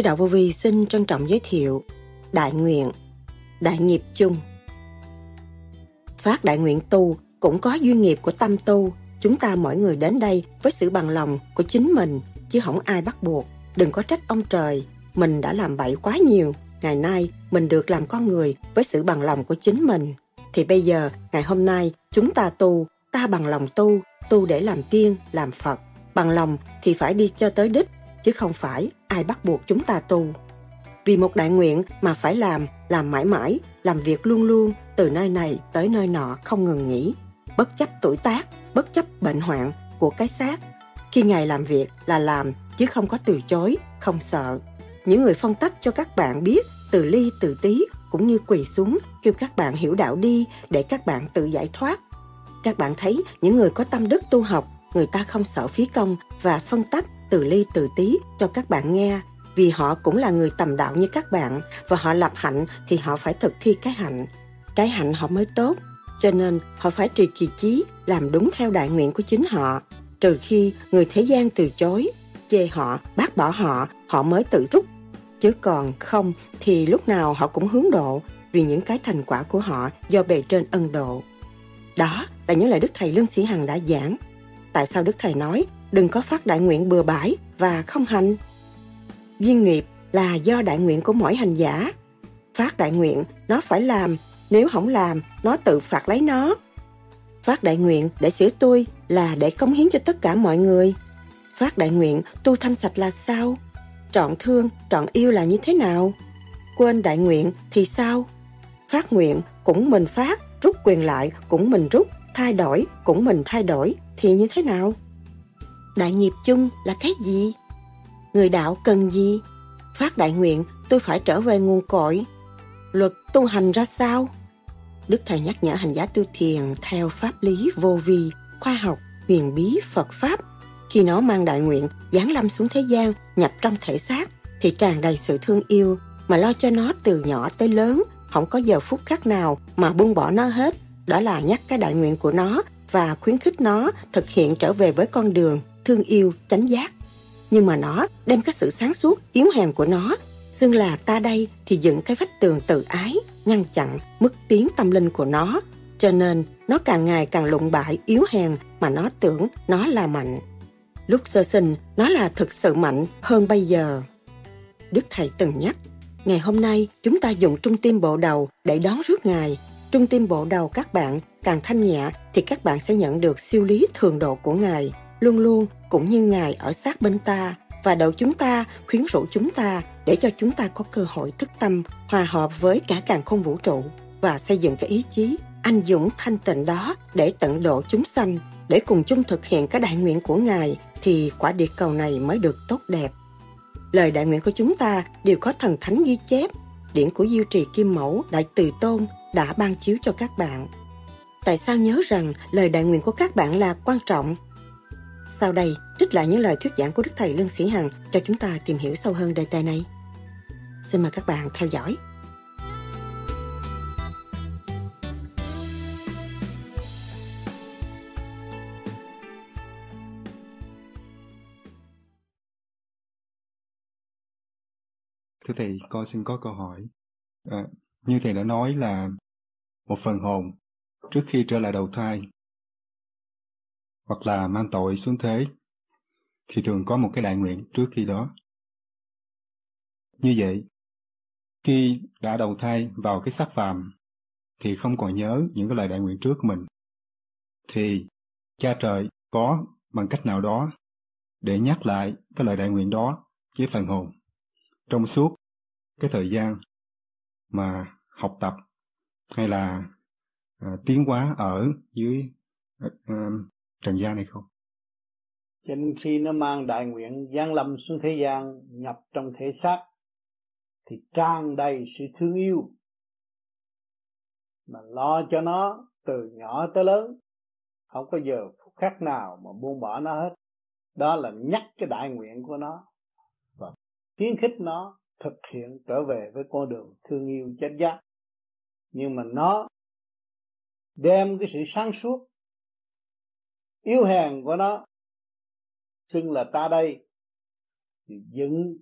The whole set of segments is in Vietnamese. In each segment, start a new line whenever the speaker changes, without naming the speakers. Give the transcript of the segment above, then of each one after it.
Sứ Đạo Vô Vi xin trân trọng giới thiệu Đại Nguyện, Đại Nghiệp Chung. Phát Đại Nguyện tu cũng có duyên nghiệp của tâm tu. Chúng ta mỗi người đến đây với sự bằng lòng của chính mình, chứ không ai bắt buộc. Đừng có trách ông trời, mình đã làm bậy quá nhiều. Ngày nay, mình được làm con người với sự bằng lòng của chính mình. Thì bây giờ, ngày hôm nay, chúng ta tu, ta bằng lòng tu, tu để làm tiên, làm Phật. Bằng lòng thì phải đi cho tới đích, chứ không phải ai bắt buộc chúng ta tu. Vì một đại nguyện mà phải làm, làm mãi mãi, làm việc luôn luôn, từ nơi này tới nơi nọ không ngừng nghỉ, bất chấp tuổi tác, bất chấp bệnh hoạn của cái xác. Khi Ngài làm việc là làm, chứ không có từ chối, không sợ. Những người phân tách cho các bạn biết từ ly từ tí cũng như quỳ xuống kêu các bạn hiểu đạo đi để các bạn tự giải thoát. Các bạn thấy những người có tâm đức tu học, người ta không sợ phí công và phân tách từ ly từ tí cho các bạn nghe, vì họ cũng là người tầm đạo như các bạn và họ lập hạnh thì họ phải thực thi cái hạnh. Cái hạnh họ mới tốt, cho nên họ phải trì kỳ chí làm đúng theo đại nguyện của chính họ. Trừ khi người thế gian từ chối, chê họ, bác bỏ họ họ mới tự rút. Chứ còn không thì lúc nào họ cũng hướng độ vì những cái thành quả của họ do bề trên ân độ. Đó là những lời đức thầy lương sĩ hằng đã giảng. Tại sao đức thầy nói đừng có phát đại nguyện bừa bãi và không hành. Duyên nghiệp là do đại nguyện của mỗi hành giả. Phát đại nguyện, nó phải làm. Nếu không làm, nó tự phạt lấy nó. Phát đại nguyện để sửa tôi là để cống hiến cho tất cả mọi người. Phát đại nguyện, tu thanh sạch là sao? Trọn thương, trọn yêu là như thế nào? Quên đại nguyện thì sao? Phát nguyện, cũng mình phát, rút quyền lại, cũng mình rút, thay đổi, cũng mình thay đổi thì như thế nào? Đại nghiệp chung là cái gì? Người đạo cần gì? Phát đại nguyện, tôi phải trở về nguồn cội. Luật tu hành ra sao? Đức thầy nhắc nhở hành giả tu thiền theo pháp lý vô vi, khoa học, huyền bí phật pháp. Khi nó mang đại nguyện, giáng lâm xuống thế gian, nhập trong thể xác, thì tràn đầy sự thương yêu, mà lo cho nó từ nhỏ tới lớn, không có giờ phút khác nào mà buông bỏ nó hết. Đó là nhắc cái đại nguyện của nó và khuyến khích nó thực hiện trở về với con đường thương yêu, chánh giác. Nhưng mà nó đem cái sự sáng suốt, yếu hèn của nó, xưng là ta đây thì dựng cái vách tường tự ái, ngăn chặn mức tiến tâm linh của nó. Cho nên nó càng ngày càng lụng bại, yếu hèn mà nó tưởng nó là mạnh. Lúc sơ sinh, nó là thực sự mạnh hơn bây giờ. Đức thầy từng nhắc, ngày hôm nay chúng ta dùng trung tim bộ đầu để đón rước ngài. Trung tim bộ đầu các bạn càng thanh nhẹ thì các bạn sẽ nhận được siêu lý thường độ của ngài luôn luôn, cũng như ngài ở sát bên ta và đậu chúng ta, khuyến rũ chúng ta để cho chúng ta có cơ hội thức tâm, hòa hợp với cả càng không vũ trụ và xây dựng cái ý chí anh dũng thanh tịnh đó để tận độ chúng sanh, để cùng chung thực hiện cái đại nguyện của ngài thì quả địa cầu này mới được tốt đẹp. Lời đại nguyện của chúng ta đều có thần thánh ghi chép, điển của diêu trì kim mẫu đại từ tôn đã ban chiếu cho các bạn. Tại sao nhớ rằng lời đại nguyện của các bạn là quan trọng? Sau đây, trích lại những lời thuyết giảng của Đức Thầy Lương Sĩ Hằng cho chúng ta tìm hiểu sâu hơn đề tài này. Xin mời các bạn theo dõi.
Thưa Thầy, con xin có câu hỏi. À, như Thầy đã nói là một phần hồn trước khi trở lại đầu thai hoặc là mang tội xuống thế thì thường có một cái đại nguyện trước khi đó. Như vậy, khi đã đầu thai vào cái xác phàm thì không còn nhớ những cái lời đại nguyện trước của mình thì cha trời có bằng cách nào đó để nhắc lại cái lời đại nguyện đó với phần hồn trong suốt cái thời gian mà học tập hay là à, tiến hóa ở dưới à, à trần gian này không?
Cho khi nó mang đại nguyện giáng lâm xuống thế gian, nhập trong thể xác, thì tràn đầy sự thương yêu. Mà lo cho nó từ nhỏ tới lớn, không có giờ phút khác nào mà buông bỏ nó hết. Đó là nhắc cái đại nguyện của nó và khuyến khích nó thực hiện trở về với con đường thương yêu chánh giác. Nhưng mà nó đem cái sự sáng suốt yếu hèn của nó, xưng là ta đây, thì dựng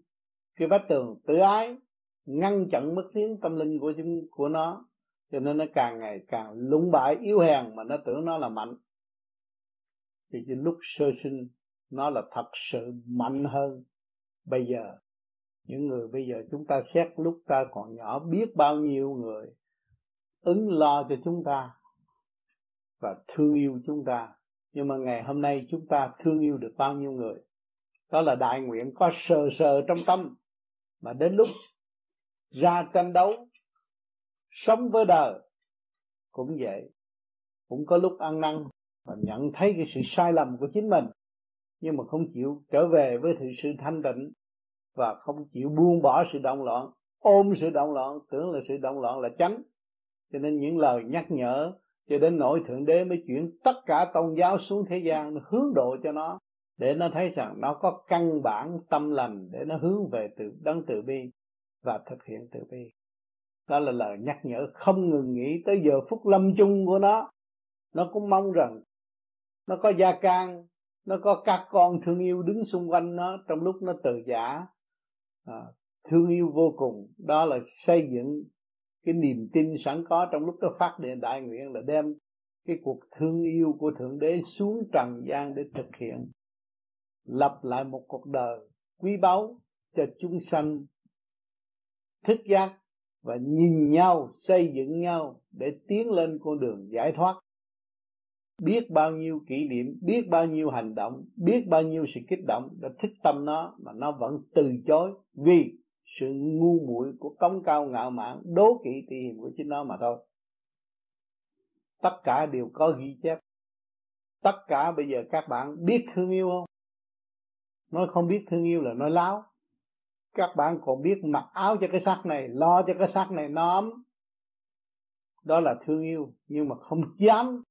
cái vách tường tự ái, ngăn chặn mất tiếng tâm linh của chúng, của nó. Cho nên nó càng ngày càng lũng bại, yếu hèn mà nó tưởng nó là mạnh. Thì cái lúc sơ sinh, nó là thật sự mạnh hơn bây giờ. Những người bây giờ chúng ta xét lúc ta còn nhỏ, biết bao nhiêu người ứng lo cho chúng ta và thương yêu chúng ta nhưng mà ngày hôm nay chúng ta thương yêu được bao nhiêu người? Đó là đại nguyện có sờ sờ trong tâm, mà đến lúc ra tranh đấu, sống với đời, cũng vậy. Cũng có lúc ăn năn và nhận thấy cái sự sai lầm của chính mình, nhưng mà không chịu trở về với sự thanh tịnh và không chịu buông bỏ sự động loạn, ôm sự động loạn, tưởng là sự động loạn là chánh cho nên những lời nhắc nhở cho đến nỗi thượng đế mới chuyển tất cả tôn giáo xuống thế gian hướng độ cho nó để nó thấy rằng nó có căn bản tâm lành để nó hướng về từ đấng từ bi và thực hiện từ bi. Đó là lời nhắc nhở không ngừng nghỉ tới giờ phút lâm chung của nó. Nó cũng mong rằng nó có gia can nó có các con thương yêu đứng xung quanh nó trong lúc nó từ giả. À, thương yêu vô cùng. Đó là xây dựng cái niềm tin sẵn có trong lúc đó phát điện đại nguyện là đem cái cuộc thương yêu của thượng đế xuống trần gian để thực hiện. Lập lại một cuộc đời quý báu cho chúng sanh thức giác và nhìn nhau, xây dựng nhau để tiến lên con đường giải thoát. Biết bao nhiêu kỷ niệm, biết bao nhiêu hành động, biết bao nhiêu sự kích động, đã thích tâm nó mà nó vẫn từ chối. Vì sự ngu muội của công cao ngạo mạn đố kỵ tỳ hiềm của chính nó mà thôi. Tất cả đều có ghi chép. Tất cả bây giờ các bạn biết thương yêu không? Nói không biết thương yêu là nói láo. Các bạn còn biết mặc áo cho cái xác này, lo cho cái xác này nó ấm đó là thương yêu, nhưng mà không dám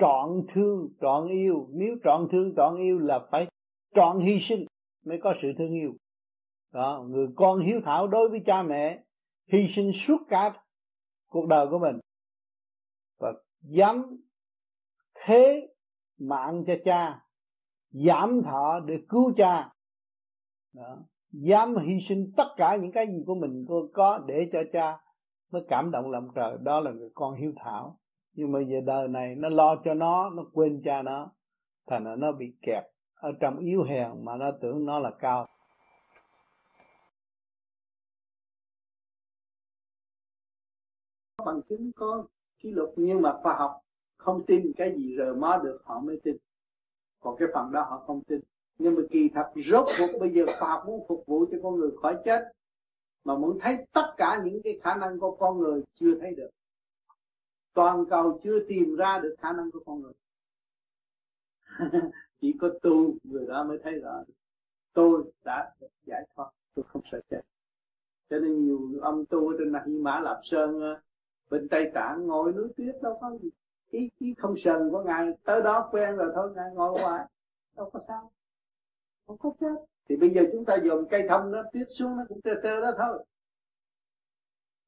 trọn thương, trọn yêu. Nếu trọn thương, trọn yêu là phải trọn hy sinh mới có sự thương yêu đó, người con hiếu thảo đối với cha mẹ, hy sinh suốt cả cuộc đời của mình. Và dám thế mạng cho cha, giảm thọ để cứu cha. Đó. dám hy sinh tất cả những cái gì của mình có để cho cha mới cảm động lòng trời. Đó là người con hiếu thảo. Nhưng mà giờ đời này nó lo cho nó nó quên cha nó, thành ra nó bị kẹt ở trong yếu hèn mà nó tưởng nó là cao.
Bằng chứng có kỷ lục nhưng mà khoa học không tin cái gì rờ mó được, họ mới tin. Còn cái phần đó họ không tin. Nhưng mà kỳ thật rốt cuộc bây giờ khoa học muốn phục vụ cho con người khỏi chết, mà muốn thấy tất cả những cái khả năng của con người chưa thấy được. Toàn cầu chưa tìm ra được khả năng của con người. Chỉ có tu người đó mới thấy rõ tôi đã giải thoát, tôi không sợ chết. Cho nên nhiều ông tu ở trên này mã lạp sơn bên tây tạng ngồi núi tuyết đâu có gì. Ý chí không sần của ngài tới đó quen rồi thôi ngài ngồi ngoài đâu có sao. Không có chết thì bây giờ chúng ta dùng cây thông nó tuyết xuống nó cũng tê tơ đó thôi.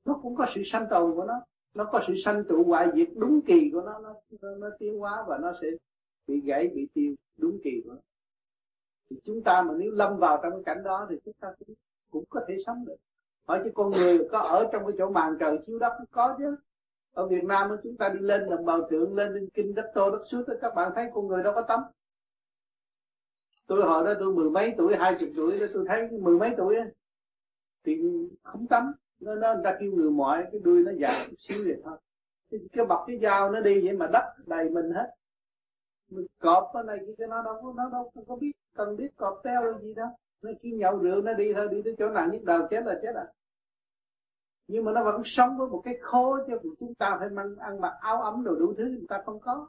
Nó cũng có sự sanh tồn của nó. Nó có sự sanh trụ hoại diệt đúng kỳ của nó. Nó, nó, nó tiến hóa và nó sẽ bị gãy bị tiêu đúng kỳ của nó. Thì chúng ta mà nếu lâm vào trong cái cảnh đó thì chúng ta cũng, cũng có thể sống được hỏi chứ con người có ở trong cái chỗ màn trời chiếu đất có chứ? Ở Việt Nam chúng ta đi lên làm bào tượng lên lên kinh đất tô đất suốt các bạn thấy con người đâu có tắm. Tôi hồi đó tôi mười mấy tuổi hai chục tuổi đó tôi thấy mười mấy tuổi ấy, thì không tắm. Nó, nó người ta kêu người mỏi cái đuôi nó dài chút xíu vậy thôi. Cái, cái bọc cái dao nó đi vậy mà đất đầy mình hết. Mình cọp ở này cái nó đâu nó đâu không có biết cần biết cọp teo gì đâu nó chỉ nhậu rượu nó đi thôi đi tới chỗ nào nhức đầu chết là chết à. Nhưng mà nó vẫn sống với một cái khô cho chúng ta phải mang ăn mặc áo ấm đồ đủ thứ người ta không có.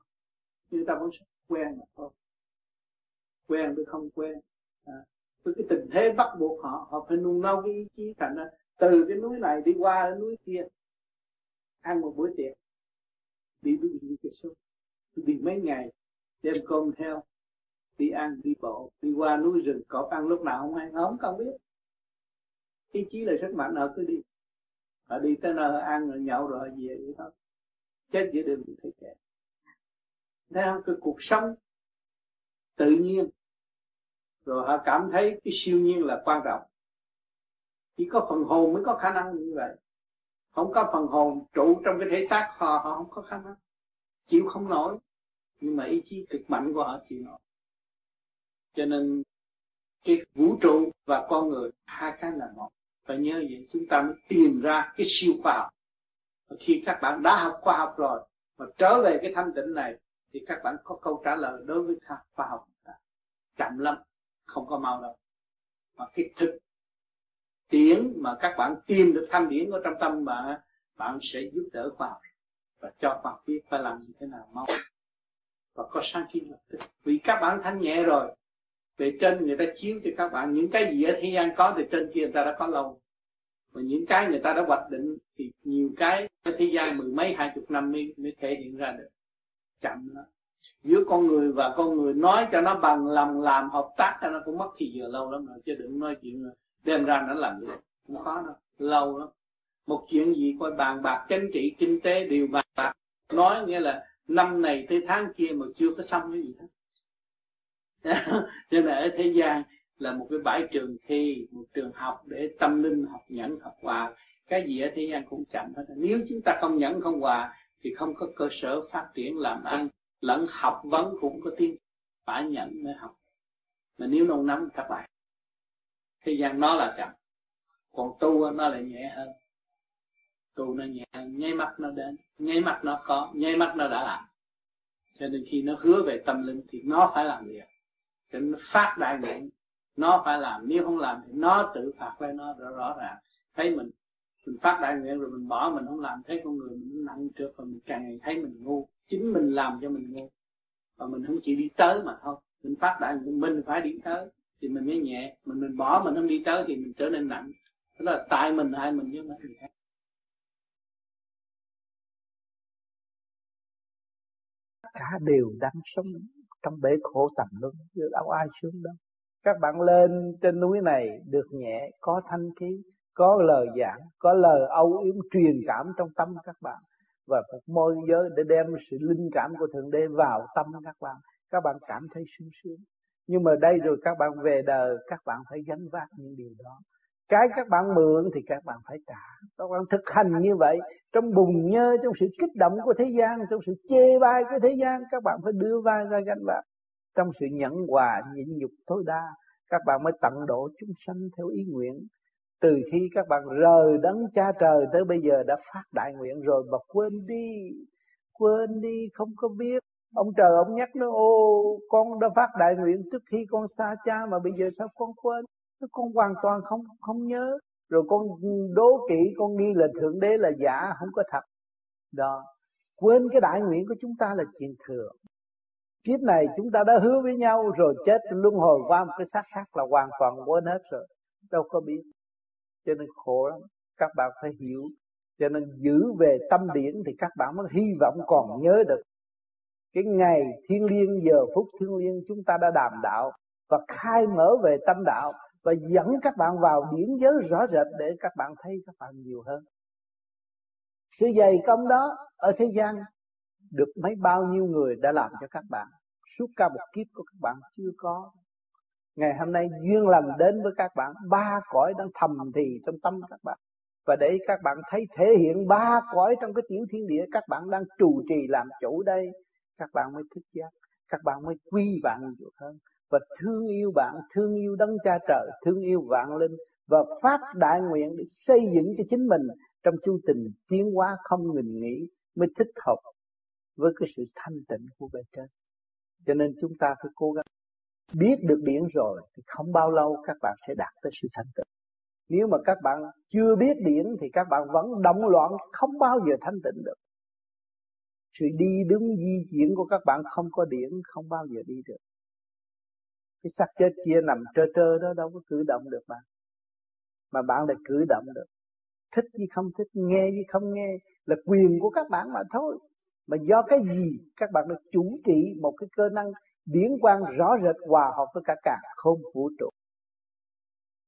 Người ta vẫn quen mà thôi. Quen với không quen. À, với cái tình thế bắt buộc họ họ phải nung nấu cái ý chí thành ra từ cái núi này đi qua cái núi kia ăn một bữa tiệc đi với đi cái số đi mấy ngày đem cơm theo đi ăn đi bộ đi qua, núi rừng cọp ăn lúc nào không ăn không không biết. Ý chí là sức mạnh ở cứ đi. Họ đi tới nơi ăn rồi nhậu rồi về vậy thôi chết giữa đường thì thấy chết thấy không? Cái cuộc sống tự nhiên. Rồi họ cảm thấy cái siêu nhiên là quan trọng.
Chỉ có phần hồn mới có khả năng như vậy. Không có phần hồn trụ trong cái thể xác họ họ không có khả năng. Chịu không nổi. Nhưng mà ý chí cực mạnh của họ chịu nổi cho nên cái vũ trụ và con người, hai cái là một. Phải nhớ vậy, chúng ta mới tìm ra cái siêu khoa học. Và khi các bạn đã học khoa học rồi mà trở về cái thanh tịnh này, thì các bạn có câu trả lời đối với khoa học chậm lắm, không có mau đâu. Mà cái thực tiễn mà các bạn tìm được thanh điển ở trong tâm mà bạn sẽ giúp đỡ khoa học. Và cho khoa học biết phải làm như thế nào mau. Và có sáng kiến lập tức. Vì các bạn thanh nhẹ rồi về trên người ta chiếu cho các bạn những cái gì ở thế gian có thì trên kia người ta đã có lâu. Và những cái người ta đã hoạch định thì nhiều cái ở thế gian mười mấy hai chục năm mới, mới thể hiện ra được. Chậm lắm. Giữa con người và con người nói cho nó bằng lòng làm hợp tác cho nó cũng mất thì giờ lâu lắm rồi chứ đừng nói chuyện đem ra nó làm được. Không có đâu lâu lắm. Một chuyện gì coi bàn bạc chính trị kinh tế đều bàn bạc. Nói nghĩa là năm này tới tháng kia mà chưa có xong cái gì hết. cho nên ở thế gian là một cái bãi trường thi, một trường học để tâm linh học nhẫn, học hòa. Cái gì ở thế gian cũng chậm hết. Nếu chúng ta không nhẫn, không hòa, thì không có cơ sở phát triển làm ăn. Lẫn học vấn cũng có tiếng phải nhận mới học. Mà nếu nông nắm thất bại. Thế gian nó là chậm. Còn tu nó lại nhẹ hơn. Tu nó nhẹ hơn. Nháy mắt nó đến. Nháy mắt nó có. Nháy mắt nó đã làm. Cho nên khi nó hứa về tâm linh thì nó phải làm việc cho nó phát đại nguyện. Nó phải làm. Nếu không làm thì nó tự phạt lấy nó rõ, rõ ràng. Thấy mình mình phát đại nguyện rồi mình bỏ mình không làm thấy con người mình nặng trước và mình càng ngày thấy mình ngu. Chính mình làm cho mình ngu. Và mình không chịu đi tới mà thôi. Mình phát đại nguyện mình phải đi tới thì mình mới nhẹ. Mình mình bỏ mình không đi tới thì mình trở nên nặng. Đó là tại mình hay mình chứ không phải
cả đều đang sống trong bể khổ tầm luân, chứ đâu ai sướng đâu. Các bạn lên trên núi này được nhẹ, có thanh khí, có lời giảng, có lời âu yếm truyền cảm trong tâm các bạn. Và một môi giới để đem sự linh cảm của thượng đế vào tâm các bạn. Các bạn cảm thấy sung sướng. Nhưng mà đây rồi các bạn về đời, các bạn phải gánh vác những điều đó cái các bạn mượn thì các bạn phải trả. Các bạn thực hành như vậy, trong bùng nhơ, trong sự kích động của thế gian, trong sự chê bai của thế gian, các bạn phải đưa vai ra gánh vác. Trong sự nhẫn hòa, nhịn nhục tối đa, các bạn mới tận độ chúng sanh theo ý nguyện. Từ khi các bạn rời đấng cha trời tới bây giờ đã phát đại nguyện rồi mà quên đi quên đi, không có biết. Ông trời ông nhắc nó ô, con đã phát đại nguyện trước khi con xa cha mà bây giờ sao con quên? Con hoàn toàn không không nhớ. Rồi con đố kỵ con nghi là thượng đế là giả, không có thật. Đó. Quên cái đại nguyện của chúng ta là chuyện thường kiếp này chúng ta đã hứa với nhau rồi, chết luân hồi qua một cái xác khác là hoàn toàn quên hết rồi. Đâu có biết. Cho nên khổ lắm. Các bạn phải hiểu. Cho nên giữ về tâm điển thì các bạn mới hy vọng còn nhớ được. Cái ngày thiên liêng giờ phút thiên liêng chúng ta đã đàm đạo và khai mở về tâm đạo và dẫn các bạn vào điển giới rõ rệt để các bạn thấy các bạn nhiều hơn. Sự dày công đó ở thế gian được mấy bao nhiêu người đã làm cho các bạn. Suốt cả một kiếp của các bạn chưa có. Ngày hôm nay duyên lành đến với các bạn. Ba cõi đang thầm thì trong tâm các bạn. Và để các bạn thấy thể hiện ba cõi trong cái tiểu thiên địa, các bạn đang trụ trì làm chủ đây. Các bạn mới thức giác các bạn mới quy bạn nhiều hơn và thương yêu bạn, thương yêu đấng cha trời, thương yêu vạn linh và phát đại nguyện để xây dựng cho chính mình trong chu trình tiến hóa không ngừng nghỉ mới thích hợp với cái sự thanh tịnh của bề trên. Cho nên chúng ta phải cố gắng biết được điển rồi thì không bao lâu các bạn sẽ đạt tới sự thanh tịnh. Nếu mà các bạn chưa biết điển thì các bạn vẫn động loạn, không bao giờ thanh tịnh được. Sự đi đứng di chuyển của các bạn không có điển, không bao giờ đi được cái xác chết kia nằm trơ trơ đó, đâu có cử động được bạn. Mà bạn lại cử động được. Thích gì không thích, nghe gì không nghe, là quyền của các bạn mà thôi. Mà do cái gì, các bạn được chủ trị một cái cơ năng điển quang rõ rệt, hòa hợp với cả cả không vũ trụ.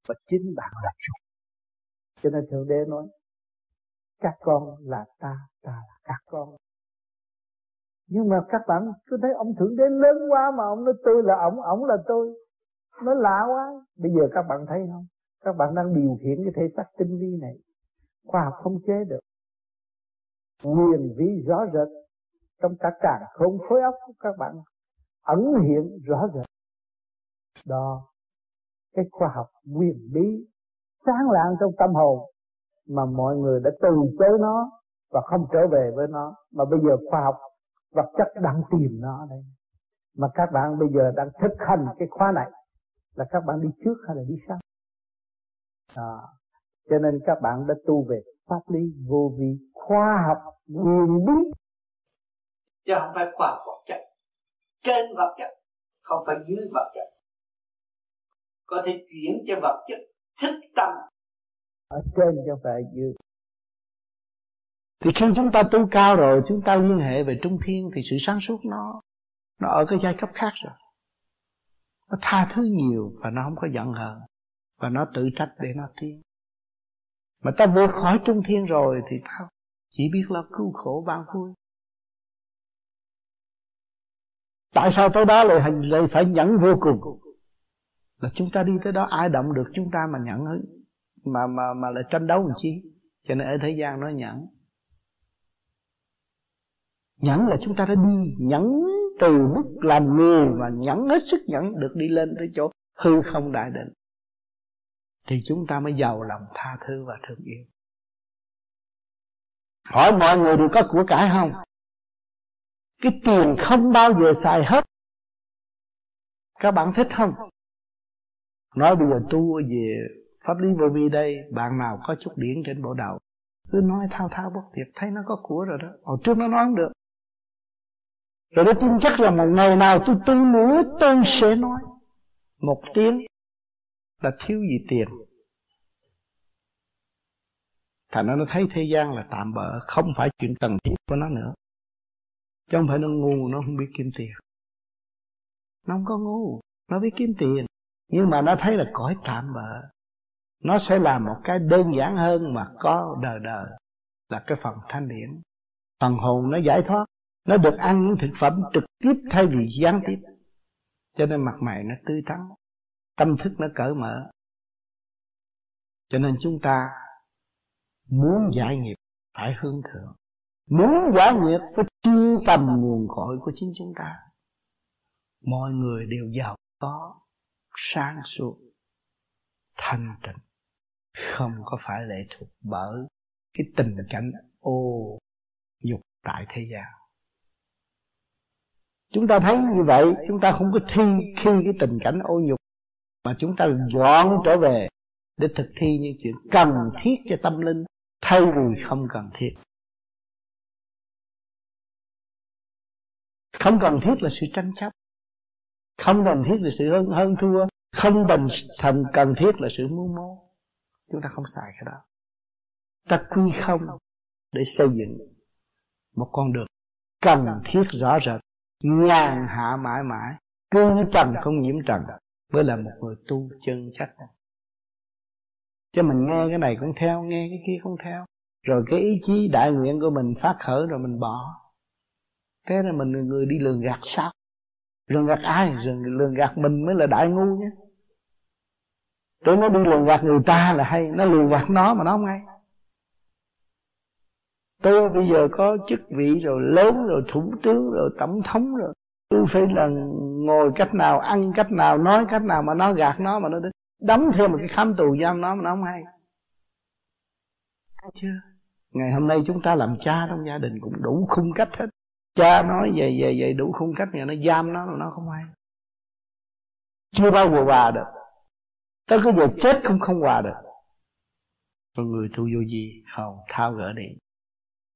Và chính bạn là chủ. Cho nên thượng đế nói, các con là ta ta là các con nhưng mà các bạn cứ thấy ông thượng đế lớn quá mà ông nói tôi là ông ông là tôi. Nó lạ quá. Bây giờ các bạn thấy không?
Các bạn đang điều khiển cái thể xác tinh vi này. Khoa học không chế được. Nguyên vi rõ rệt. Trong cả càng không khối óc của các bạn ẩn hiện rõ rệt. Đó, cái khoa học quyền bí sáng lạng trong tâm hồn mà mọi người đã từ chối nó và không trở về với nó. Mà bây giờ khoa học vật chất đang tìm nó đây. Mà các bạn bây giờ đang thực hành cái khóa này là các bạn đi trước hay là đi sau? À, cho nên các bạn đã tu về pháp lý vô vi khoa học quyền bí
chứ không phải khoa học vật chất. Trên vật chất không phải dưới vật chất. Có thể chuyển cho vật chất thích tâm.
Ở trên cho phải dưới
thì khi chúng ta tu cao rồi, chúng ta liên hệ về trung thiên, thì sự sáng suốt nó nó ở cái giai cấp khác rồi. Nó tha thứ nhiều và nó không có giận hờn, và nó tự trách để nó tiến. Mà ta vượt khỏi trung thiên rồi, thì ta chỉ biết là cứu khổ ban vui. Tại sao tới đó lại lại phải nhẫn vô cùng? Là chúng ta đi tới đó, ai động được chúng ta mà nhẫn mà mà mà lại tranh đấu làm chi cho nên ở thế gian nó nhẫn nhẫn là chúng ta đã đi nhẫn từ mức làm người mà nhẫn hết sức nhẫn được đi lên tới chỗ hư không đại định. Thì chúng ta mới giàu lòng tha thứ và thương yêu. Hỏi mọi người đều có của cải không? Cái tiền không bao giờ xài hết. Các bạn thích không? Nói bây giờ tu về pháp lý vô vi đây, bạn nào có chút điển trên bộ đầu, cứ nói thao thao bất tuyệt, thấy nó có của rồi đó. Hồi trước nó nói không được rồi đó tin chắc là một ngày nào tôi tu nữa tôi sẽ nói. Một tiếng là thiếu gì tiền. Thành nó nó thấy thế gian là tạm bỡ không phải chuyện cần thiết của nó nữa. Chứ không phải nó ngu, nó không biết kiếm tiền. Nó không có ngu, nó biết kiếm tiền. Nhưng mà nó thấy là cõi tạm bỡ nó sẽ làm một cái đơn giản hơn mà có đời đời là cái phần thanh điển. Phần hồn nó giải thoát nó được ăn những thực phẩm trực tiếp thay vì gián tiếp. Cho nên mặt mày nó tươi tắn tâm thức nó cởi mở. Cho nên chúng ta muốn giải nghiệp phải hướng thượng. Muốn giải nghiệp phải truy tầm nguồn cội của chính chúng ta. Mọi người đều giàu có, sáng suốt, thanh tịnh. Không có phải lệ thuộc bởi cái tình cảnh ô dục tại thế gian chúng ta thấy như vậy, chúng ta không có thi khi cái tình cảnh ô nhục, mà chúng ta dọn trở về để thực thi những chuyện cần thiết cho tâm linh, thay vì không cần thiết. Không cần thiết là sự tranh chấp. Không cần thiết là sự hơn hơn thua. Không cần thành cần thiết là sự mưu mô. Chúng ta không xài cái đó. Ta quy không để xây dựng một con đường cần thiết rõ rệt ngàn hạ mãi mãi cư trần không nhiễm trần. Mới là một người tu chân chắc. Chứ mình nghe cái này cũng theo nghe cái kia không theo. Rồi cái ý chí đại nguyện của mình phát khởi rồi mình bỏ. Thế là mình là người đi lường gạt sao? Lường gạt ai? Lường, lường gạt mình mới là đại ngu nhé. Tôi nó đi lường gạt người ta là hay Nó lường gạt nó mà nó không hay. Tôi bây giờ có chức vị rồi lớn rồi, thủ tướng rồi, tổng thống rồi. Tôi phải là ngồi cách nào, ăn cách nào, nói cách nào mà nó gạt nó mà nó đóng thêm một cái khám tù giam nó mà nó không hay. Chưa. Ngày hôm nay chúng ta làm cha trong gia đình cũng đủ khung cách hết. Cha nói về về về đủ khung cách mà nó giam nó mà nó không hay. Chưa bao giờ hòa được. Tới cái giờ chết cũng không hòa được. Con người tu vô gì? Không thao gỡ đi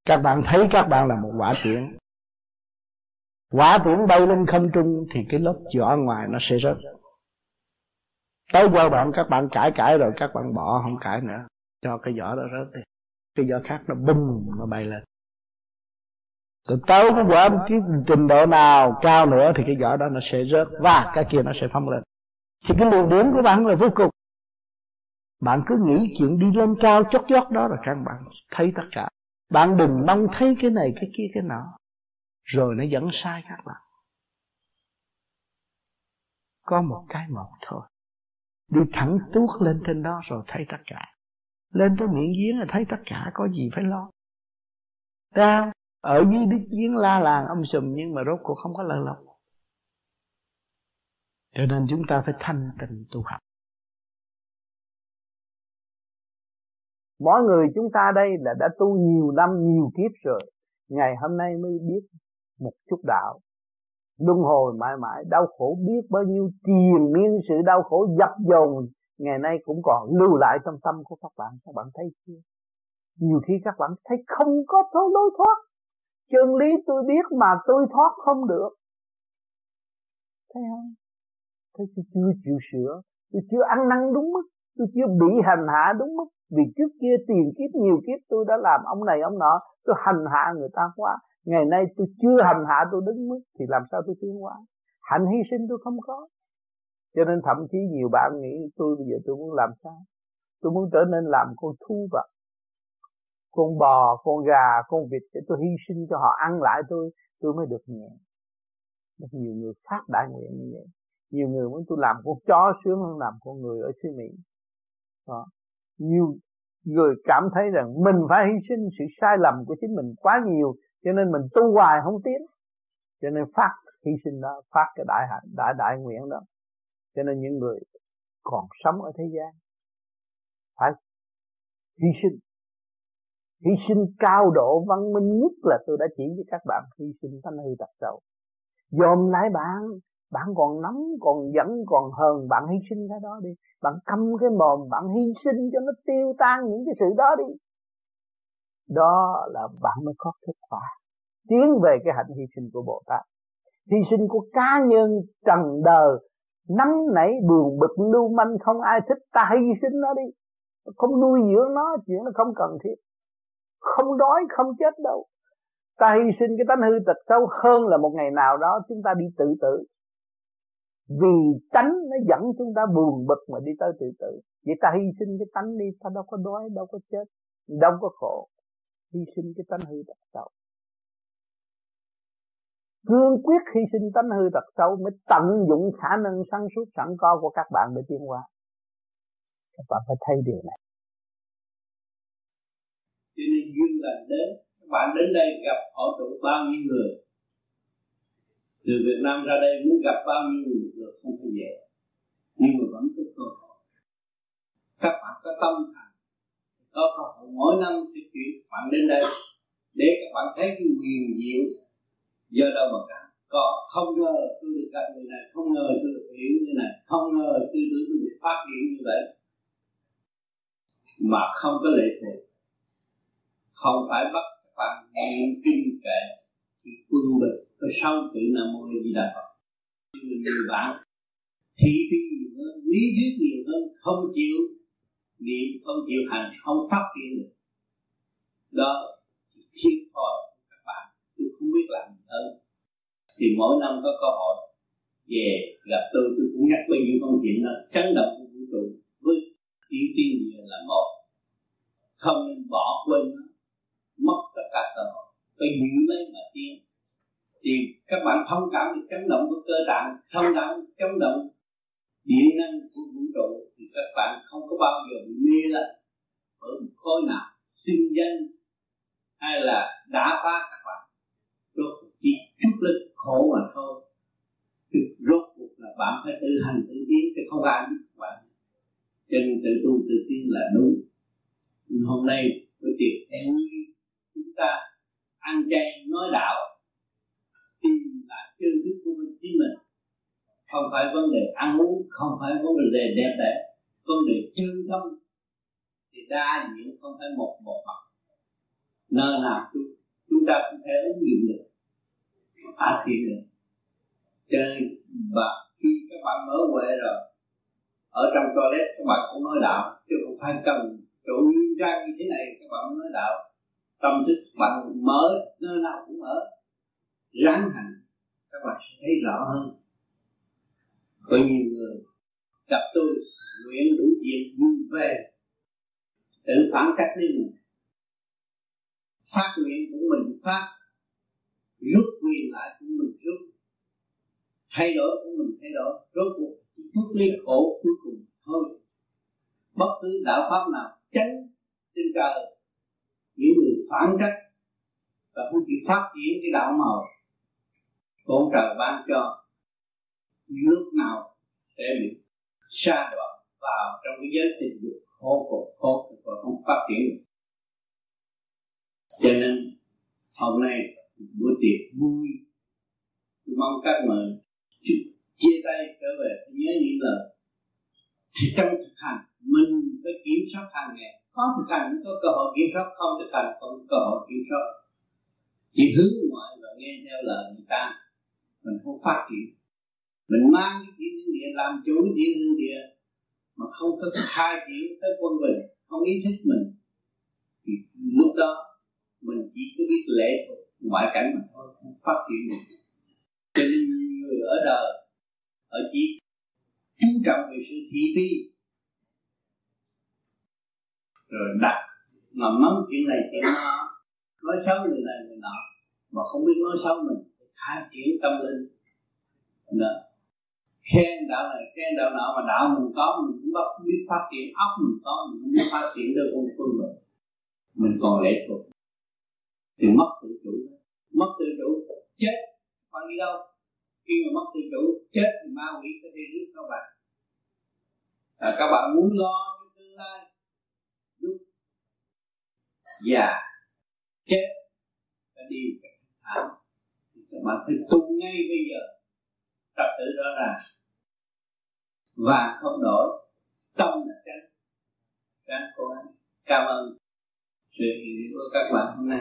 các bạn thấy các bạn là một quả tiễn. Quả tiễn bay lên không trung thì cái lớp vỏ ngoài nó sẽ rớt. Tới giai đoạn các bạn cãi cãi rồi các bạn bỏ, không cãi nữa. Cho cái vỏ đó rớt đi. Cái vỏ khác nó bung, nó bay lên. Rồi tới cái quả cái trình độ nào cao nữa thì cái vỏ đó nó sẽ rớt và cái kia nó sẽ phóng lên. Thì cái luồng điển của bạn là vô cùng. Bạn cứ nghĩ chuyện đi lên cao chót chót đó là các bạn thấy tất cả bạn đừng mong thấy cái này, cái kia, cái nọ. Rồi nó dẫn sai các bạn. Có một cái một thôi.
Đi thẳng tuốt lên trên đó rồi thấy tất cả. Lên tới miệng giếng là thấy tất cả, có gì phải lo. Thấy Ở dưới đít giếng la làng âm sùm nhưng mà rốt cuộc không có lợi lộc. Cho nên chúng ta phải thanh tịnh tu học.
Mỗi người chúng ta đây là đã tu nhiều năm, nhiều kiếp rồi. Ngày hôm nay mới biết một chút đạo. Luân hồi mãi mãi đau khổ biết bao nhiêu triền miên sự đau khổ dập dồn. Ngày nay cũng còn lưu lại trong tâm của các bạn. Các bạn thấy chưa? Nhiều khi các bạn thấy không có thấu lối thoát. Chân lý tôi biết mà tôi thoát không được. Thấy không? Thấy tôi chưa chịu sửa. Tôi chưa ăn năn đúng mức tôi chưa bị hành hạ đúng mức. Vì trước kia tiền kiếp, nhiều kiếp tôi đã làm ông này ông nọ, tôi hành hạ người ta quá. Ngày nay tôi chưa hành hạ tôi đứng mức, thì làm sao tôi tiến hóa? Hạnh hy sinh tôi không có. Cho nên thậm chí nhiều bạn nghĩ tôi bây giờ tôi muốn làm sao? Tôi muốn trở nên làm con thú vật, con bò, con gà, con vịt để tôi hy sinh cho họ, ăn lại tôi tôi mới được nhẹ. Rất nhiều người phát đại nguyện như vậy. Nhiều người muốn tôi làm con chó sướng hơn làm con người ở xứ mỹ đó. nhiều người cảm thấy rằng mình phải hy sinh sự sai lầm của chính mình quá nhiều, cho nên mình tu hoài không tiến. Cho nên phát hy sinh đó, phát cái đại hạnh, đại đại nguyện đó. Cho nên những người còn sống ở thế gian phải hy sinh. Hy sinh cao độ văn minh nhất là tôi đã chỉ với các bạn, hy sinh thanh hư tật sầu dòm lại bạn bạn còn nóng còn giận còn hờn, bạn hy sinh cái đó đi. Bạn câm cái mồm, bạn hy sinh cho nó tiêu tan những cái sự đó đi. Đó là bạn mới có kết quả. Tiến về cái hạnh hy sinh của bồ tát. Hy sinh của cá nhân, trần đời. Nắm nảy buồn bực, lưu manh, không ai thích, ta hy sinh nó đi. Không nuôi dưỡng nó, chuyện nó không cần thiết. Không đói, không chết đâu. Ta hy sinh cái tánh hư tật xấu hơn là một ngày nào đó chúng ta đi tự tử vì tánh nó dẫn chúng ta buồn bực mà đi tới tự tử. Vậy ta hy sinh cái tánh đi, ta đâu có đói, đâu có chết, đâu có khổ. Hy sinh cái tánh hư tật xấu. Cương quyết hy sinh tánh hư tật xấu mới tận dụng khả năng sáng suốt sẵn có của các bạn để tiến qua các bạn phải thấy điều này.
Cho nên duyên lành đến, các bạn đến đây gặp họ tụ bao nhiêu người từ Việt Nam ra đây muốn gặp bao nhiêu người được không phải dễ. Nhưng mà vẫn có cơ hội. Các bạn có tâm thành. Có cơ hội mỗi năm sẽ chuyển bạn đến đây để các bạn thấy cái quyền diệu. Do đâu mà cả. Có, không ngờ tôi được gặp người này, không ngờ tôi được hiểu như này, không ngờ tôi được tôi được phát triển như vậy. Mà không có lệ thuộc. Không phải bắt các bạn niệm kinh kệ thì quân bình. Có sau tự nam mô di đà phật. Nhiều bạn thị phi nhiều hơn, lý thuyết nhiều hơn, không chịu niệm, không chịu hành, không phát triển được. Đó thiệt thòi các bạn. Tôi không biết làm gì hơn. Thì mỗi năm có cơ hội về gặp tôi. Tôi cũng nhắc bao nhiêu công chuyện đó chấn động của vũ trụ với chỉ tiên là một. Không nên bỏ quên nó, mất tất cả cơ hội phải giữ lấy mà tiến thì các bạn thông cảm được chấn động của cơ tạng, thông cảm, chấn động điện năng của vũ trụ, thì các bạn không có bao giờ bị mê là ở một khối nào sinh danh hay là đã phá các bạn. Rốt chỉ chút lên khổ mà thôi. Thì rốt cuộc là bạn phải tự hành tự tiến, chứ không ai biết bạn. Cho nên tự tu tự tiến là đúng. Hôm nay tôi tiệc vui chúng ta ăn chay nói đạo tìm lại chân thức của mình chính mình. Không phải vấn đề ăn uống không phải vấn đề đẹp đẽ vấn đề chân tâm thì đa diện không phải một một mặt. Nơi nào chúng, chúng ta cũng thể ứng dụng được phát triển được. Cho nên và khi các bạn mở huệ rồi ở trong toilet các bạn cũng nói đạo chứ không phải cần chỗ nguyên trang như thế này các bạn mới nói đạo tâm thức bạn mở nơi nào cũng mở ráng hành, các bạn sẽ thấy rõ hơn. Có nhiều người gặp tôi, nguyện đủ chuyện vui về. Tự phản cách đi mình. Phát nguyện của mình phát, rút quyền lại của mình rút. Thay đổi của mình thay đổi. Rốt cuộc chút ly khổ cuối cùng
thôi. Bất cứ đạo pháp nào tránh trên trời những người phản trách và không chịu phát triển cái đạo màu con trời ban cho lúc nào sẽ bị sa đoạn vào trong cái giới tình dục khổ khổ cực và không phát triển được. Cho nên, hôm nay buổi tiệc vui. Tôi mong các mời chia tay trở về. Nhớ những lời. Thì trong thực hành, mình phải kiểm soát hàng ngày không thực hành có cơ hội kiểm soát, không thực hành không có cơ hội kiểm soát. Chỉ hướng ngoại và nghe theo lời người ta, mình không phát triển. Mình mang cái thiên địa, làm chủ thiên địa mà không có khai triển tới quân bình, không ý thức mình, thì lúc đó mình chỉ có biết lễ thuộc ngoại cảnh mà thôi, không phát triển được. Cho nên người ở đời ở chỉ chú trọng về sự thị phi rồi đặt mà mắng chuyện này chuyện nó nói xấu người này người nọ mà không biết nói xấu mình khai triển tâm linh. Đó. khen đạo này khen đạo nọ mà đạo mình có mình cũng bắt biết phát triển óc mình có mình không biết phát triển được con phương mình. Mình còn lệ thuộc. Thì mất tự chủ. Mất tự chủ chết. Còn đi đâu? Khi mà mất tự chủ chết thì ma quỷ sẽ đi rước các bạn. À, các bạn muốn lo cho tương lai già chết. Phải đi thảm các bạn phải tu ngay bây giờ. Trật tự rõ ràng. Và không đổi tâm là tránh tránh cố gắng. Cảm ơn sự hiện của các bạn hôm nay.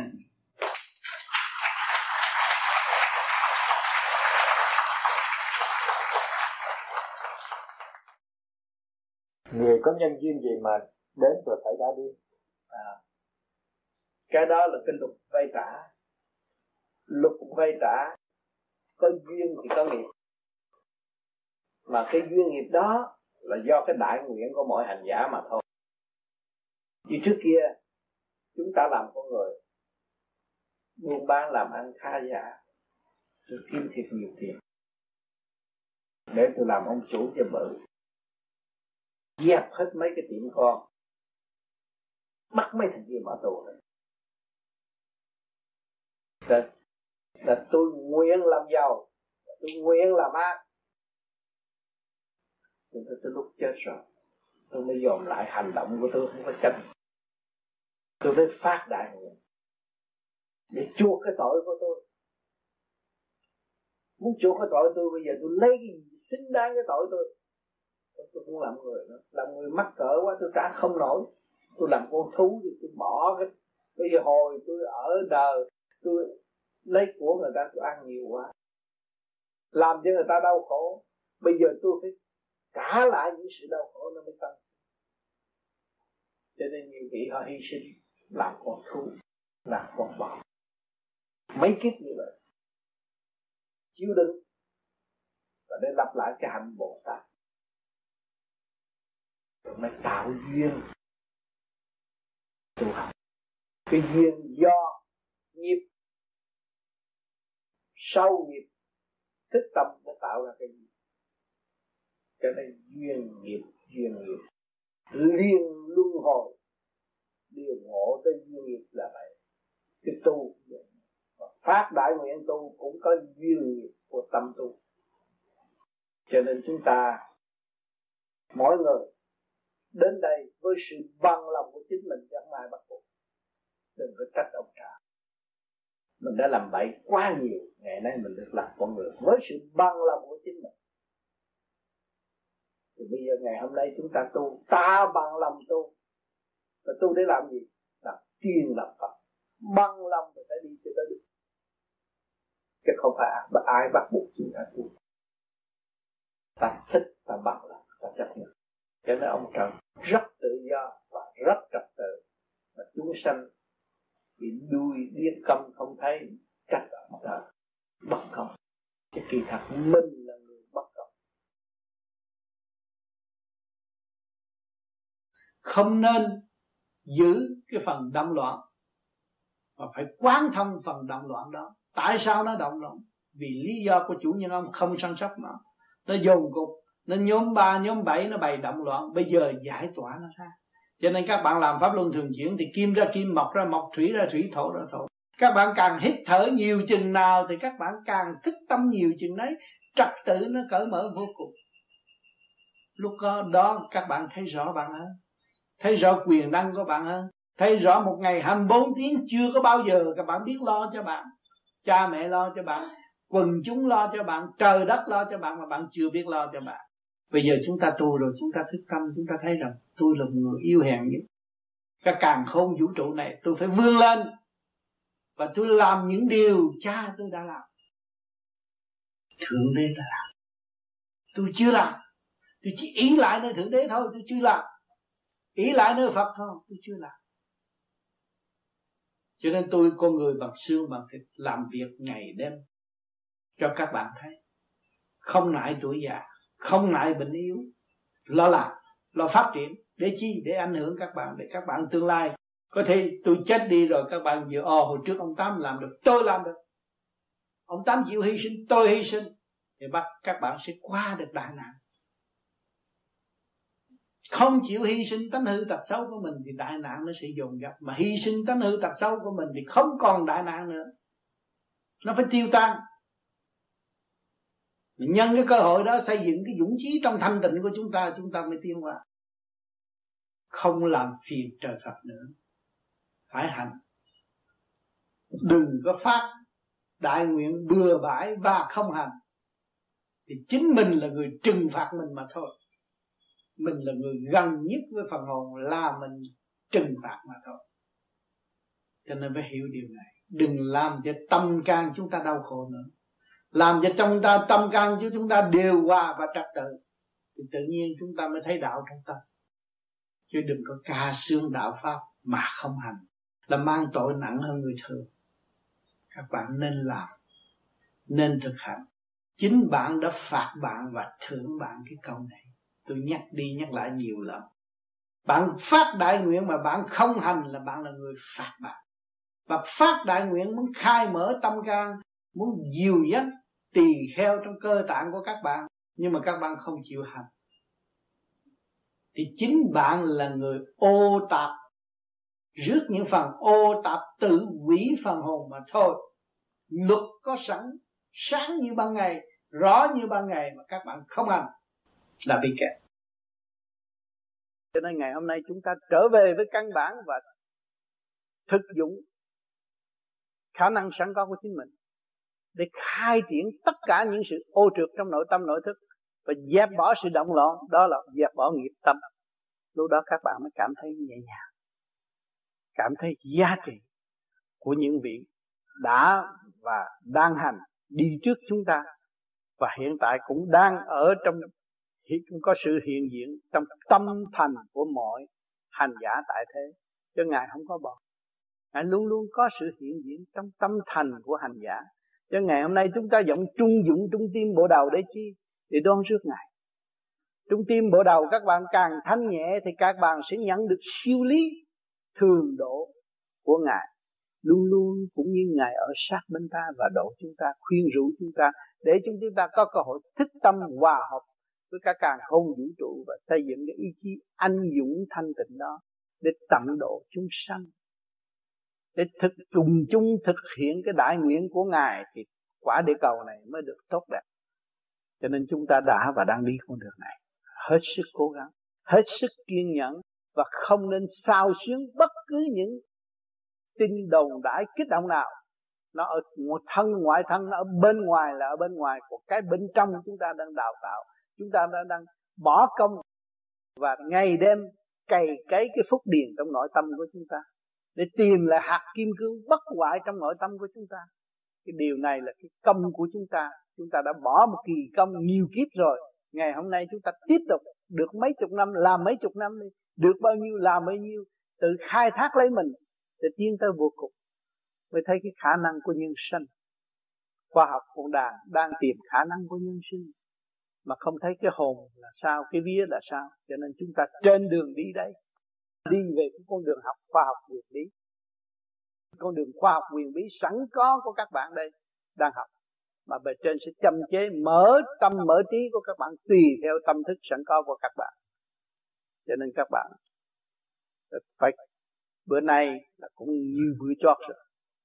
Người có nhân duyên gì mà đến rồi phải đã đi? À, cái đó là cái luật vay trả. Luật vay trả có duyên thì có nghiệp. Mà cái duyên nghiệp đó là do cái đại nguyện của mọi hành giả mà thôi. Như trước kia, chúng ta làm con người, buôn bán làm ăn khá giả, tôi kiếm thiệt nhiều tiền. Để tôi làm ông chủ cho bự. Dẹp hết mấy cái tiệm con. Bắt mấy thằng kia mở tù này là, là tôi nguyện làm giàu tôi nguyện làm ác. Nhưng tôi, tôi lúc chết rồi tôi mới dòm lại hành động của tôi không có chân tôi mới phát đại nguyện để chuộc cái tội của tôi. Muốn chuộc cái tội tôi bây giờ tôi lấy cái gì xứng đáng cái tội tôi tôi không làm người nữa. Làm người mắc cỡ quá tôi trả không nổi. Tôi làm con thú thì tôi bỏ cái bây giờ hồi tôi ở đời tôi lấy của người ta, tôi ăn nhiều quá. Làm cho người ta đau khổ. Bây giờ tôi phải trả lại những sự đau khổ nó mới tăng cho nên nhiều vị họ hy sinh, làm con thú, làm con bò. Mấy kiếp như vậy chịu đựng và để lặp lại cái hạnh bồ tát. Rồi mới tạo duyên. Tu học. Cái duyên do nghiệp sau nghiệp, thức tâm nó tạo ra cái gì? Cho nên duyên nghiệp duyên nghiệp. Liên luân hồi điều ngộ tới duyên nghiệp là vậy. Cái tu phát đại nguyện tu cũng có duyên nghiệp của tâm tu. Cho nên chúng ta, mỗi người đến đây với sự bằng lòng của chính mình chẳng ai bắt buộc. Đừng có trách ông trời mình đã làm bậy quá nhiều, ngày nay mình được làm con người với sự bằng lòng của chính mình. Thì bây giờ ngày hôm nay chúng ta tu, ta bằng lòng tu. Và tu để làm gì? Là tiên làm phật. Bằng lòng thì phải đi cho tới được. Chứ không phải ai bắt buộc chúng ta tu. Ta thích, ta bằng lòng, ta chấp nhận. Cho nên ông trời rất tự do và rất trật tự. Và chúng sanh bị đuôi điếc câm không thấy trách ông trời bất công. Cái kỳ thật mình là người bất công.
Không nên giữ cái phần động loạn, mà phải quán thông phần động loạn đó. Tại sao nó động loạn? Vì lý do của chủ nhân ông không săn sóc nó. Nó dồn cục
nên nhóm ba, nhóm bảy, nó bày động loạn. Bây giờ giải tỏa nó ra cho nên các bạn làm pháp luân thường chuyển thì kim ra kim, mọc ra mọc, thủy ra thủy, thổ ra thổ. Các bạn càng hít thở nhiều chừng nào thì các bạn càng thức tâm nhiều chừng đấy. Trật tự nó cởi mở vô cùng. Lúc đó các bạn thấy rõ bạn hơn. Thấy rõ quyền năng của bạn hơn. Thấy rõ một ngày 24 tiếng chưa có bao giờ các bạn biết lo cho bạn. Cha mẹ lo cho bạn, quần chúng lo cho bạn, trời đất lo cho bạn mà bạn chưa biết lo cho bạn bây giờ chúng ta tu rồi, chúng ta thức tâm, chúng ta thấy rằng tôi là một người yêu hèn nhất. Cả càng khôn vũ trụ này, tôi phải vươn lên. Và tôi làm những điều cha tôi đã làm. Thượng đế đã làm. Tôi chưa làm. Tôi chỉ ý lại nơi thượng đế thôi, tôi chưa làm. Ý lại nơi phật thôi, tôi chưa làm. Cho nên tôi con người bằng xương bằng thịt làm việc ngày đêm cho các bạn thấy. Không ngại tuổi già không ngại bệnh yếu. Lo làm lo phát triển. Để chi? Để ảnh hưởng các bạn, để các bạn tương lai. Có thể tôi chết đi rồi các bạn vừa ồ, hồi trước ông tám làm được, tôi làm được. Ông tám chịu hy sinh, tôi hy sinh. Thì bắt các bạn sẽ qua được đại nạn. Không chịu hy sinh tánh hư tật xấu của mình thì đại nạn nó sẽ dồn dập. Mà hy sinh tánh hư tật xấu của mình thì không còn đại nạn nữa. Nó phải tiêu tan mình nhân cái cơ hội đó xây dựng cái dũng chí trong thanh tịnh của chúng ta chúng ta mới tiến qua không làm phiền trời Phật nữa. Phải hành đừng có phát đại nguyện bừa bãi và không hành thì chính mình là người trừng phạt mình mà thôi. Mình là người gần nhất với phần hồn là mình trừng phạt mà thôi. Cho nên phải hiểu điều này. Đừng làm cho tâm can chúng ta đau khổ nữa làm cho trong ta tâm can chứ chúng ta điều hòa và trật tự, thì tự nhiên chúng ta mới thấy đạo trong tâm. Chứ đừng có ca xương đạo pháp mà không hành, là mang tội nặng hơn người thường. Các bạn nên làm, nên thực hành. Chính bạn đã phạt bạn và thưởng bạn cái câu này. Tôi nhắc đi nhắc lại nhiều lần. Bạn phát đại nguyện mà bạn không hành là bạn là người phạt bạn. Và phát đại nguyện muốn khai mở tâm can, muốn dìu dắt tỳ kheo trong cơ tạng của các bạn, nhưng mà các bạn không chịu hành. Thì chính bạn là người ô tạp, rước những phần ô tạp tự quỷ phần hồn mà thôi. Luật có sẵn, sáng như ban ngày, rõ như ban ngày mà các bạn không hành. Là bị kẹt cho nên ngày hôm nay chúng ta trở về với căn bản và thực dụng khả năng sẵn có của chính mình để khai triển tất cả những sự ô trượt trong nội tâm, nội thức và dẹp bỏ sự động loạn. Đó là dẹp bỏ nghiệp tâm. Lúc đó các bạn mới cảm thấy nhẹ nhàng, cảm thấy giá trị của những vị đã và đang hành đi trước chúng ta và hiện tại cũng đang ở trong cũng có sự hiện diện trong tâm thành của mọi hành giả tại thế. Cho ngài không có bỏ. Ngài luôn luôn có sự hiện diện trong tâm thành của hành giả cho ngày hôm nay chúng ta giọng trung dụng trung tim bộ đầu để chi để đoan rước ngài. Trung tim bộ đầu các bạn càng thanh nhẹ thì các bạn sẽ nhận được siêu lý thường độ của ngài. Luôn luôn cũng như ngài ở sát bên ta và độ chúng ta, khuyên rủ chúng ta để chúng ta có cơ hội thích tâm hòa hợp với cả càng không vũ trụ và xây dựng cái ý chí anh dũng thanh tịnh đó để tận độ chúng sanh để thực trùng chung thực hiện cái đại nguyện của ngài thì quả địa cầu này mới được tốt đẹp. Cho nên chúng ta đã và đang đi con đường này. Hết sức cố gắng hết sức kiên nhẫn và không nên sao xuyến bất cứ những tin đồn đãi kích động nào. Nó ở thân ngoại thân nó ở bên ngoài là ở bên ngoài của cái bên trong chúng ta đang đào tạo. Chúng ta đang, đang bỏ công và ngày đêm cày cấy cái phúc điền trong nội tâm của chúng ta để tìm lại hạt kim cương bất hoại trong nội tâm của chúng ta. Cái điều này là cái công của chúng ta. Chúng ta đã bỏ một kỳ công nhiều kiếp rồi. Ngày hôm nay chúng ta tiếp tục được mấy chục năm, làm mấy chục năm đi. Được bao nhiêu, làm bao nhiêu. Tự khai thác lấy mình để tiến tới vô cùng. Mới thấy cái khả năng của nhân sinh. Khoa học cũng đang đang tìm khả năng của nhân sinh. Mà không thấy cái hồn là sao, cái vía là sao. Cho nên chúng ta trên đường đi đấy đi về cái con đường học khoa học quyền bí. Con đường khoa học quyền bí sẵn có của các bạn đây đang học.
Mà bề trên sẽ châm chế, mở tâm mở trí của các bạn, tùy theo tâm thức sẵn có của các bạn. Cho nên các bạn phải, bữa nay là cũng như bữa chót rồi,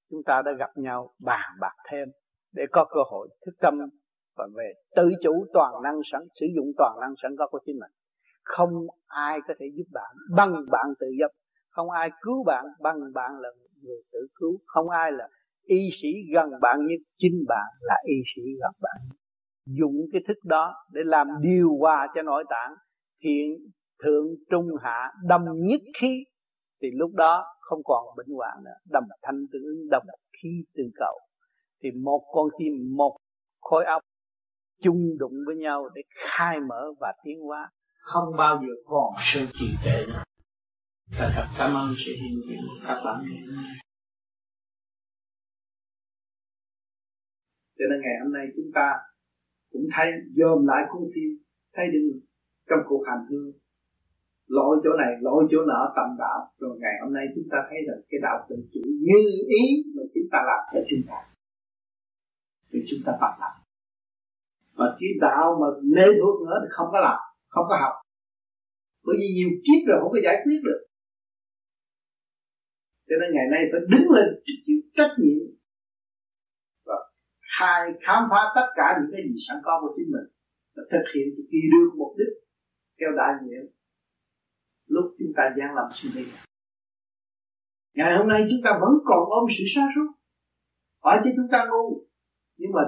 chúng ta đã gặp nhau bàn bạc thêm để có cơ hội thức tâm và về tự chủ toàn năng sẵn, sử dụng toàn năng sẵn có của chính mình không ai có thể giúp bạn bằng bạn tự giúp không ai cứu bạn bằng bạn là người tự cứu. Không ai là y sĩ gần bạn nhất chính bạn là y sĩ gần bạn. Dùng cái thức đó để làm điều hòa cho nội tạng, thiện, thượng, trung, hạ đầm nhất khí. Thì lúc đó không còn bệnh hoạn nữa. Đầm thanh tương ứng đầm khí từ cầu. Thì một con tim, một khối óc chung đụng với nhau để khai mở và tiến hóa không bao giờ còn sự trì trệ nữa Thật thật cảm ơn sự hiện diện của các bạn ngày hôm nay.
cho nên ngày hôm nay chúng ta cũng thấy dòm lại con tim thấy được trong cuộc hành hương. Lỗi chỗ này, lỗi chỗ nọ, tầm đạo rồi ngày hôm nay chúng ta thấy rằng cái đạo tự chủ như ý mà chúng ta làm cho chúng ta. Thì chúng ta bắt làm mà cái đạo mà lê thuộc nữa thì không có làm, không có học bởi vì nhiều kiếp rồi không có giải quyết được. Cho nên ngày nay phải đứng lên chịu trách nhiệm và khai khám phá tất cả những cái gì sẵn có của chính mình và thực hiện kỳ đưa mục đích theo đại nguyện lúc chúng ta gian làm suy nghĩ ngày hôm nay chúng ta vẫn còn ôm sự sáng suốt hỏi cho chúng ta ngu, nhưng mà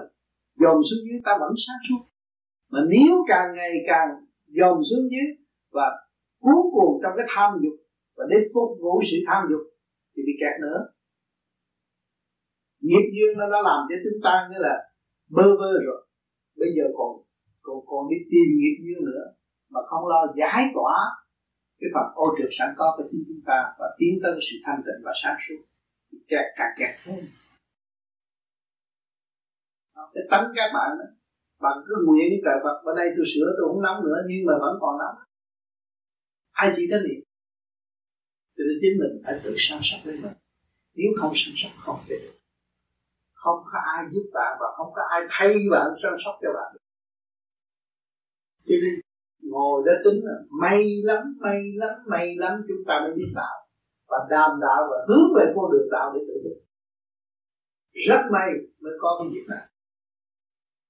dồn xuống dưới ta vẫn sáng suốt mà nếu càng ngày càng dồn xuống dưới và cuốn cuồng trong cái tham dục và để phục vụ sự tham dục thì bị kẹt nữa. Nghiệp duyên nó đã làm cho chúng ta nghĩa là bơ vơ rồi. Bây giờ còn còn còn đi tìm nghiệp duyên nữa mà không lo giải tỏa cái phần ô trượt sẵn có của chính chúng ta và tiến tới sự thanh tịnh và sáng suốt. Thì kẹt, càng kẹt hơn. Cái tánh các bạn đó, bạn cứ nguyện trời Phật bên đây tôi sửa tôi không nóng nữa nhưng mà vẫn còn nóng ai chỉ đến niệm cho nên chính mình phải tự săn sóc lên mình. Nếu không săn sóc không thể được. Không có ai giúp bạn và không có ai thay bạn săn sóc cho bạn. Cho nên ngồi đó tính là may lắm may lắm may lắm chúng ta mới biết đạo. Và đàm đạo và hướng về con đường đạo để tự được rất may mới có cái việc này.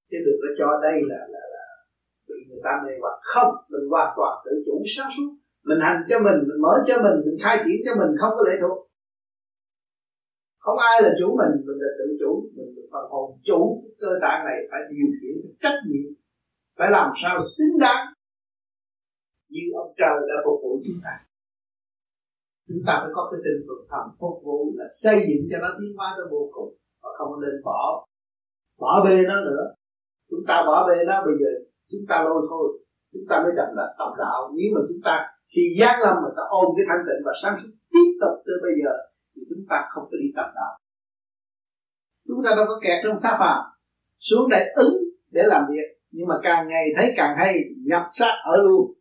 Chứ đừng có cho đây là là, là bị người ta mê hoặc. Không mình hoàn toàn tự chủ sáng suốt mình hành cho mình mình mở cho mình mình khai triển cho mình, không có lệ thuộc. Không ai là chủ mình mình là tự chủ, mình là phần hồn chủ. Cơ tạng này phải điều khiển trách nhiệm, phải làm sao xứng đáng như ông trời đã phục vụ chúng ta. Chúng ta phải có cái tinh thần thầm phục vụ là xây dựng cho nó tiến hóa tới vô cùng, và không nên bỏ bỏ bê nó nữa. Chúng ta bỏ bê nó, bây giờ chúng ta lôi thôi. Chúng ta mới đậm là tập đạo. Nếu mà chúng ta khi giác lâm mà ta ôm cái thanh tịnh và sáng suốt tiếp tục từ bây giờ, thì chúng ta không có đi tập đạo. Chúng ta đâu có kẹt trong xa phàm xuống đây ứng để làm việc. Nhưng mà càng ngày thấy càng hay, nhập sát ở luôn.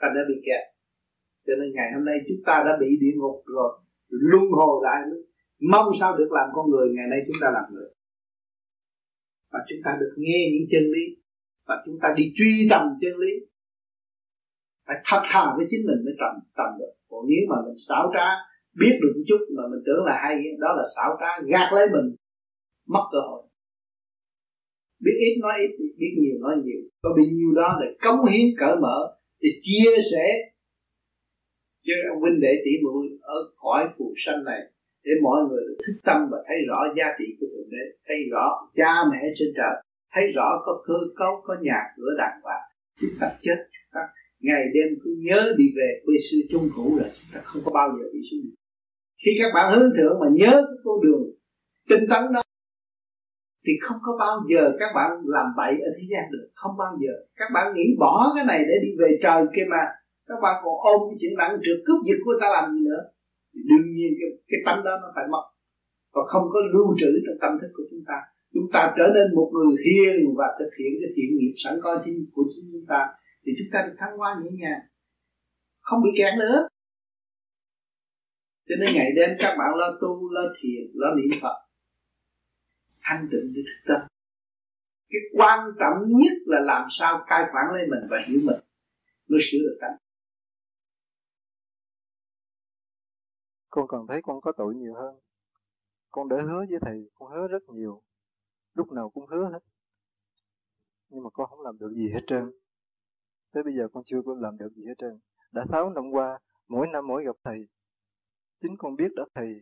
Thành đã bị kẹt. Cho nên ngày hôm nay chúng ta đã bị địa ngục rồi, luân hồi lại mong sao được làm con người, ngày nay chúng ta làm người. Và chúng ta được nghe những chân lý. Và chúng ta đi truy tầm chân lý phải thật thà với chính mình mới tầm tầm được. Còn nếu mà mình xảo trá, biết được một chút mà mình tưởng là hay, đó là xảo trá, gạt lấy mình, mất cơ hội. Biết ít nói ít, biết nhiều nói nhiều. Có bị nhiêu đó để cống hiến cởi mở, để chia sẻ. Cho ông huynh đệ tỷ muội ở cõi phù sanh này, để mọi người được thức tâm và thấy rõ giá trị của thượng đế, thấy rõ cha mẹ trên trời, thấy rõ có cơ cấu, có nhà cửa đàng hoàng. Chúng ta chết, chúng ta ngày đêm cứ nhớ đi về quê xưa chung cũ là chúng ta không có bao giờ bị xuống khi các bạn hướng thượng mà nhớ cái con đường tinh tấn đó thì không có bao giờ các bạn làm bậy ở thế gian được. Không bao giờ. Các bạn nghĩ bỏ cái này để đi về trời kia mà. Các bạn còn ôm cái chuyện nặng trượt cướp giật của ta làm gì nữa? Thì đương nhiên cái, cái tâm đó nó phải mất. Và không có lưu trữ trong tâm thức của chúng ta. Chúng ta trở nên một người hiền và thực hiện cái thiện nghiệp sẵn có chính của chính chúng ta thì chúng ta được thăng hoa nhẹ nhàng, không bị kẹt nữa. Cho nên ngày đêm các bạn lo tu, lo thiền, lo niệm phật, thanh tịnh để thức tâm.
Cái quan trọng nhất là làm sao cai quản lấy mình và hiểu mình mới sửa được tánh
con còn thấy con có tội nhiều hơn. Con đã hứa với thầy, con hứa rất nhiều. Lúc nào cũng hứa hết. Nhưng mà con không làm được gì hết trơn tới bây giờ con chưa có làm được gì hết trơn. Đã sáu năm qua, mỗi năm mỗi gặp thầy. Chính con biết đã thầy.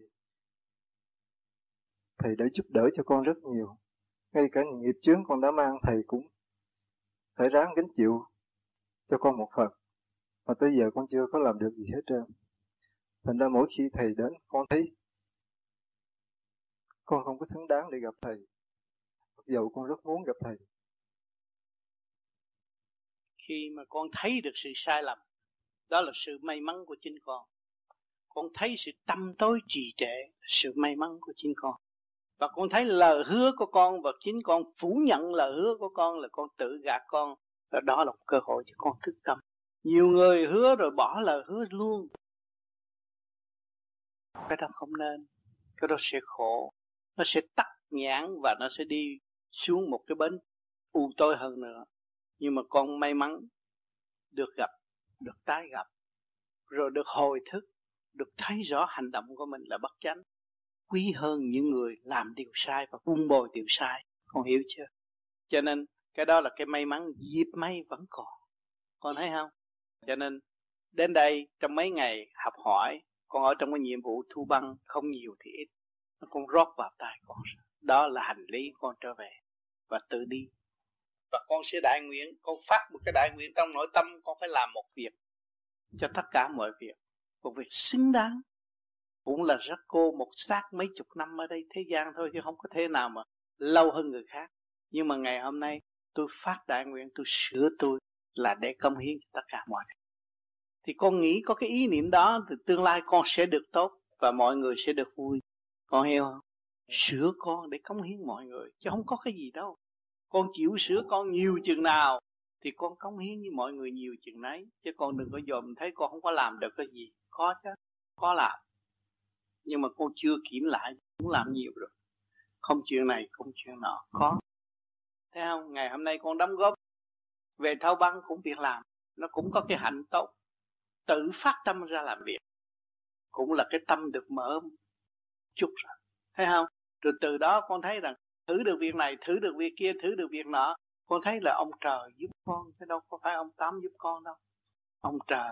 Thầy đã giúp đỡ cho con rất nhiều. Ngay cả những nghiệp chướng con đã mang, thầy cũng phải ráng gánh chịu cho con một phần. Mà tới giờ con chưa có làm được gì hết trơn. Thành ra mỗi khi thầy đến, con thấy con không có xứng đáng để gặp thầy. Mặc dầu con rất muốn gặp thầy
khi mà con thấy được sự sai lầm, đó là sự may mắn của chính con. Con thấy sự tâm tối trì trệ, sự may mắn của chính con. Và con thấy lời hứa của con và chính con phủ nhận lời hứa của con là con tự gạt con. Và đó là một cơ hội cho con thức tâm. Nhiều người hứa rồi bỏ lời hứa luôn. Cái đó không nên. Cái đó sẽ khổ. Nó sẽ tắt nhãn và nó sẽ đi xuống một cái bến u tối hơn nữa nhưng mà con may mắn được gặp, được tái gặp, rồi được hồi thức, được thấy rõ hành động của mình là bất chánh. Quý hơn những người làm điều sai và vun bồi điều sai. Con hiểu chưa? Cho nên cái đó là cái may mắn dịp may vẫn còn. Con thấy không? Cho nên đến đây trong mấy ngày học hỏi, con ở trong cái nhiệm vụ thu băng không nhiều thì ít. Nó con rót vào tay con. Đó là hành lý con trở về và tự đi và con sẽ đại nguyện, con phát một cái đại nguyện trong nội tâm, con phải làm một việc cho tất cả mọi việc. Một việc xứng đáng. Cũng là rất cô một xác mấy chục năm ở đây thế gian thôi, chứ không có thế nào mà lâu hơn người khác. Nhưng mà ngày hôm nay, tôi phát đại nguyện, tôi sửa tôi là để công hiến cho tất cả mọi người. Thì con nghĩ có cái ý niệm đó, thì tương lai con sẽ được tốt và mọi người sẽ được vui. Con hiểu không? Sửa con để cống hiến mọi người, chứ không có cái gì đâu con chịu sửa con nhiều chừng nào thì con cống hiến với mọi người nhiều chừng nấy. Chứ con đừng có dòm thấy con không có làm được cái gì. Có chứ có làm. Nhưng mà con chưa kiểm lại, cũng làm nhiều rồi. Không chuyện này, không chuyện nọ có thấy không? Ngày hôm nay con đóng góp về thao băng cũng việc làm. Nó cũng có cái hạnh tốt. Tự phát tâm ra làm việc. Cũng là cái tâm được mở chút rồi. Thấy không? Rồi từ đó con thấy rằng thử được việc này thử được việc kia thử được việc nọ. Con thấy là ông trời giúp con, chứ đâu có phải ông tám giúp con đâu. Ông trời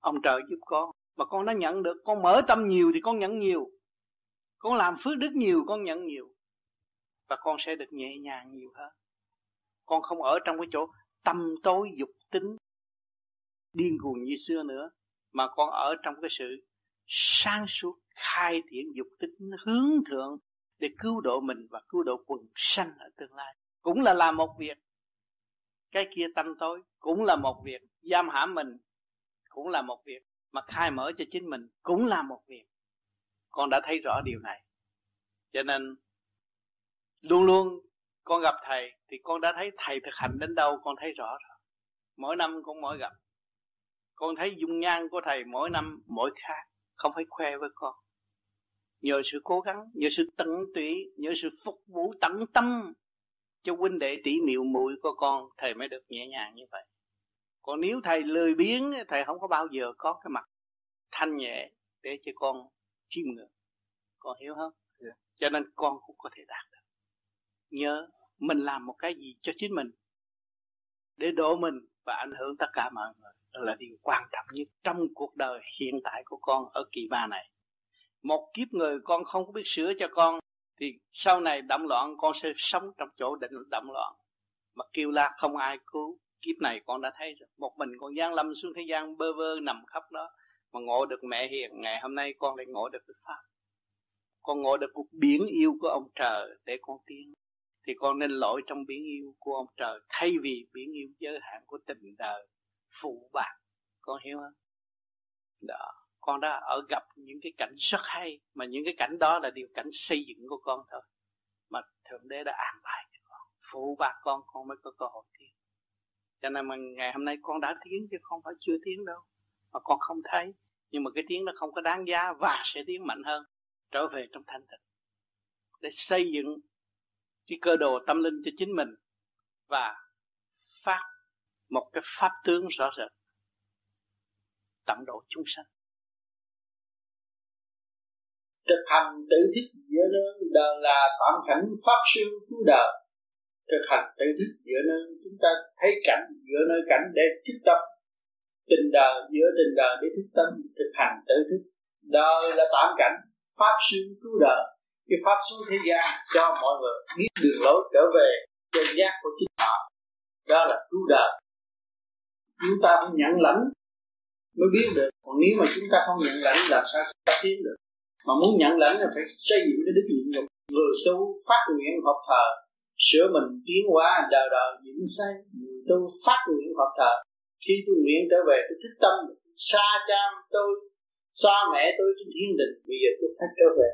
ông trời giúp con. Mà con đã nhận được, con mở tâm nhiều thì con nhận nhiều. Con làm phước đức nhiều, con nhận nhiều. Và con sẽ được nhẹ nhàng nhiều hơn. Con không ở trong cái chỗ tâm tối dục tính điên cuồng như xưa nữa, mà con ở trong cái sự sáng suốt, khai triển dục tính, hướng thượng để cứu độ mình và cứu độ quần sanh ở tương lai. Cũng là làm một việc. Cái kia tâm tối cũng là một việc. Giam hãm mình cũng là một việc. Mà khai mở cho chính mình cũng là một việc. Con đã thấy rõ điều này. Cho nên, luôn luôn con gặp thầy thì con đã thấy thầy thực hành đến đâu con thấy rõ rồi. Mỗi năm con mỗi gặp. Con thấy dung nhan của thầy mỗi năm mỗi khác. Không phải khoe với con nhờ sự cố gắng nhờ sự tận tụy nhờ sự phục vụ tận tâm cho huynh đệ tỷ niệu muội của con thầy mới được nhẹ nhàng như vậy. Còn nếu thầy lười biếng thầy không có bao giờ có cái mặt thanh nhẹ để cho con chiêm ngưỡng. Con hiểu không? Yeah. Dạ. cho nên con cũng có thể đạt được. Nhớ mình làm một cái gì cho chính mình để độ mình và ảnh hưởng tất cả mọi người. Đó là điều quan trọng nhất trong cuộc đời hiện tại của con ở kỳ ba này một kiếp người con không có biết sửa cho con, thì sau này động loạn con sẽ sống trong chỗ định động loạn. Mà kêu la không ai cứu. Kiếp này con đã thấy rồi. Một mình con gian lâm xuống thế gian bơ vơ nằm khắp đó, mà ngộ được mẹ hiền. Ngày hôm nay con lại ngộ được cái pháp. Con ngộ được cuộc biển yêu của ông trời để con tiến. Thì con nên lội trong biển yêu của ông trời, thay vì biển yêu giới hạn của tình đời, phụ bạc. Con hiểu không? Đó con đã ở gặp những cái cảnh rất hay, mà những cái cảnh đó là điều cảnh xây dựng của con thôi. Mà thượng đế đã an bài cho con, phụ bạc con con mới có cơ hội tiến. Cho nên mà ngày hôm nay con đã tiến chứ không phải chưa tiến đâu, mà con không thấy. Nhưng mà cái tiếng nó không có đáng giá và sẽ tiến mạnh hơn, trở về trong thanh tịnh. Để xây dựng
cái cơ đồ tâm linh cho chính mình và phát một cái pháp tướng rõ rệt tận độ chúng sanh
thực hành tự thích giữa nơi đời là tạm cảnh pháp sư cứu đời. Thực hành tự thức giữa nơi chúng ta thấy cảnh giữa nơi cảnh để thức tâm. Tình đời giữa tình đời để thức tâm, thực hành tự thức. Đời là tạm cảnh pháp sư cứu đời. Cái pháp xuống thế gian cho mọi người biết đường lối trở về chân giác của chính họ. Đó là cứu đời. Chúng ta phải nhận lãnh mới biết được. Còn nếu mà chúng ta không nhận lãnh, làm sao chúng ta tiến được? Mà muốn nhận lãnh là phải xây dựng cái đức nhịn nhục. Người tu phát nguyện học thờ, sửa mình tiến hóa đời đời vĩnh sai người tu phát nguyện học thờ, khi tôi nguyện trở về tôi thích tâm, xa cha tôi, xa mẹ tôi trên thiên đình, bây giờ tôi phải trở về.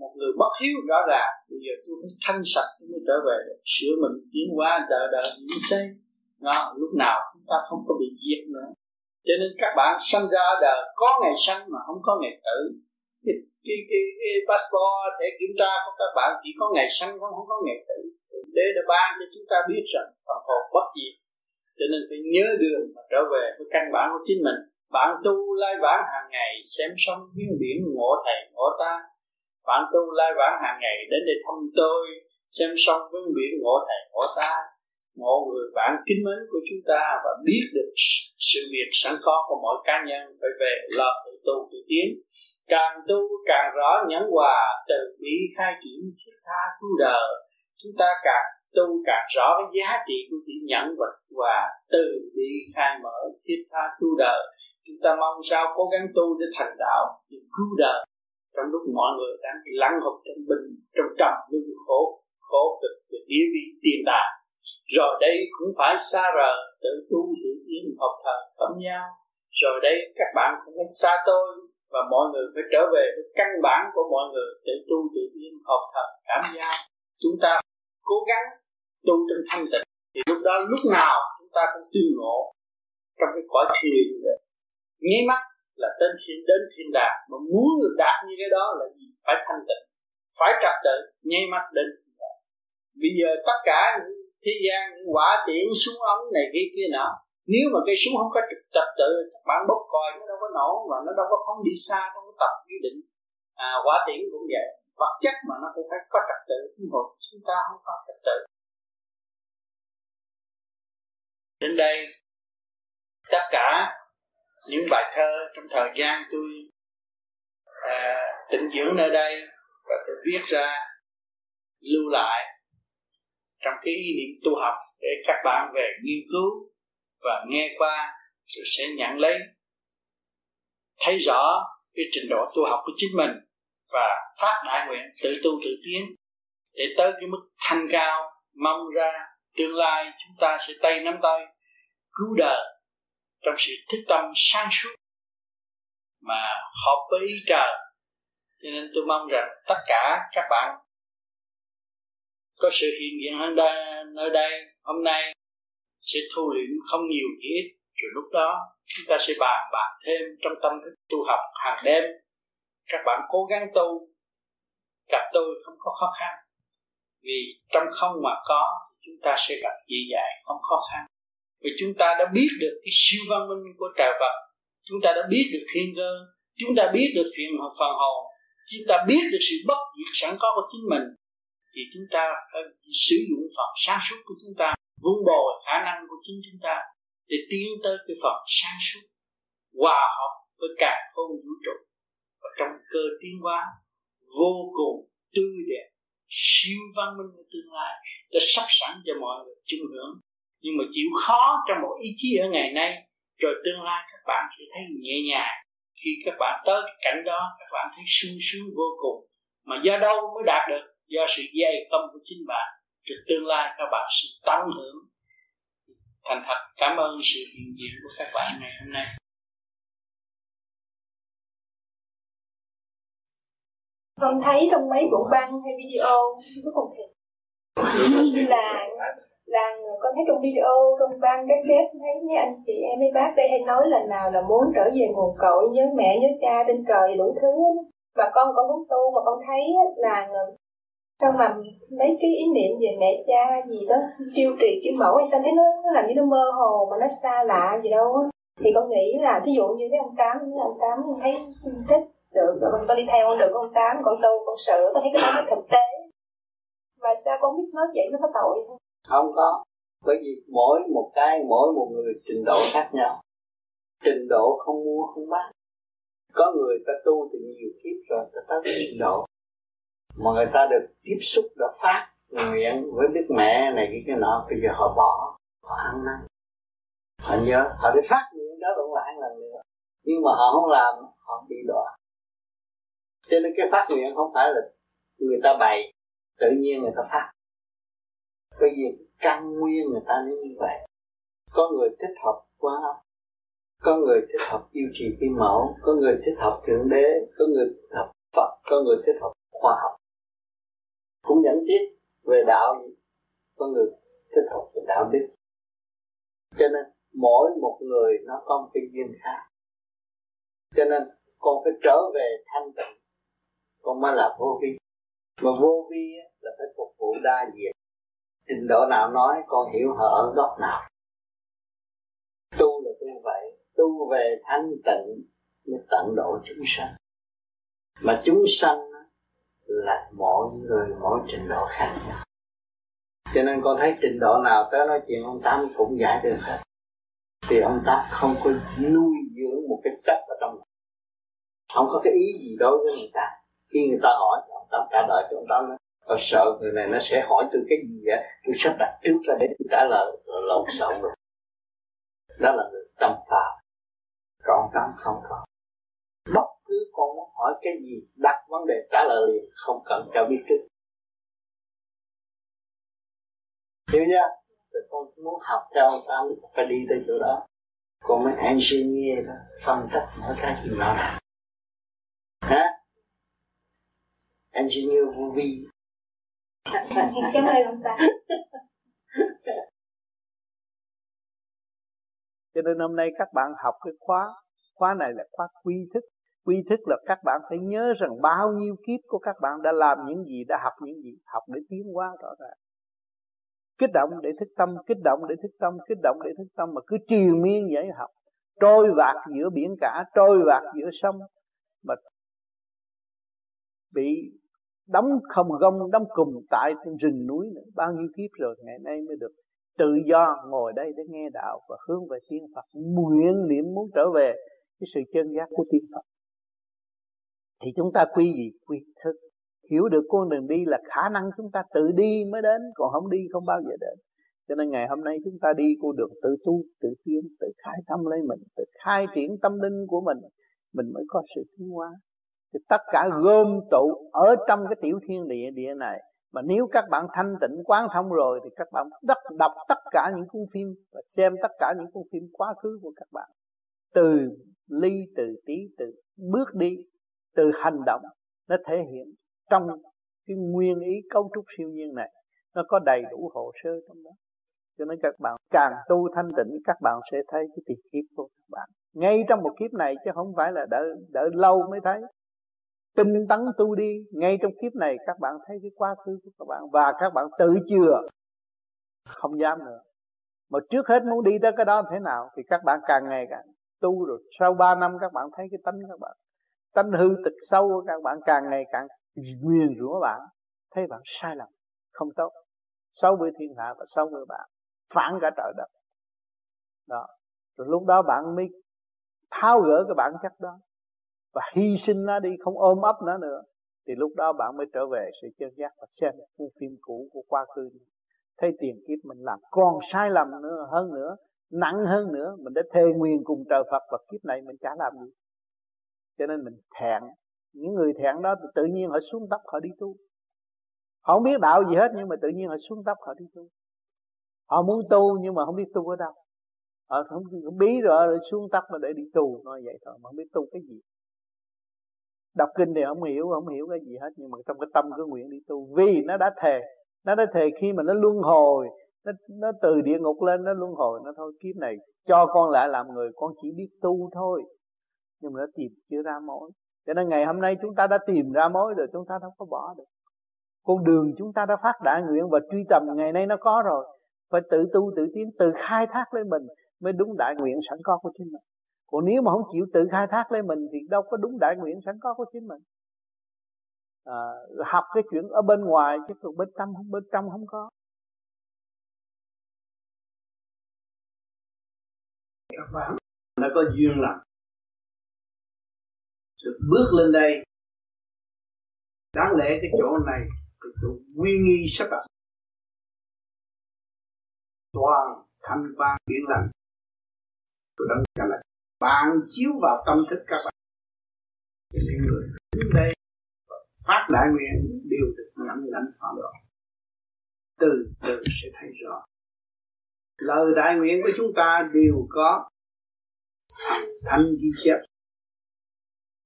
Một người bất hiếu rõ ràng, bây giờ tôi phải thanh sạch tôi mới trở về sửa mình tiến hóa đời đời vĩnh sai nó lúc nào chúng ta không có bị diệt nữa. Cho nên các bạn sanh ra ở đời, có ngày sanh mà không có ngày tử cái, cái, cái, cái passport để kiểm tra của các bạn chỉ có ngày sanh không không có ngày tử. Để đã ban cho chúng ta biết rằng phần hồn bất diệt cho nên phải nhớ đường mà trở về với căn bản của chính mình. Bạn tu lai vãng hàng ngày xem sông biến biển ngộ thầy ngộ ta. Bạn tu lai vãng hàng ngày đến để thăm tôi xem sông biến biển ngộ thầy ngộ ta. Ngộ người bạn kính mến của chúng ta và biết được sự việc sẵn có của mỗi cá nhân phải về lo tự tu tự tiến. Càng tu càng rõ nhẫn hòa từ bi khai triển thiết tha cứu đời. Chúng ta càng tu càng rõ cái giá trị của sự nhẫn vật và từ bi khai mở thiết tha cứu đời. Chúng ta mong sao cố gắng tu để thành đạo, để cứu đời. Trong lúc mọi người đang lắng hụt trong bình, trong trầm luân khổ khổ cực về địa vị tiền tài rồi đây cũng phải xa rời tự tu tự tiến học thờ phẩm nhau rồi đây các bạn cũng phải xa tôi và mọi người phải trở về với căn bản của mọi người tự tu tự nhiên, học thật, cảm giác. Chúng ta cố gắng tu trong thanh tịnh. Thì lúc đó, lúc nào chúng ta cũng tuyên ngộ trong cái cõi thiền nghe mắt là tên thiên đến thiên đàng mà muốn được đạt như cái đó là gì? Phải thanh tịnh, phải trật tự, nháy mắt đến bây giờ tất cả những thế gian, những quả tiễn xuống ống này kia kia nọ nếu mà cây súng không có trật, trật tự các bạn bốc còi nó đâu có nổ mà nó đâu có phóng đi xa không có tập quy định. À, quả tiễn cũng vậy. Vật chất mà nó cũng phải có trật tự nhưng mà chúng ta không có trật tự. Đến đây tất cả những bài thơ trong thời gian tôi à, tịnh dưỡng nơi đây và tôi viết ra lưu lại trong cái ý niệm tu học để các bạn về nghiên cứu và nghe qua rồi sẽ nhận lấy. Thấy rõ cái trình độ tu học của chính mình và phát đại nguyện tự tu tự tiến để tới cái mức thanh cao mong ra tương lai chúng ta sẽ tay nắm tay cứu đời trong sự thức tâm sáng suốt mà hợp với ý trời. Cho nên tôi mong rằng tất cả các bạn có sự hiện diện hơn đây, nơi đây hôm nay sẽ thu luyện không nhiều chỉ ít. Rồi lúc đó, chúng ta sẽ bàn bạc thêm trong tâm thức, tu học hàng đêm. Các bạn cố gắng tu, gặp tôi không có khó khăn. Vì trong không mà có chúng ta sẽ gặp dễ dàng, không khó khăn. Vì chúng ta đã biết được cái siêu văn minh của trời vật chúng ta đã biết được thiên cơ. Chúng ta biết được phiền phần hồn. Chúng ta biết được sự bất diệt sẵn có của chính mình. Thì chúng ta phải sử dụng phần sáng suốt của chúng ta vun bồi khả năng của chính chúng ta để tiến tới cái phần sáng suốt, hòa hợp với cả không vũ trụ. Và trong cơ tiến hóa vô cùng tươi đẹp, siêu văn minh của tương lai đã sắp sẵn cho mọi người chung hưởng. Nhưng mà chịu khó trong một ý chí ở ngày nay, rồi tương lai các bạn sẽ thấy nhẹ nhàng. Khi các bạn tới cái cảnh đó, các bạn thấy sung sướng vô cùng. Mà do đâu mới đạt được? Do sự dày công của chính bạn thì tương lai các bạn sẽ tăng hưởng thành thật, cảm ơn sự hiện diện của các bạn ngày hôm nay.
Con thấy trong mấy bộ băng hay video cuối cùng thì là là con thấy trong video, trong băng cassette thấy mấy anh chị em, mấy bác đây hay nói là nào là muốn trở về nguồn cội, nhớ mẹ, nhớ cha, trên trời đủ thứ. Và con có muốn tu và con thấy là sao mà lấy cái ý niệm về mẹ cha gì đó tiêu trì cái mẫu hay sao thấy nó, nó làm như nó mơ hồ mà nó xa lạ gì đâu thì con nghĩ là ví dụ như mấy ông tám ông tám thấy thích được rồi mình con đi theo con được con tám con tu con sự con thấy cái đó nó thực tế. Và sao con biết nói vậy nó có tội không?
Không có. Bởi vì mỗi một cái mỗi một người trình độ khác nhau. Trình độ không mua không bán. Có người ta tu từ nhiều kiếp rồi ta tới trình độ mà người ta được tiếp xúc được phát, nguyện với đức mẹ này, cái cái nọ, bây giờ họ bỏ, họ ăn năn. Họ nhớ, họ đi phát nguyện đó vẫn lại lần nữa. Nhưng mà họ không làm, họ bị đọa. Cho nên cái phát nguyện không phải là người ta bày, tự nhiên người ta phát. Bởi vì căn nguyên người ta như vậy. Có người thích hợp quá, có người thích hợp yêu trì kim mẫu, có người thích hợp thượng đế, có người thích hợp phật, có người thích hợp khoa học cũng dẫn tiếp về đạo con người thích học về đạo đức. Cho nên mỗi một người nó có một cái duyên khác. Cho nên con phải trở về thanh tịnh, con mới là vô vi. Mà vô vi là phải phục vụ đa diện. Trình độ nào nói, con hiểu họ ở góc nào. Tu là tu vậy, tu về thanh tịnh mới tận độ chúng sanh. Mà chúng sanh là mỗi người, mỗi trình độ khác nhau. Cho nên con thấy trình độ nào tới nói chuyện, ông tám cũng giải được hết. Thì ông tám không có nuôi dưỡng một cái chất ở trong không có cái ý gì đối với người ta. Khi người ta hỏi, ông tám trả lời cho ông tám nói tôi sợ người này nó sẽ hỏi tôi cái gì vậy? Tôi sắp đặt trước ra để tôi trả lời. Lộn xộn rồi. Đó là người tâm phạm. Còn tám không có. Bất cứ con muốn hỏi cái gì đặt vấn đề trả lời liền không cần cho biết trước. Hiểu chưa? Rồi con muốn học theo ông tâm phải đi tới chỗ đó. Con mới engineer đó phân tích mỗi cái gì nó là hả? Engineer vô vi.
Cảm ơn ông ta.
Cho nên hôm nay các bạn học cái khóa khóa này là khóa quy thức quy thức là các bạn phải nhớ rằng bao nhiêu kiếp của các bạn đã làm những gì, đã học những gì, học để tiến hóa rõ ràng. Kích động để thức tâm, kích động để thức tâm, kích động để thức tâm mà cứ triền miên vậy học. Trôi vạt giữa biển cả, trôi vạt giữa sông mà bị đóng không gông, đóng cùng tại trên rừng núi nữa. bao nhiêu kiếp rồi ngày nay mới được tự do ngồi đây để nghe đạo và hướng về tiên Phật, nguyện niệm muốn trở về cái sự chân giác của tiên Phật thì chúng ta quy gì? Quy thức. Hiểu được con đường đi là khả năng chúng ta tự đi mới đến còn không đi không bao giờ đến. Cho nên ngày hôm nay chúng ta đi con đường tự tu tự tiến tự khai tâm lấy mình tự khai triển tâm linh của mình mình mới có sự tiến hóa. Thì tất cả gom tụ ở trong cái tiểu thiên địa địa này mà nếu các bạn thanh tịnh quán thông rồi thì các bạn đọc, đọc tất cả những cuốn phim và xem tất cả những cuốn phim quá khứ của các bạn. Từ ly từ tí từ bước đi từ hành động nó thể hiện trong cái nguyên ý cấu trúc siêu nhiên này. Nó có đầy đủ hồ sơ trong đó. Cho nên các bạn càng tu thanh tịnh, các bạn sẽ thấy cái tiền kiếp của các bạn. Ngay trong một kiếp này chứ không phải là đợi đợi lâu mới thấy. Tinh tấn tu đi, ngay trong kiếp này các bạn thấy cái quá khứ của các bạn và các bạn tự chừa. Không dám nữa. Mà trước hết muốn đi tới cái đó thế nào thì các bạn càng ngày càng tu rồi. Sau 3 năm các bạn thấy cái tánh các bạn tánh hư tịch sâu của các bạn càng ngày càng nguyên rủa bạn, thấy bạn sai lầm, không tốt. Xấu với thiên hạ và xấu với bạn, phản cả trời đất. Đó. Rồi lúc đó bạn mới tháo gỡ cái bản chất đó và hy sinh nó đi, không ôm ấp nó nữa. Thì lúc đó bạn mới trở về sự chân giác và xem cuốn phim cũ của quá khứ. Thấy tiền kiếp mình làm còn sai lầm nữa, hơn nữa, nặng hơn nữa, mình đã thề nguyên cùng trời Phật và kiếp này mình chả làm gì cho nên mình thẹn. Những người thẹn đó tự nhiên họ xuống tóc họ đi tu. Họ không biết đạo gì hết nhưng mà tự nhiên họ xuống tóc họ đi tu. Họ muốn tu nhưng mà không biết tu ở đâu. Họ không, không bí rồi, rồi xuống tóc mà để đi tu. Nói vậy thôi mà không biết tu cái gì. Đọc kinh thì không hiểu không hiểu cái gì hết nhưng mà trong cái tâm cứ nguyện đi tu. Vì nó đã thề nó đã thề khi mà nó luân hồi nó, nó từ địa ngục lên nó luân hồi nó thôi kiếp này cho con lại làm người con chỉ biết tu thôi nhưng mà nó tìm chưa ra mối. Cho nên ngày hôm nay chúng ta đã tìm ra mối rồi chúng ta không có bỏ được.
Con đường chúng ta đã phát đại nguyện và truy tầm ngày nay nó có rồi. Phải tự tu tự tiến tự khai thác lấy mình mới đúng đại nguyện sẵn có của chính mình. Còn nếu mà không chịu tự khai thác lấy mình thì đâu có đúng đại nguyện sẵn có của chính mình. À, học cái chuyện ở bên ngoài chứ còn bên tâm không bên trong không có.
Các bạn đã có duyên lành được bước lên đây. Đáng lẽ cái chỗ này cái chỗ uy nghi sắp đặt. Toàn thanh quan biển lành. Tôi đang trả lại bạn chiếu vào tâm thức các bạn. Những người đến đây phát đại nguyện đều được nhận lãnh phạm độ từ từ sẽ thấy rõ. Lời đại nguyện của chúng ta đều có. Thanh ghi chép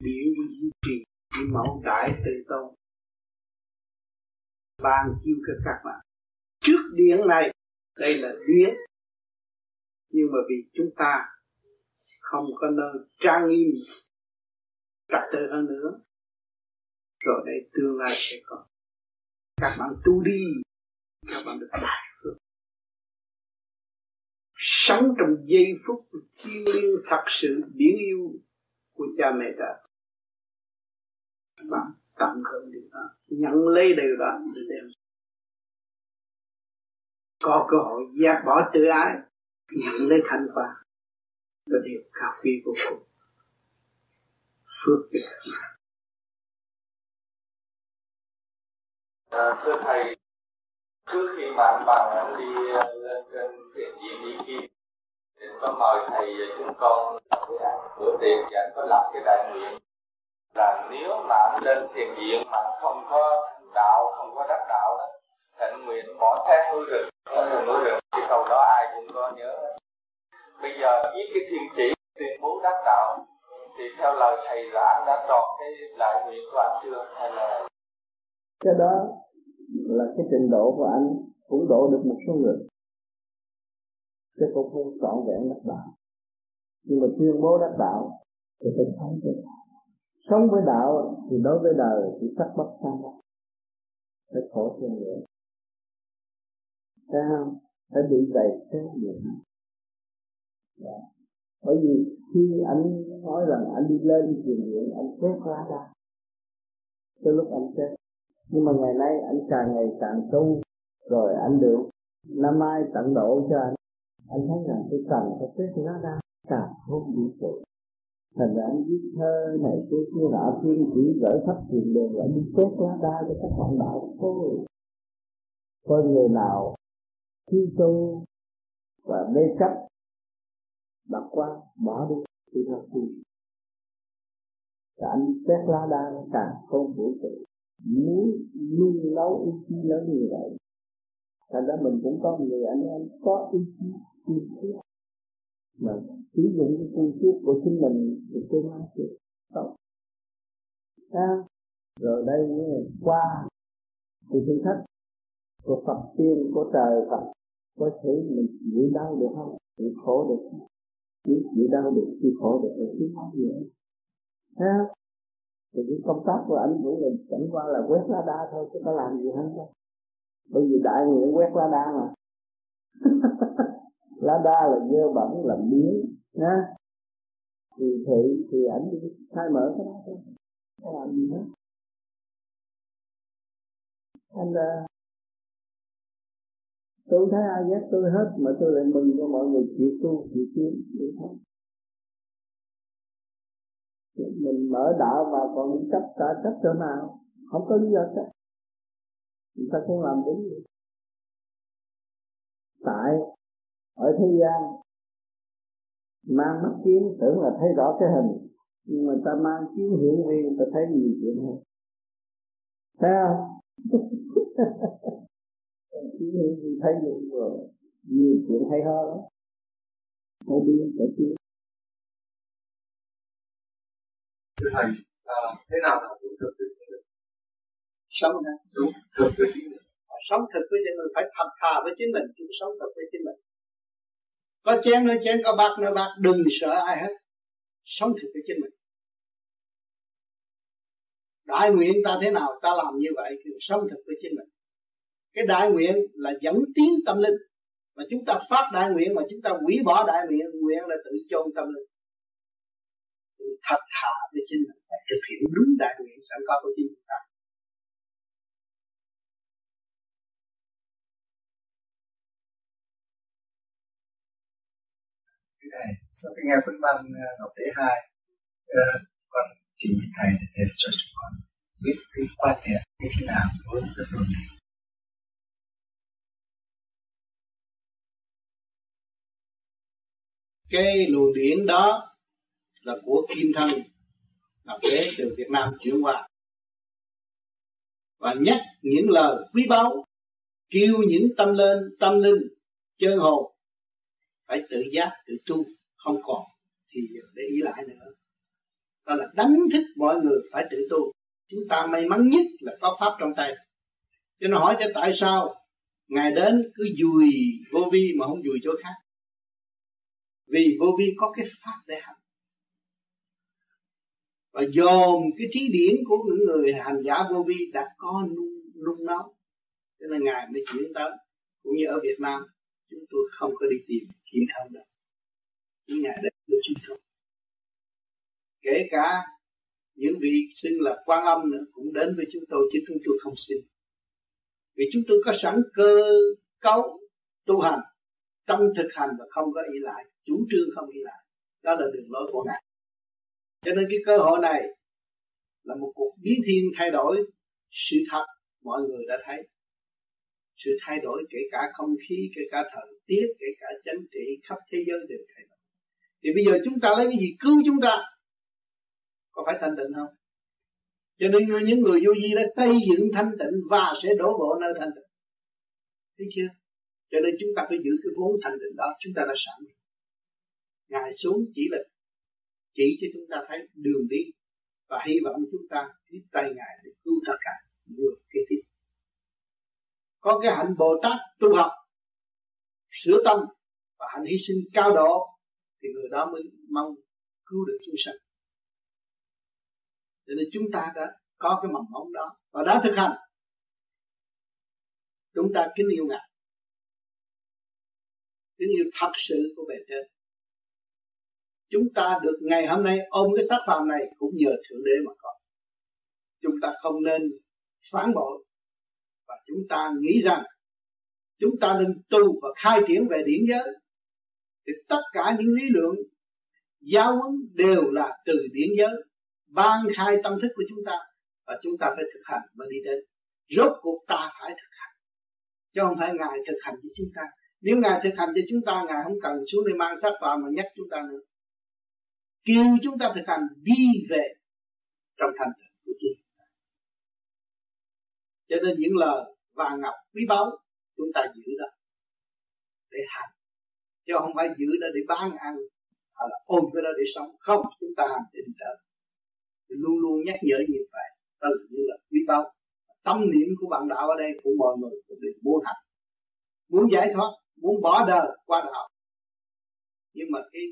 điển duy trì mẫu đại từ tôn. Ban chiêu cho các bạn. Trước điển này, đây là điển. Nhưng mà vì chúng ta không có nơi trang nghiêm, trật tự hơn nữa, rồi đây tương lai sẽ có. Các bạn tu đi, các bạn được đại phước. Sống trong giây phút thiêng liêng thật sự biển yêu của cha mẹ ta đã bạn tận hưởng điều đó nhận lấy điều đó để đem. Có cơ hội giác bỏ tự ái nhận lấy thanh quả. Là điều cao quý vô cùng phước cho các bạn
à, thưa thầy trước khi mà anh bằng anh đi lên trên thiền viện đi kim thì có mời thầy chúng con bữa tiệc và anh có lập cái đại nguyện là nếu mà anh lên thiền viện mà không có đạo, không có đắc đạo đó thịnh nguyện bỏ xác hư rừng núi rừng cái câu đó ai cũng có nhớ. Bây giờ viết cái thiên chỉ, tuyên bố đắc đạo, thì theo lời thầy là anh đã tròn cái đại nguyện của anh chưa, hay là?
Cái đó là cái trình độ của anh cũng độ được một số người. Chứ cũng không trọn vẹn đắc đạo. Nhưng mà tuyên bố đắc đạo thì phải sống cái đạo sống với đạo thì đối với đời chỉ sắc bất sanh phải khổ thêm nữa. Thấy không phải bị đầy thêm nữa dạ. bởi vì khi anh nói rằng anh đi lên thiền viện anh chết ra ra. Tới lúc anh chết. Nhưng mà ngày nay anh càng ngày càng tu, rồi anh được năm mai tận độ cho anh. Anh thấy rằng cái cần phải chết ra ra càng không bị tội thành ra anh viết thơ này kia kia nọ thiên chỉ gửi khắp truyền đường lại đi chết lá đa cho các bạn đạo thôi, coi người nào khi tu và mê chấp đặt qua bỏ đi, thì là gì và anh xét lá đa càng không vũ trụ. Muốn nuôi nấu ý chí lớn như vậy, thành ra mình cũng có người anh em có ý chí kiên quyết mà sử dụng cái phương tiết của chính mình thì tương lai sẽ tốt à, rồi đây qua thì thử thách của Phật tiên của trời Phật có thể mình chịu đau được không? Chịu khổ được không? Nếu chịu đau được chịu khổ được thì chứ không gì ha thì cái công tác của anh cũng là chẳng qua là quét lá đa thôi chứ có làm gì hết đâu bởi vì đại nguyện quét lá đa mà lá đa là dơ bẩn là biến nha thì thị thì ảnh khai mở cái đó thôi. Không làm gì hết anh uh, tôi thấy ai ghét tôi hết mà tôi lại mừng cho mọi người chịu tu chịu tiến vậy thôi mình mở đạo mà còn chấp cả chấp chỗ nào không có lý do chấp người ta không làm đúng vậy. Tại ở thế gian mang mắt kiến tưởng là thấy rõ cái hình. Nhưng mà ta mang kiến hiển vi ta thấy nhiều chuyện hơn. Thấy không kiến hiển vi thấy nhiều rồi nhiều chuyện hay ho lắm. Phải đi phải đi.
Thầy à, thế nào là đúng thực với chính mình
sống
đúng thực với chính mình
sống thực với chính mình phải thật thà với chính mình chứ sống thật với chính mình có chén nữa chén, có bát nữa bát, đừng sợ ai hết. Sống thực với chính mình.
Đại nguyện ta thế nào, ta làm như vậy thì sống thực với chính mình. Cái đại nguyện là dẫn tiến tâm linh. Mà chúng ta phát đại nguyện, mà chúng ta hủy bỏ đại nguyện nguyện là tự chôn tâm linh. Thật thà với chính mình. Và thực hiện đúng đại nguyện sẵn có của chính chúng ta.
Thầy sau khi nghe phân văn à, đọc thứ hai à, còn chỉ thầy để cho chúng con biết cái quan hệ như thế nào với cái phương này.
Cái luồng điển đó là của kim thân, là đế từ Việt Nam chuyển qua. Và nhắc những lời quý báu, kêu những tâm lên, tâm linh, chân hồn phải tự giác, tự tu, không còn thì để ý lại nữa. Đó là đánh thức mọi người phải tự tu. Chúng ta may mắn nhất là có pháp trong tay. Cho nó hỏi cho tại sao ngài đến cứ dùi vô vi mà không dùi chỗ khác? Vì vô vi có cái pháp để hành. Và dồn cái trí điển của những người hành giả vô vi đã có nung nung nấu. Cho nên ngài mới chuyển tới, cũng như ở Việt Nam chúng tôi không có đi tìm kiếm thông đâu. Những ngày đấy tôi chúng thông kể cả những vị xưng là quan âm nữa cũng đến với chúng tôi chứ chúng tôi không xin. Vì chúng tôi có sẵn cơ cấu tu hành, tâm thực hành và không có ý lại, chủ trương không ý lại. Đó là đường lối của ngài. Cho nên cái cơ hội này là một cuộc biến thiên thay đổi sự thật mọi người đã thấy sự thay đổi kể cả không khí, kể cả thời tiết, kể cả chính trị, khắp thế giới đều thay đổi. Thì bây giờ chúng ta lấy cái gì cứu chúng ta? Có phải thanh tịnh không? Cho nên những người vô vi đã xây dựng thanh tịnh và sẽ đổ bộ nơi thanh tịnh. Thấy chưa? Cho nên chúng ta phải giữ cái vốn thanh tịnh đó. Chúng ta đã sẵn ngài xuống chỉ là chỉ cho chúng ta thấy đường đi. Và hy vọng chúng ta tiếp tay ngài để cứu tất cả người kế tiếp có cái hạnh bồ tát tu học, sửa tâm và hạnh hy sinh cao độ, thì người đó mới mong cứu được chúng sanh. Cho nên chúng ta đã có cái mầm mống đó và đã thực hành. Chúng ta kính yêu ngài. Kính yêu thật sự của bề trên. Chúng ta được ngày hôm nay ôm cái xác phàm này cũng nhờ thượng đế mà có. Chúng ta không nên phản bội và chúng ta nghĩ rằng chúng ta nên tu và khai triển về điển giới. Thì tất cả những lý luận, giáo huấn đều là từ điển giới, ban khai tâm thức của chúng ta. Và chúng ta phải thực hành mới đi đến. Rốt cuộc ta phải thực hành. Chứ không phải ngài thực hành cho chúng ta. Nếu ngài thực hành cho chúng ta, ngài không cần xuống để mang sát vào mà nhắc chúng ta nữa. Kêu chúng ta thực hành đi về trong thành tựu cho nên những lời vàng ngọc quý báu chúng ta giữ đó để hành. Chứ không phải giữ đó để bán ăn hay là ôm cái đó để sống. Không, chúng ta hành định đi luôn luôn nhắc nhở như vậy. Đó là như là quý báu. Tâm niệm của bạn đạo ở đây của mọi người cũng đều muốn hành. Muốn giải thoát, muốn bỏ đời qua đạo. Nhưng mà cái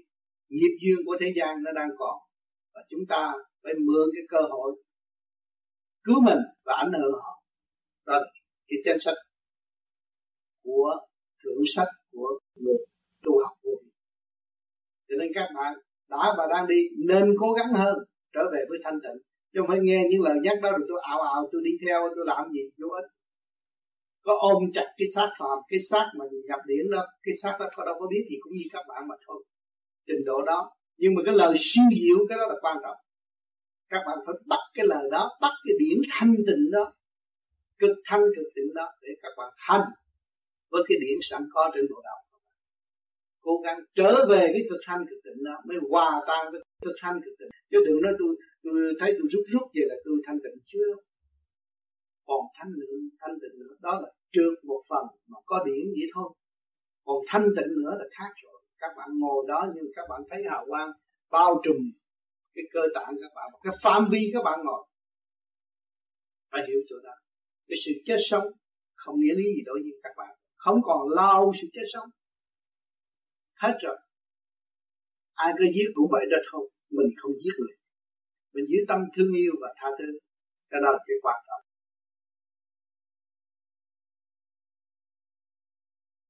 nghiệp duyên của thế gian nó đang còn. Và chúng ta phải mượn cái cơ hội cứu mình và ảnh hưởng họ đó là cái danh sách của thượng sách của người tu học vô cho nên các bạn đã và đang đi nên cố gắng hơn trở về với thanh tịnh. Chứ không phải nghe những lời nhắc đó rồi tôi ảo ảo tôi đi theo, tôi làm gì, vô ích. Có ôm chặt cái xác phàm, cái xác mà nhập điển đó, cái xác đó có đâu có biết thì cũng như các bạn mà thôi. Trình độ đó. Nhưng mà cái lời siêu diệu, cái đó là quan trọng. Các bạn phải bắt cái lời đó, bắt cái điển thanh tịnh đó cực thanh cực tịnh đó để các bạn hành với cái điểm sẵn có trên bộ đầu cố gắng trở về cái cực thanh cực tịnh đó mới hòa tan với cực thanh cực tịnh. Chứ đừng nói tôi tôi thấy tôi rút rút vậy là tôi thanh tịnh chưa? Còn thanh nữa, thanh tịnh nữa, đó là trượt một phần mà có điểm vậy thôi. Còn thanh tịnh nữa là khác rồi. Các bạn ngồi đó nhưng các bạn thấy hào quang bao trùm cái cơ tạng các bạn, cái phạm vi các bạn ngồi. Phải hiểu chỗ đó cái sự chết sống không nghĩa lý gì đối với các bạn. Không còn lao sự chết sống. Hết rồi. Ai cứ giết cũng vậy đó thôi. Mình không giết người. Mình giữ tâm thương yêu và tha thứ.
Cái đó là cái quan trọng.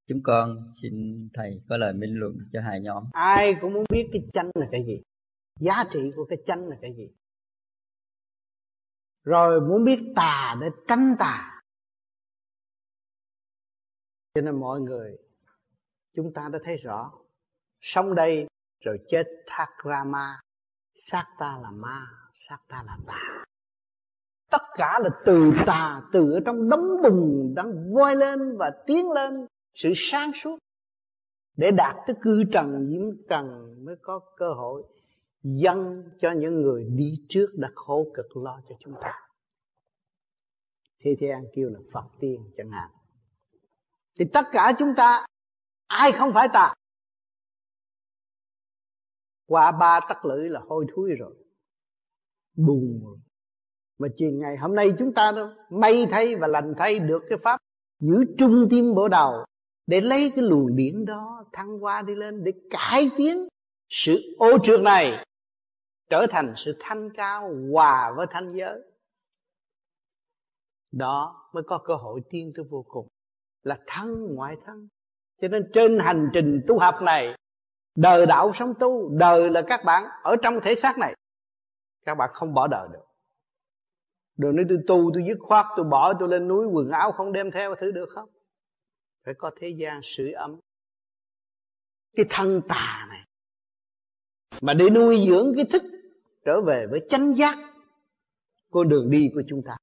Chúng con xin thầy có lời minh luận cho hai nhóm.
Ai cũng muốn biết cái chánh là cái gì? Giá trị của cái chánh là cái gì rồi muốn biết tà để tránh tà. Cho nên mọi người, chúng ta đã thấy rõ, sống đây rồi chết thác ra ma, xác ta là ma, xác ta là tà. Tất cả là từ tà, từ ở trong đống bùn đang voi lên và tiến lên, sự sáng suốt. Để đạt tới cư trần, diễm trần mới có cơ hội dâng cho những người đi trước đã khổ cực lo cho chúng ta. Thế An kêu là phật tiên chẳng hạn. Thì tất cả chúng ta, ai không phải ta? Qua ba tắc lưỡi là hôi thối rồi. Buồn rồi. Mà chuyện ngày hôm nay chúng ta đâu may thay và lành thay được cái pháp, giữ trung tim bộ đầu để lấy cái luồng điển đó thăng qua đi lên để cải tiến sự ô trượt này trở thành sự thanh cao hòa với thanh giới. Đó mới có cơ hội tiên tới vô cùng, là thân, ngoại thân. Cho nên trên hành trình tu học này, đời đạo sống tu, đời là các bạn ở trong thể xác này, các bạn không bỏ đời được. Đừng nói tôi tu, tôi dứt khoát, tôi bỏ, tôi lên núi quần áo không đem theo thứ được không? Phải có thế gian sưởi ấm. Cái thân tà này, mà để nuôi dưỡng cái thức trở về với chánh giác con đường đi của chúng ta.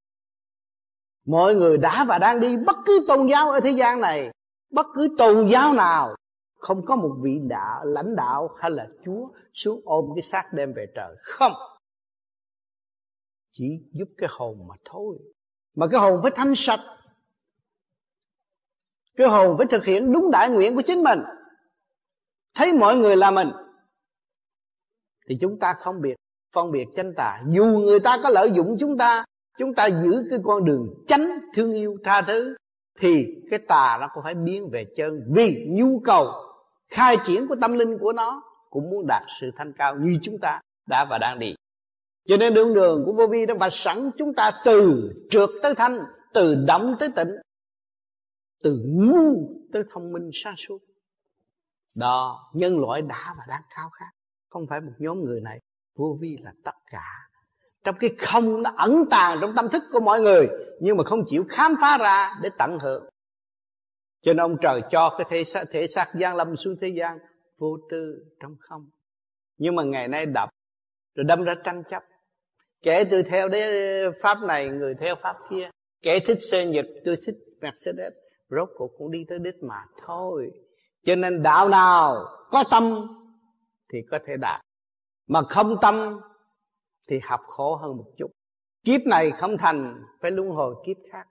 Mọi người đã và đang đi bất cứ tôn giáo ở thế gian này, bất cứ tôn giáo nào, không có một vị đạo lãnh đạo hay là chúa xuống ôm cái xác đem về trời. Không. Chỉ giúp cái hồn mà thôi. Mà cái hồn phải thanh sạch. Cái hồn phải thực hiện đúng đại nguyện của chính mình. Thấy mọi người là mình, thì chúng ta không biệt phân biệt chánh tà. Dù người ta có lợi dụng chúng ta chúng ta giữ cái con đường chánh thương yêu tha thứ, thì cái tà nó cũng phải biến về chân. Vì nhu cầu khai triển của tâm linh của nó cũng muốn đạt sự thanh cao như chúng ta đã và đang đi. Cho nên đường đường của vô vi đã vạch sẵn chúng ta từ trượt tới thanh, từ động tới tịnh, từ ngu tới thông minh sáng suốt. Đó, nhân loại đã và đang khao khát. Không phải một nhóm người này vô vi là tất cả. Trong cái không nó ẩn tàng trong tâm thức của mọi người nhưng mà không chịu khám phá ra để tận hưởng. Cho nên ông trời cho cái thể xác, thể xác gian lâm xuống thế gian vô tư trong không. Nhưng mà ngày nay đập rồi đâm ra tranh chấp. Kẻ tôi theo đế pháp này người theo pháp kia. Kẻ thích xe nhật tôi thích mercedes rốt cuộc cũng đi tới đích mà thôi. Cho nên đạo nào có tâm thì có thể đạt mà không tâm thì học khổ hơn một chút. Kiếp này không thành, phải luân hồi kiếp khác.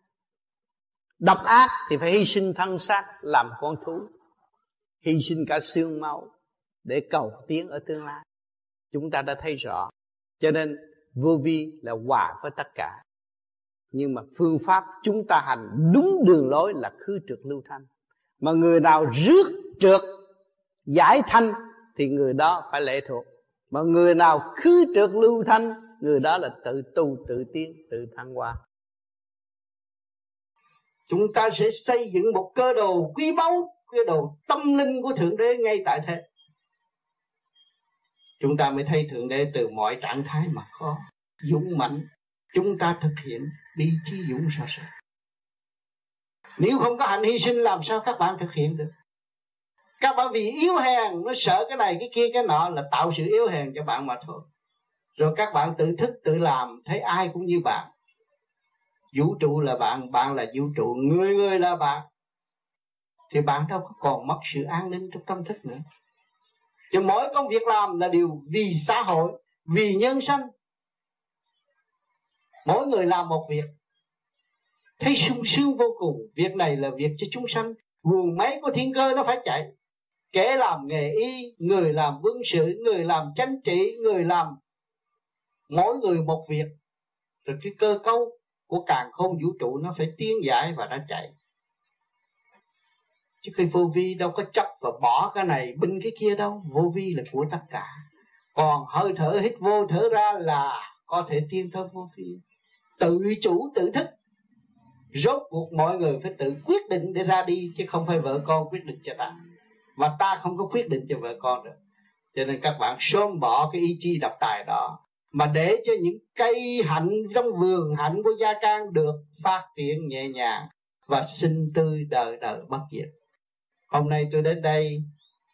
Độc ác thì phải hy sinh thân xác, làm con thú. Hy sinh cả xương máu để cầu tiến ở tương lai. Chúng ta đã thấy rõ. Cho nên, vô vi là hòa với tất cả. Nhưng mà phương pháp chúng ta hành đúng đường lối là khứ trượt lưu thanh. Mà người nào rước trượt, giải thanh thì người đó phải lệ thuộc mà người nào khứ trượt lưu thanh, người đó là tự tu, tự tiến, tự thăng hoa. Chúng ta sẽ xây dựng một cơ đồ quý báu, cơ đồ tâm linh của thượng đế ngay tại thế. Chúng ta mới thấy thượng đế từ mọi trạng thái mà có, dũng mạnh chúng ta thực hiện đi trí dũng sao ràng nếu không có hành hy sinh, làm sao các bạn thực hiện được? Các bạn vì yếu hèn nó sợ cái này cái kia cái nọ là tạo sự yếu hèn cho bạn mà thôi. Rồi các bạn tự thức, tự làm, thấy ai cũng như bạn. Vũ trụ là bạn bạn là vũ trụ, người người là bạn. Thì bạn đâu có còn mất sự an ninh trong tâm thức nữa. Cho mỗi công việc làm là điều vì xã hội, vì nhân sinh mỗi người làm một việc. Thấy sung sướng vô cùng. Việc này là việc cho chúng sanh. Nguồn máy của thiên cơ nó phải chạy kẻ làm nghề y, người làm quân sự, người làm chánh trị, người làm mỗi người một việc. Rồi cái cơ cấu của càng không vũ trụ nó phải tiến giải và nó chạy. Chứ khi vô vi đâu có chấp và bỏ cái này, binh cái kia đâu. Vô vi là của tất cả. Còn hơi thở hít vô thở ra là có thể tiên thân vô vi. Tự chủ, tự thức. Rốt cuộc mọi người phải tự quyết định để ra đi, chứ không phải vợ con quyết định cho ta và ta không có quyết định cho vợ con được. Cho nên các bạn sớm bỏ cái ý chí độc tài đó, mà để cho những cây hạnh trong vườn hạnh của gia can được phát triển nhẹ nhàng và sinh tươi đời đời bất diệt. Hôm nay tôi đến đây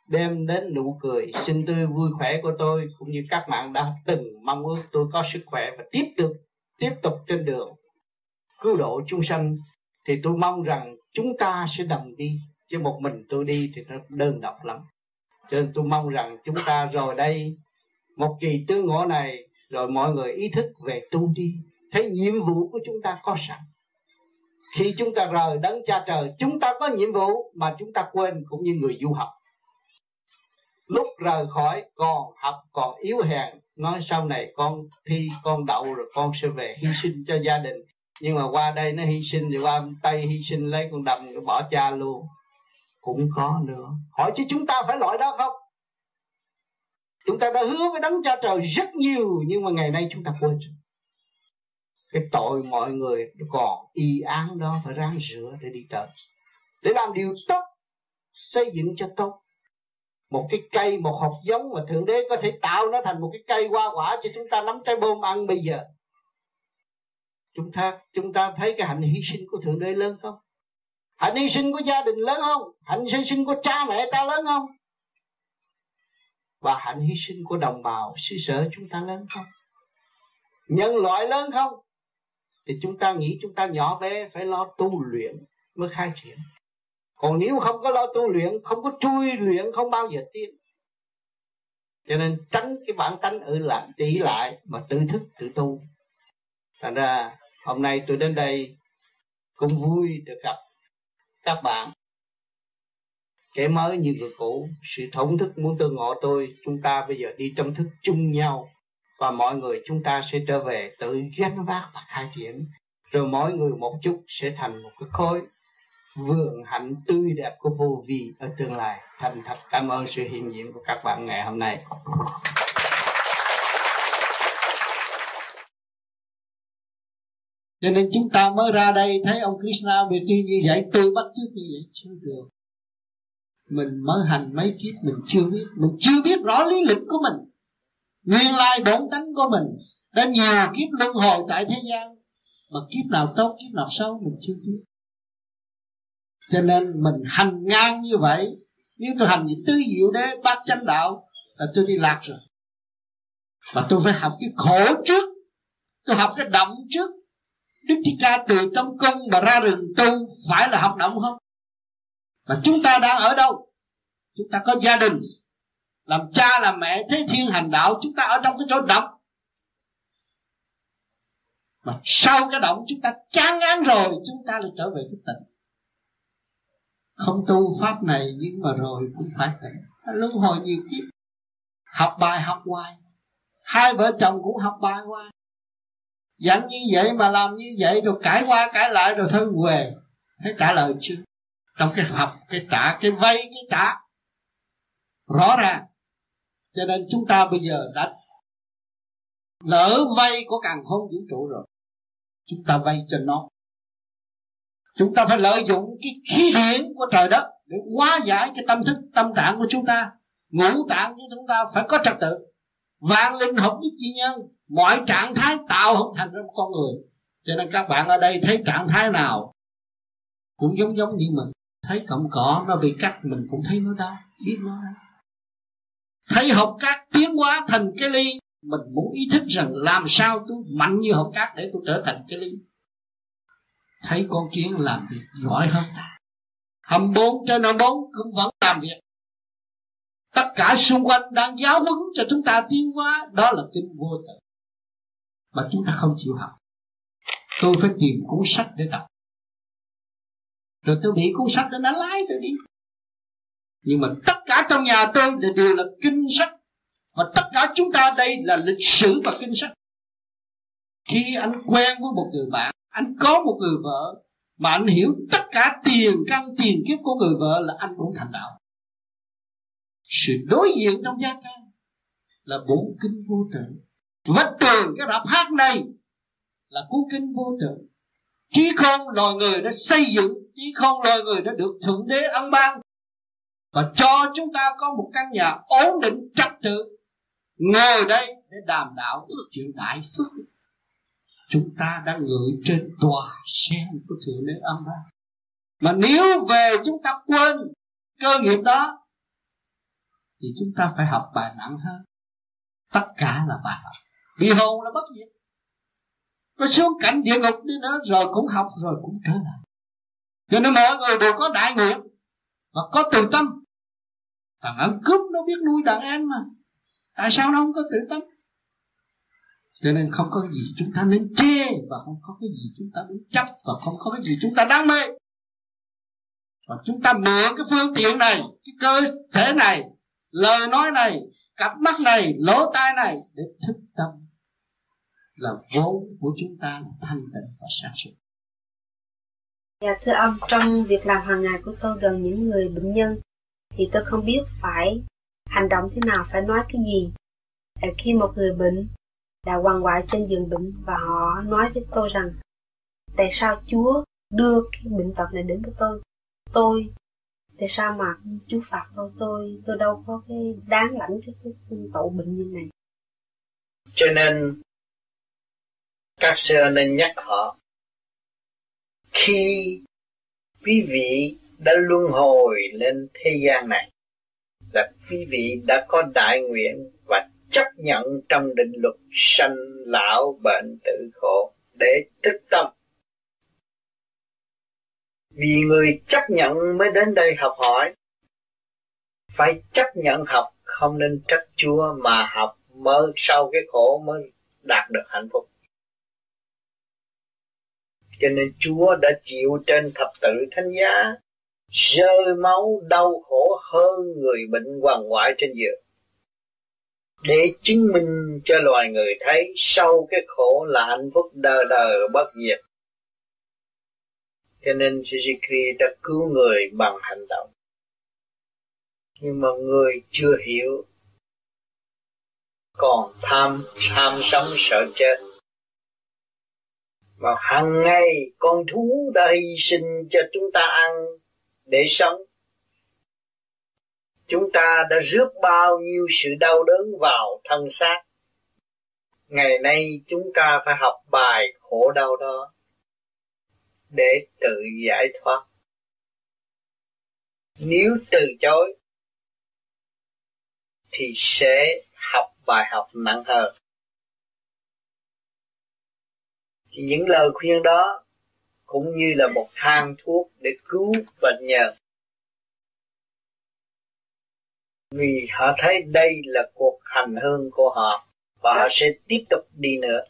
đem đến nụ cười sinh tươi vui khỏe của tôi, cũng như các bạn đã từng mong ước tôi có sức khỏe và tiếp tục tiếp tục trên đường cứu độ chúng sanh, thì tôi mong rằng chúng ta sẽ đồng đi chứ một mình tôi đi thì nó đơn độc lắm. Cho nên tôi mong rằng chúng ta rồi đây, một kỳ tương ngộ này, rồi mọi người ý thức về tu đi. Thấy nhiệm vụ của chúng ta có sẵn. Khi chúng ta rời đấng cha trời, chúng ta có nhiệm vụ mà chúng ta quên cũng như người du học. Lúc rời khỏi, còn học, còn yếu hèn, nói sau này con thi, con đậu rồi con sẽ về hy sinh cho gia đình. Nhưng mà qua đây nó hy sinh thì qua tây hy sinh, lấy con đầm bỏ cha luôn cũng có nữa. Hỏi chứ chúng ta phải loại đó không? Chúng ta đã hứa với đấng cha trời rất nhiều, nhưng mà ngày nay chúng ta quên cái tội mọi người còn y án đó phải ráng rửa để đi tới. Để làm điều tốt, xây dựng cho tốt. Một cái cây, một hộp giống mà thượng đế có thể tạo nó thành một cái cây hoa quả cho chúng ta nắm trái bom ăn bây giờ. Chúng ta chúng ta thấy cái hạnh hy sinh của thượng đế lớn không? Hạnh hy sinh của gia đình lớn không? Hạnh hy sinh của cha mẹ ta lớn không? Và hạnh hy sinh của đồng bào, xứ sở chúng ta lớn không? Nhân loại lớn không? Thì chúng ta nghĩ chúng ta nhỏ bé, phải lo tu luyện mới khai triển. Còn nếu không có lo tu luyện, không có chui luyện, không bao giờ tiến. Cho nên tránh cái bản tánh ở lại tỷ lại mà tự thức, tự tu. Thành ra hôm nay tôi đến đây cũng vui được gặp các bạn kẻ mới như người cũ, sự thống thức muốn tương ngộ tôi, chúng ta bây giờ đi trong thức chung nhau và mọi người chúng ta sẽ trở về tự gánh vác và khai triển. Rồi mỗi người một chút sẽ thành một cái khối vườn hạnh tươi đẹp của vô vi ở tương lai. Thành thật cảm ơn sự hiện diện của các bạn ngày hôm nay. Cho nên chúng ta mới ra đây thấy ông Krishna bị đi như vậy tôi bắt chước như vậy chưa được. Mình mới hành mấy kiếp mình chưa biết. Mình chưa biết rõ lý lịch của mình. Nguyên lai bổn tánh của mình đã nhiều kiếp luân hồi tại thế gian. Mà kiếp nào tốt, kiếp nào xấu mình chưa biết. Cho nên mình hành ngang như vậy. Nếu tôi hành gì tứ diệu đế, bát chánh đạo, là tôi đi lạc rồi. Và tôi phải học cái khổ trước. Tôi học cái động trước. Đức Thích Ca từ trong cung mà ra rừng tu phải là học động không? Mà chúng ta đang ở đâu? Chúng ta có gia đình, Làm cha, làm mẹ, thế thiên hành đạo, Chúng ta ở trong cái chỗ động. Mà sau cái động chúng ta chán ngán rồi, Chúng ta lại trở về cái tỉnh Không tu pháp này Nhưng mà rồi cũng phải tỉnh Luân hồi nhiều kiếp, Học bài, học hoài. Hai vợ chồng cũng học bài hoài dặn như vậy mà làm như vậy rồi cãi qua cãi lại rồi thôi về thấy trả lời chưa trong cái học, cái trả, cái vay, cái trả. Rõ ràng. Cho nên chúng ta bây giờ đã lỡ vay của càng không vũ trụ rồi, chúng ta vay cho nó. Chúng ta phải lợi dụng cái khí điển của trời đất để hóa giải cái tâm thức, tâm trạng của chúng ta. Ngũ tạng của chúng ta phải có trật tự. Vạn linh hợp nhất chi nhân mọi trạng thái tạo không thành ra một con người. Cho nên các bạn ở đây thấy trạng thái nào cũng giống giống như mình. Thấy cọng cỏ nó bị cắt, mình cũng thấy nó đau, biết nó đau. Thấy học cát tiến hóa thành cái ly, mình muốn ý thức rằng làm sao tôi mạnh như học cát để tôi trở thành cái ly. Thấy con kiến làm việc giỏi hơn ta. Hầm bốn trên hầm bốn cũng vẫn làm việc. Tất cả xung quanh đang giáo huấn cho chúng ta tiến hóa, đó là kinh vô tận mà chúng ta không chịu học. Tôi phải tìm cuốn sách để đọc. Rồi tôi bị cuốn sách đó nó lái tôi đi. Nhưng mà tất cả trong nhà tôi đều là kinh sách. Và tất cả chúng ta đây là lịch sử và kinh sách. Khi anh quen với một người bạn, anh có một người vợ, mà anh hiểu tất cả tiền căn, tiền kiếp của người vợ là anh cũng thành đạo. Sự đối diện trong gia can là bốn kinh vô tận vách từ cái rạp hát này là cuốn kinh vô trường trí khôn loài người đã xây dựng trí khôn loài người đã được thượng đế ân ban. Và cho chúng ta có một căn nhà ổn định, trật tự, ngồi đây để đàm đạo chuyện đại phước. Chúng ta đang ngự trên tòa sen của thượng đế âm ban. Mà nếu về chúng ta quên cơ nghiệp đó, thì chúng ta phải học bài nặng hơn. Tất cả là bài học vì hồn là bất diệt. Có xuống cảnh địa ngục đi nữa rồi cũng học, rồi cũng trở lại. Cho nên mọi người đều có đại nguyện và có từ tâm. Thằng ăn cướp nó biết nuôi đàn em mà. Tại sao nó không có tự tâm? Cho nên không có gì chúng ta nên chê và không có cái gì chúng ta nên chấp và không có cái gì chúng ta đáng mê. Và chúng ta mượn cái phương tiện này, cái cơ thể này lời nói này cặp mắt này lỗ tai này để thức tâm là vốn của chúng ta là thanh tịnh và sáng suốt
Dạ thưa ông, trong việc làm hàng ngày của tôi gần những người bệnh nhân thì tôi không biết phải hành động thế nào, phải nói cái gì. À, khi một người bệnh đã quằn quại trên giường bệnh và họ nói với tôi rằng tại sao Chúa đưa cái bệnh tật này đến với tôi? Tôi tại sao mà Chúa phạt tôi tôi tôi đâu có cái đáng lãnh cái, cái, cái tội bệnh như này.
Cho nên các sư nên nhắc họ. Khi quý vị đã luân hồi lên thế gian này là quý vị đã có đại nguyện và chấp nhận trong định luật sanh lão bệnh tử khổ để thức tâm vì người chấp nhận mới đến đây học hỏi. Phải chấp nhận học, không nên trách chúa mà học mới, sau cái khổ mới đạt được hạnh phúc. Cho nên Chúa đã chịu trên thập tự thánh giá, rơi máu đau khổ hơn người bệnh hoàng hoại trên giường. Để chứng minh cho loài người thấy sau cái khổ là hạnh phúc đời đời bất diệt cho nên Jesus Christ đã cứu người bằng hành động. Nhưng mà người chưa hiểu, còn tham tham sống sợ chết. Mà hàng ngày con thú đã hy sinh cho chúng ta ăn để sống. Chúng ta đã rước bao nhiêu sự đau đớn vào thân xác. Ngày nay chúng ta phải học bài khổ đau đó để tự giải thoát. Nếu từ chối, thì sẽ học bài học nặng hơn thì những lời khuyên đó cũng như là một thang thuốc để cứu bệnh nhân vì họ thấy đây là cuộc hành hương của họ và họ sẽ tiếp tục đi nữa.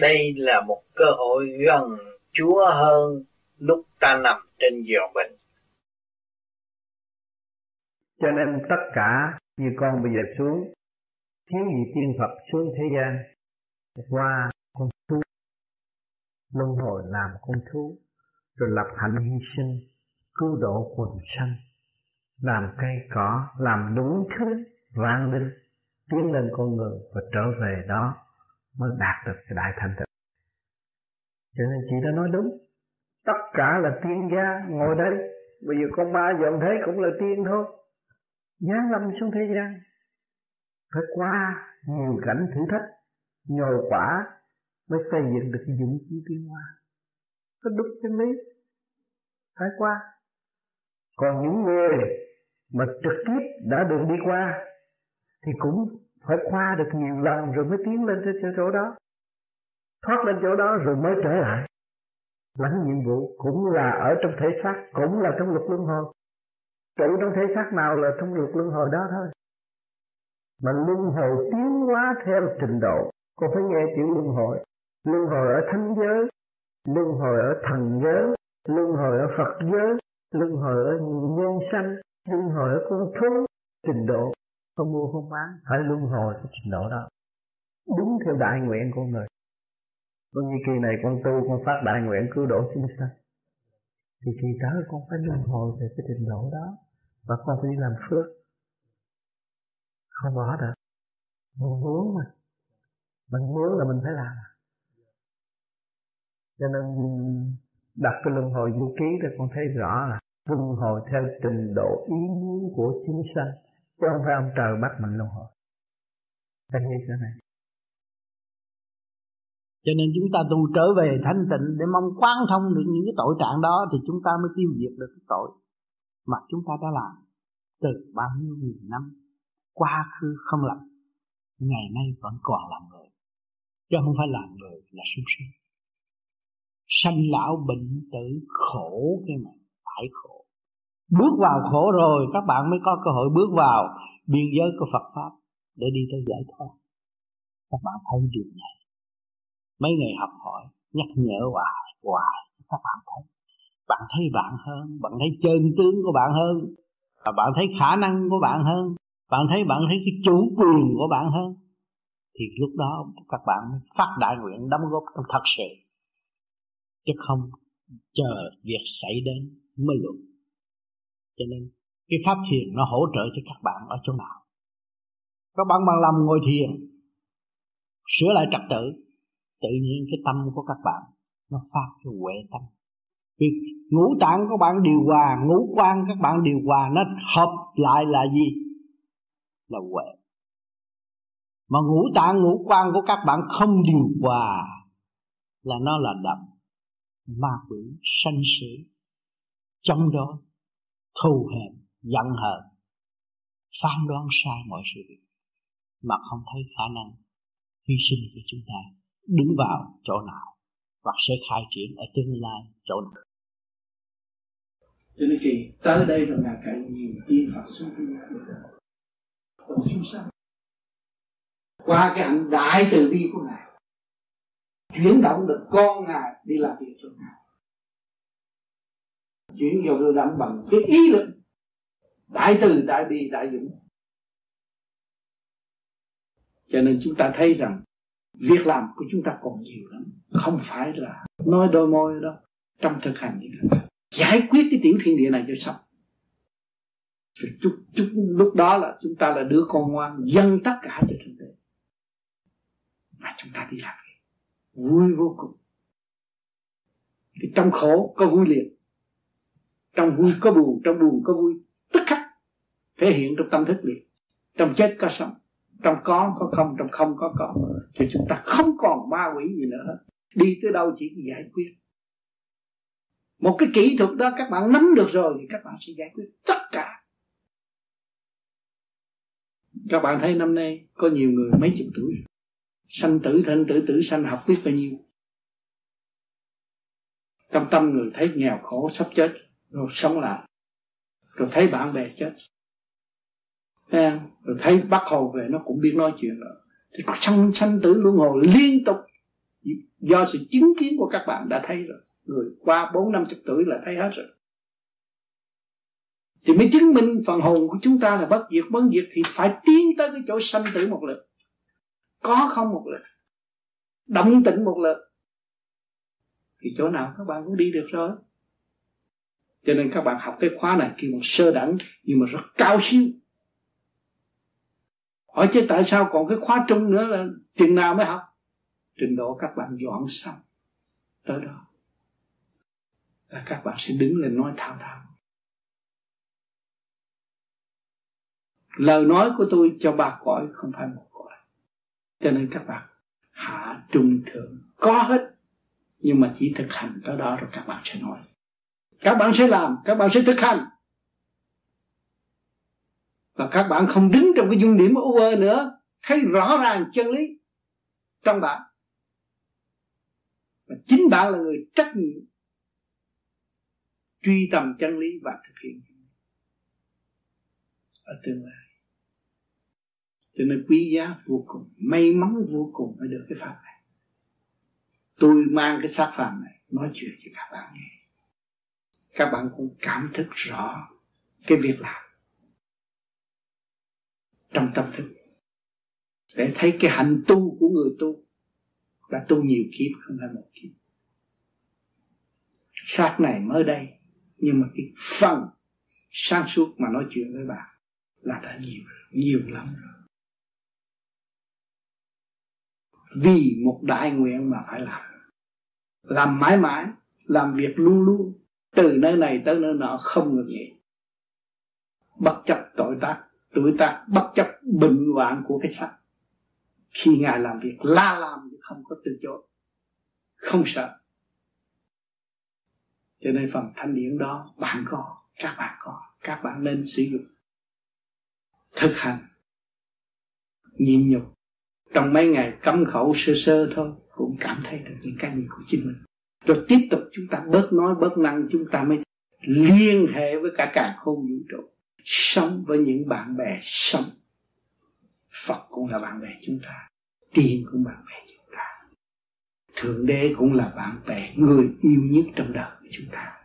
Đây là một cơ hội gần Chúa hơn lúc ta nằm trên giường bệnh.
Cho nên tất cả như con bây giờ xuống, thiếu gì tiên Phật xuống thế gian, qua con thú, luân hồi làm con thú, rồi lập hạnh hy sinh, cứu độ quần sanh, làm cây cỏ, làm đúng thứ vang linh tiến lên con người và trở về đó mới đạt được cái đại thành tựu. Cho nên chị đã nói đúng. Tất cả là tiên gia ngồi đây. Bây giờ con ma dọn thế cũng là tiên thôi. Giáng lâm xuống thế gian. Phải qua nhiều cảnh thử thách, nhồi quả mới xây dựng được cái dũng tiên tiến hóa có đúng chân lý. Phải qua. Còn những người mà trực tiếp đã được đi qua thì cũng phải qua được nhiều lần rồi mới tiến lên tới chỗ đó. Thoát lên chỗ đó rồi mới trở lại. Lãnh nhiệm vụ cũng là ở trong thể xác, cũng là trong luật luân hồi. Trụ trong thể xác nào là trong luật luân hồi đó thôi. Mà luân hồi tiến hóa theo trình độ. Con phải nghe chữ luân hồi. Luân hồi ở thánh giới, luân hồi ở thần giới, luân hồi ở phật giới, luân hồi ở nhân sanh, luân hồi ở con thú, trình độ không mua không bán. Phải luân hồi cái trình độ đó. Đúng theo đại nguyện của người. Con như kỳ này con tu, con phát đại nguyện cứu độ chúng sanh. Thì kỳ tới con phải luân hồi về cái trình độ đó. Và con phải đi làm phước. Không bỏ được. Muốn muốn mà. Mình muốn là mình phải làm. Cho nên, đặt cái luân hồi vũ ký thì con thấy rõ là luân hồi theo trình độ ý muốn của chúng sanh chứ không phải ông trời bắt mình luân hồi thấy như thế này.
Cho nên chúng ta tu trở về thanh tịnh để mong quán thông được những cái tội trạng đó thì chúng ta mới tiêu diệt được cái tội mà chúng ta đã làm từ bao nhiêu nghìn năm quá khứ không làm ngày nay vẫn còn làm người. Chứ không phải làm người là sung sinh sanh lão bệnh tử khổ cái mà phải khổ bước vào khổ rồi, các bạn mới có cơ hội bước vào biên giới của Phật pháp để đi tới giải thoát. Các bạn thấy điều này. Mấy ngày học hỏi, nhắc nhở hoài hoài, các bạn thấy. Bạn thấy bạn hơn, bạn thấy chân tướng của bạn hơn, và bạn thấy khả năng của bạn hơn, bạn thấy bạn thấy cái chủ quyền của bạn hơn, thì lúc đó các bạn phát đại nguyện đóng góp trong thật sự. Chứ không chờ việc xảy đến mới luận cho nên cái pháp thiền nó hỗ trợ cho các bạn ở chỗ nào? Các bạn bằng lòng ngồi thiền, sửa lại trật tự tự nhiên cái tâm của các bạn nó phát cái huệ tâm. Vì ngũ tạng của bạn điều hòa, ngũ quan các bạn điều hòa nó hợp lại là gì? Là huệ. Mà ngũ tạng, ngũ quan của các bạn không điều hòa là nó là đậm, ma quỷ, sanh sỉ trong đó thù hẹn giận hờn, phán đoán sai mọi sự việc, mà không thấy khả năng hy sinh của chúng ta đứng vào chỗ nào hoặc sẽ khai triển ở tương lai chỗ nào.
Cho nên khi tới đây là ngàn cậy nhiều tiên Phật xuống thế gian còn chúng sanh, qua cái hạnh đại từ bi của ngài, chuyển động được con ngài đi làm việc cho ngài chuyển vào đưa đắm bằng cái ý lực. Đại từ đại bi đại dũng. Cho nên chúng ta thấy rằng việc làm của chúng ta còn nhiều lắm. Không phải là nói đôi môi đó trong thực hành giải quyết cái tiểu thiên địa này cho xong. Rồi chút, chút, lúc đó là chúng ta là đứa con ngoan dâng tất cả cho thượng đế mà chúng ta đi làm vui vô cùng. Thì trong khổ có vui liền trong vui có buồn, trong buồn có vui. Tức khắc thể hiện trong tâm thức liền. Trong chết có sống, trong có có không, trong không có có. Thì chúng ta không còn ma quỷ gì nữa. Hết đi tới đâu chỉ giải quyết. Một cái kỹ thuật đó các bạn nắm được rồi thì các bạn sẽ giải quyết tất cả. Các bạn thấy năm nay có nhiều người mấy chục tuổi sanh tử, thân tử tử sanh, học biết bao nhiêu. Trong tâm người thấy nghèo khổ, sắp chết rồi sống lại, rồi thấy bạn bè chết. Rồi thấy bắt hồ về, nó cũng biết nói chuyện rồi. Thì có sanh sanh tử luân hồi liên tục. Do sự chứng kiến của các bạn đã thấy rồi. Người qua bốn năm chục tuổi là thấy hết rồi. Thì mới chứng minh phần hồn của chúng ta là bất diệt. Bất diệt thì phải tiến tới cái chỗ sanh tử một lượt có không một lượt động tĩnh một lượt thì chỗ nào các bạn cũng đi được rồi cho nên các bạn học cái khóa này kêu một sơ đẳng, nhưng mà rất cao siêu. Hỏi chứ tại sao còn cái khóa trung nữa là chừng nào mới học? Trình độ các bạn dọn xong, tới đó. Là các bạn sẽ đứng lên nói thao thao. Lời nói của tôi cho ba cõi, không phải một cõi. Cho nên các bạn hạ trung thượng. Có hết, nhưng mà chỉ thực hành tới đó rồi các bạn sẽ nói các bạn sẽ làm, các bạn sẽ thực hành. Và các bạn không đứng trong cái dung điểm u ơ nữa. Thấy rõ ràng chân lý trong bạn. Và chính bạn là người trách nhiệm truy tầm chân lý và thực hiện. Ở tương lai. Cho nên quý giá vô cùng, may mắn vô cùng mới được cái pháp này. Tôi mang cái xác phạm này, nói chuyện cho các bạn nghe các bạn cũng cảm thức rõ cái việc làm trong tâm thức. Để thấy cái hành tu của người tu là tu nhiều kiếp không phải một kiếp. Xác này mới đây, nhưng mà cái phần sáng suốt mà nói chuyện với bạn là đã nhiều nhiều lắm rồi.
Vì một đại nguyện mà phải làm. Làm mãi mãi, làm việc luôn luôn từ nơi này tới nơi nọ không ngừng nghỉ. Bất chấp tội tác, tuổi tác, bất chấp bệnh hoạn của cái xác. Khi ngài làm việc, la làm thì không có từ chối, không sợ. Cho nên phần thanh điển đó, bạn có, các bạn có, các bạn nên sử dụng. Thực hành. Nhịn nhục. Trong mấy ngày cấm khẩu sơ sơ thôi, cũng cảm thấy được những cái gì của chính mình rồi tiếp tục chúng ta bớt nói bớt năng chúng ta mới liên hệ với cả cả khôn vũ trụ. Sống với những bạn bè sống. Phật cũng là bạn bè chúng ta. Tiên cũng bạn bè chúng ta. Thượng Đế cũng là bạn bè Người yêu nhất trong đời của chúng ta.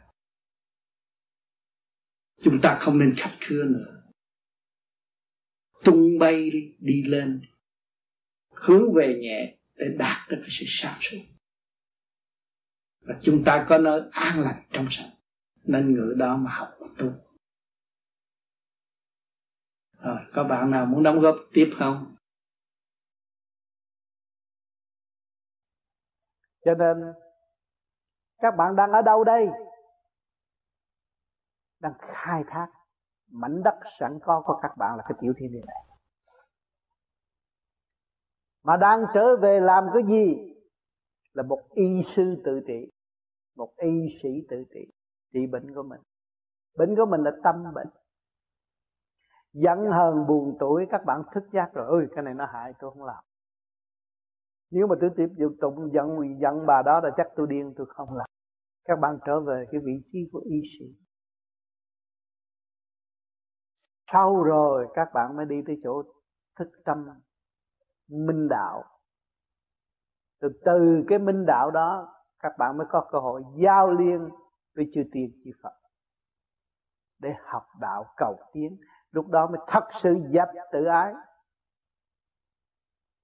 Chúng ta không nên khách khứa nữa. Tung bay đi, đi lên. Hướng về nhẹ Để đạt được cái sự sáng suốt. Và chúng ta có nơi an lành trong sạch Nên ngựa đó mà học và tu rồi, có bạn nào muốn đóng góp tiếp không?
Cho nên các bạn đang ở đâu đây? Đang khai thác mảnh đất sẵn có của các bạn là cái tiểu thiên địa này. Mà đang trở về làm cái gì? Là một y sư tự trị, một y sĩ tự trị, trị bệnh của mình. Bệnh của mình là tâm bệnh. Giận hờn buồn tuổi các bạn thức giác rồi ơi cái này nó hại tôi không làm. Nếu mà tôi tiếp tục tụng giận giận bà đó là chắc tôi điên tôi không làm. Các bạn trở về cái vị trí của y sĩ. Sau rồi các bạn mới đi tới chỗ thức tâm minh đạo. Từ từ cái minh đạo đó các bạn mới có cơ hội giao liên với chư tiên, chư Phật để học đạo cầu tiến. Lúc đó mới thật sự dập tự ái,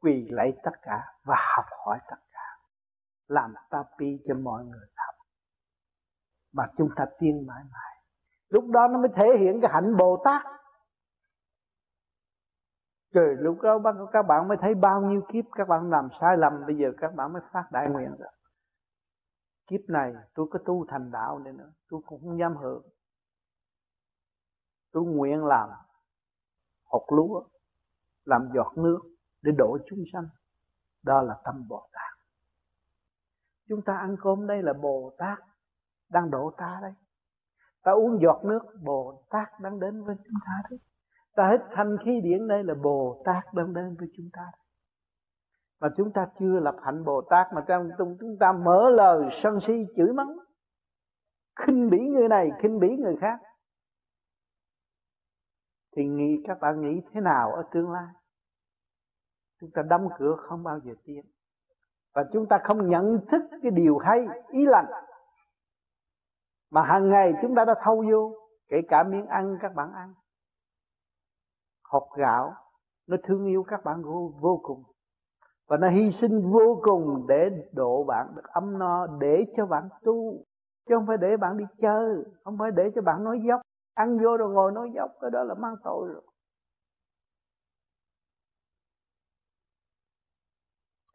quỳ lạy tất cả và học hỏi tất cả. Làm tapi cho mọi người học mà chúng ta tiên mãi mãi. Lúc đó nó mới thể hiện cái hạnh bồ tát. Rồi lúc đó các bạn mới thấy bao nhiêu kiếp các bạn làm sai lầm, bây giờ các bạn mới phát đại nguyện rồi kiếp này tôi có tu thành đạo này nữa, tôi cũng không dám hưởng. Tôi nguyện làm hột lúa, làm giọt nước để đổ chúng sanh. Đó là tâm bồ tát. Chúng ta ăn cơm đây là bồ tát đang độ ta đây ta uống giọt nước, bồ tát đang đến với chúng ta đấy. Ta hít thanh khí điển đây là bồ tát đang đến với chúng ta mà chúng ta chưa lập hạnh bồ tát mà trong chúng ta mở lời sân si chửi mắng. Khinh bỉ người này khinh bỉ người khác. Thì nghĩ các bạn nghĩ thế nào ở tương lai? Chúng ta đóng cửa không bao giờ tiến. Và chúng ta không nhận thức cái điều hay ý lành. Mà hàng ngày chúng ta đã thâu vô kể cả miếng ăn các bạn ăn. Hột gạo nó thương yêu các bạn vô, vô cùng và nó hy sinh vô cùng để độ bạn, được ấm no, để cho bạn tu. Chứ không phải để bạn đi chơi, không phải để cho bạn nói dốc. Ăn vô rồi ngồi nói dốc, cái đó là mang tội rồi.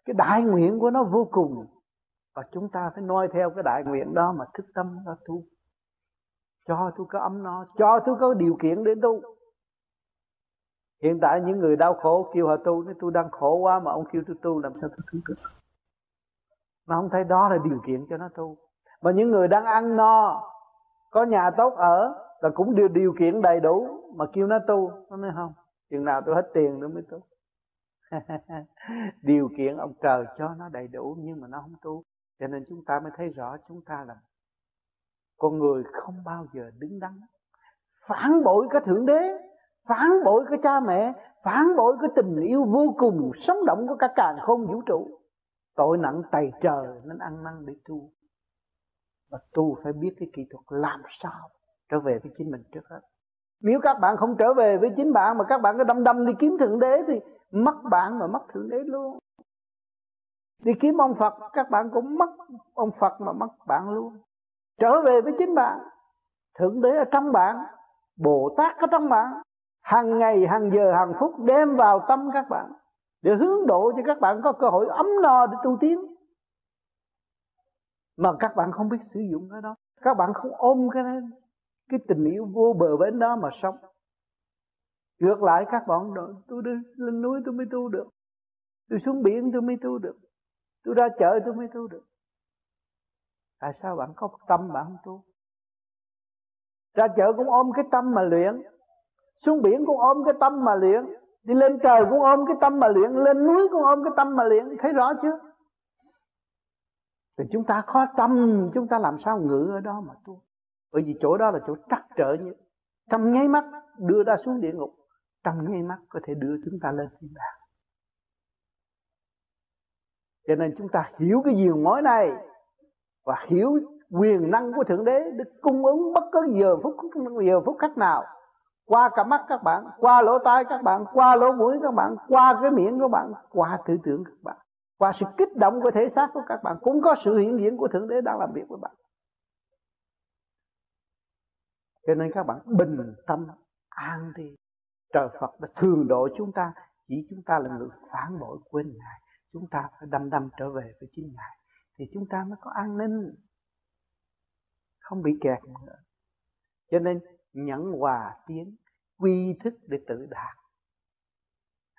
Cái đại nguyện của nó vô cùng. Và chúng ta phải noi theo cái đại nguyện đó mà thức tâm ra tu. Cho tôi có ấm no, cho tôi có điều kiện để tu hiện tại những người đau khổ kêu họ tu, nói tôi đang khổ quá mà ông kêu tôi tu làm sao tôi tu được? Mà không thấy đó là điều kiện cho nó tu. Mà những người đang ăn no, có nhà tốt ở, là cũng điều điều kiện đầy đủ mà kêu nó tu. Nó nói không, chừng nào tôi hết tiền nữa mới tu. Điều kiện ông trời cho nó đầy đủ nhưng mà nó không tu. Cho nên chúng ta mới thấy rõ chúng ta là con người không bao giờ đứng đắn. Phản bội cái thượng đế phản bội cái cha mẹ, phản bội cái tình yêu vô cùng sống động của cả càng không vũ trụ. Tội nặng tày trời nên ăn năn để tu và tu phải biết cái kỹ thuật làm sao trở về với chính mình trước hết. Nếu các bạn không trở về với chính bạn mà các bạn cứ đâm đâm đi kiếm thượng đế thì mất bạn mà mất thượng đế luôn. Đi kiếm ông Phật, các bạn cũng mất ông Phật mà mất bạn luôn. Trở về với chính bạn. Thượng đế ở trong bạn, bồ tát ở trong bạn hàng ngày, hàng giờ, hàng phút đem vào tâm các bạn để hướng độ cho các bạn có cơ hội ấm no để tu tiến. Mà các bạn không biết sử dụng cái đó. Các bạn không ôm cái cái tình yêu vô bờ bến đó mà sống. Ngược lại, các bạn đợi tôi đi lên núi tôi mới tu được. Tôi xuống biển tôi mới tu được. Tôi ra chợ tôi mới tu được. Tại sao bạn có tâm bạn không tu? Ra chợ cũng ôm cái tâm mà luyện xuống biển cũng ôm cái tâm mà luyện. Đi lên trời cũng ôm cái tâm mà luyện. Lên núi cũng ôm cái tâm mà luyện. Thấy rõ chưa? Thì chúng ta khó tâm, chúng ta làm sao ngự ở đó mà tu? Bởi vì chỗ đó là chỗ trắc trở như trong nháy mắt đưa ta xuống địa ngục, trong nháy mắt có thể đưa chúng ta lên thiên đàng. Cho nên chúng ta hiểu cái diều mối này và hiểu quyền năng của thượng đế được cung ứng bất cứ giờ phút giờ phút khách nào qua cả mắt các bạn, qua lỗ tai các bạn, qua lỗ mũi các bạn, qua cái miệng các bạn, qua tư tưởng các bạn, qua sự kích động của thể xác của các bạn, cũng có sự hiện diện của thượng đế đang làm việc với bạn. Cho nên các bạn bình tâm, an đi. Trời Phật đã thường độ chúng ta, chỉ chúng ta là người phản bội quên ngài. Chúng ta phải đâm đâm trở về với chính ngài, thì chúng ta mới có an ninh. Không bị kẹt nữa. Cho nên nhẫn hòa tiến quy thức để tự đạt.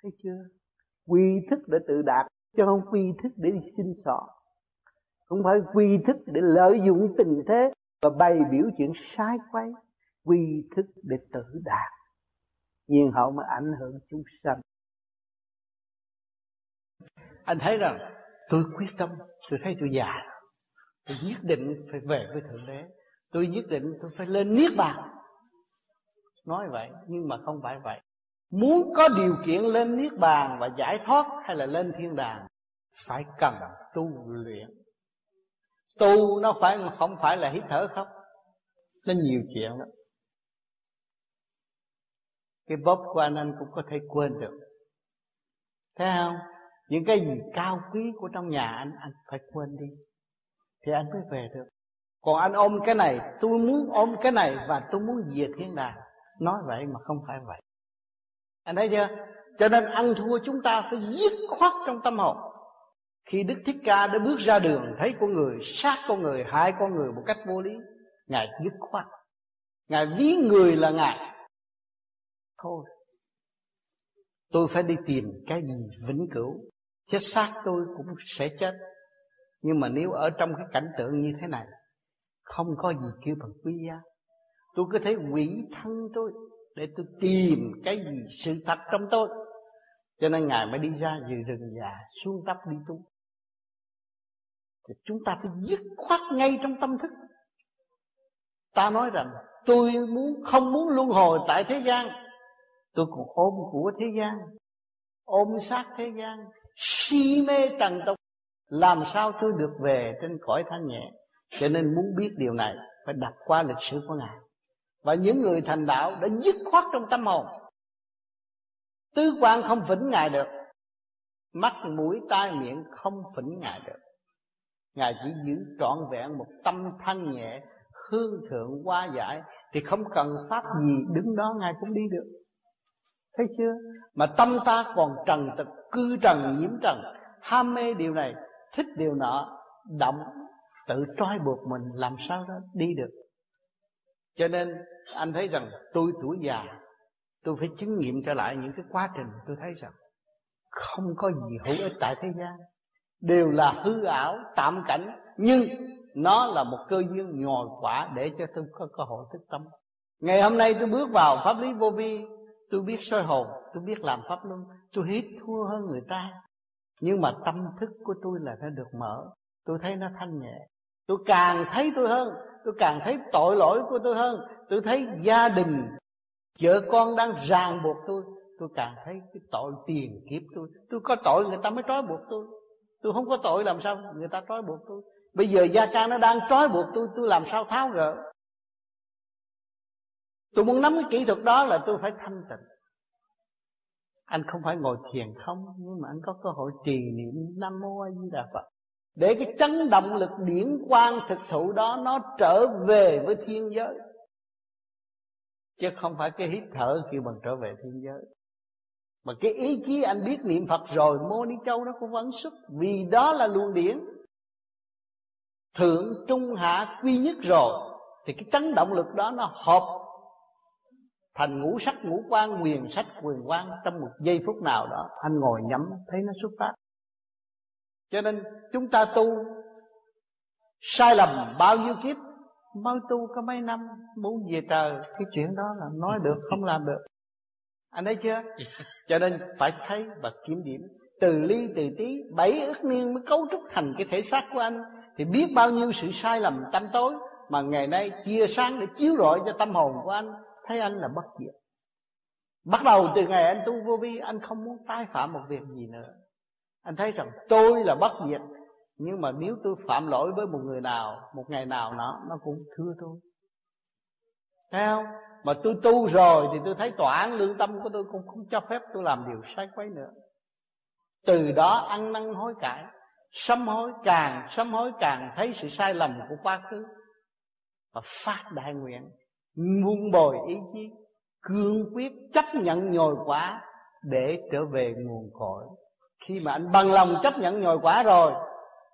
Thấy chưa? Quy thức để tự đạt, chứ không quy thức để đi xin sọ. Không phải quy thức để lợi dụng tình thế và bày biểu chuyện sai quay. Quy thức để tự đạt. Nhiên hậu mới ảnh hưởng chúng sanh. Anh thấy rằng, tôi quyết tâm, tôi thấy tôi già. Tôi nhất định phải về với thượng đế. Tôi nhất định tôi phải lên niết bàn nói vậy, nhưng mà không phải vậy. Muốn có điều kiện lên niết bàn và giải thoát hay là lên thiên đàng, phải cần tu luyện. Tu nó phải, không phải là hít thở không? Nó nhiều chuyện đó cái bóp của anh anh cũng có thể quên được. Thấy không? Những cái gì cao quý của trong nhà anh anh phải quên đi. Thì anh mới về được. Còn anh ôm cái này, tôi muốn ôm cái này và tôi muốn về thiên đàng nói vậy mà không phải vậy. Anh thấy chưa? Cho nên ăn thua chúng ta phải dứt khoát trong tâm hồn. Khi đức thích ca đã bước ra đường, thấy con người, sát con người, hại con người một cách vô lý, ngài dứt khoát. Ngài ví người là ngài. Thôi, tôi phải đi tìm cái gì vĩnh cửu. Chết xác tôi cũng sẽ chết. Nhưng mà nếu ở trong cái cảnh tượng như thế này, không có gì kêu bằng quý giá tôi có thể hủy thân tôi để tôi tìm cái gì, sự thật trong tôi. Cho nên ngài mới đi ra từ rừng già, xuống tấp đi tu. Thì chúng ta phải dứt khoát ngay trong tâm thức. Ta nói rằng, tôi muốn, không muốn luân hồi tại thế gian. Tôi còn ôm của thế gian, ôm sát thế gian, si mê trần tục. Làm sao tôi được về trên cõi thanh nhẹ? Cho nên muốn biết điều này, phải đặt qua lịch sử của ngài và những người thành đạo đã dứt khoát trong tâm hồn. Tứ quan không phỉnh Ngài được. Mắt, mũi, tai, miệng không phỉnh Ngài được. Ngài chỉ giữ trọn vẹn một tâm thanh nhẹ Hương thượng qua giải Thì không cần pháp gì đứng đó Ngài cũng đi được. Thấy chưa? Mà tâm ta còn trần tật Cư trần nhiễm trần. Ham mê điều này Thích điều nọ Động tự trói buộc mình Làm sao đó đi được cho nên anh thấy rằng tôi tuổi già, tôi phải chứng nghiệm trở lại những cái quá trình tôi thấy rằng không có gì hữu ích tại thế gian. Đều là hư ảo, tạm cảnh, nhưng nó là một cơ duyên nhồi quả để cho tôi có cơ hội thức tâm. Ngày hôm nay tôi bước vào pháp lý vô vi, tôi biết soi hồn, tôi biết làm pháp luân, tôi hít thua hơn người ta. Nhưng mà tâm thức của tôi là nó được mở, tôi thấy nó thanh nhẹ. Tôi càng thấy tôi hơn tôi càng thấy tội lỗi của tôi hơn. Tôi thấy gia đình, vợ con đang ràng buộc tôi. Tôi càng thấy cái tội tiền kiếp tôi. Tôi có tội, người ta mới trói buộc tôi. Tôi không có tội làm sao người ta trói buộc tôi. Bây giờ gia ca nó đang trói buộc tôi tôi làm sao tháo gỡ? Tôi muốn nắm cái kỹ thuật đó là tôi phải thanh tịnh. Anh không phải ngồi thiền không, nhưng mà anh có cơ hội trì niệm nam mô a di đà phật để cái chấn động lực điển quang thực thụ đó nó trở về với thiên giới. Chứ không phải cái hít thở kêu bằng trở về thiên giới.
Mà cái ý chí anh biết niệm phật rồi, mô ni châu nó cũng vẫn xuất, vì đó là luồng điển. Thượng, trung, hạ, quy nhất rồi, thì cái chấn động lực đó nó hợp thành ngũ sắc, ngũ quan quyền sắc, quyền quan trong một giây phút nào đó. Anh ngồi nhắm, thấy nó xuất phát cho nên chúng ta tu sai lầm bao nhiêu kiếp, mới tu có mấy năm muốn về trời. Cái chuyện đó là nói được, không làm được. Anh thấy chưa? Cho nên phải thấy và kiểm điểm. Từ ly, từ tí, bảy ức niên mới cấu trúc thành cái thể xác của anh. Thì biết bao nhiêu sự sai lầm tâm tối mà ngày nay chia sáng để chiếu rọi cho tâm hồn của anh, thấy anh là bất diệt. Bắt đầu từ ngày anh tu vô vi, anh không muốn tái phạm một việc gì nữa anh thấy rằng tôi là bất diệt, nhưng mà nếu tôi phạm lỗi với một người nào, một ngày nào nó nó cũng thưa tôi. Thấy không? Mà tôi tu rồi thì tôi thấy tòa án lương tâm của tôi cũng không cho phép tôi làm điều sai quấy nữa. Từ đó ăn năn hối cải, sám hối càng, sám hối càng thấy sự sai lầm của quá khứ. Và phát đại nguyện, muôn bồi ý chí, cương quyết chấp nhận nhồi quả để trở về nguồn cội khi mà anh bằng lòng chấp nhận nhồi quả rồi,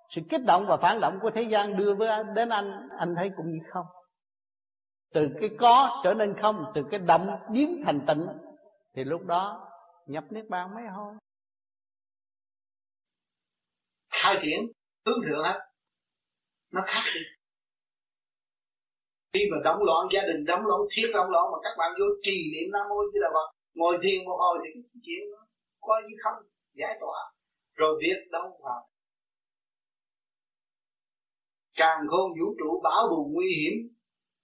sự kích động và phản động của thế gian đưa với đến anh anh thấy cũng như không. Từ cái có trở nên không, từ cái động biến thành tịnh, thì lúc đó nhập niết bàn mới thôi
khai triển, hướng thượng hết nó khác đi. Khi mà đóng loạn gia đình, đóng loạn thiết, đóng loạn mà các bạn vô trì niệm nam mô di đà phật, ngồi thiền một hồi thì cái chuyện nó coi như không giải tỏa, rồi việc đâu vào. Càng khôn vũ trụ bão bùng nguy hiểm,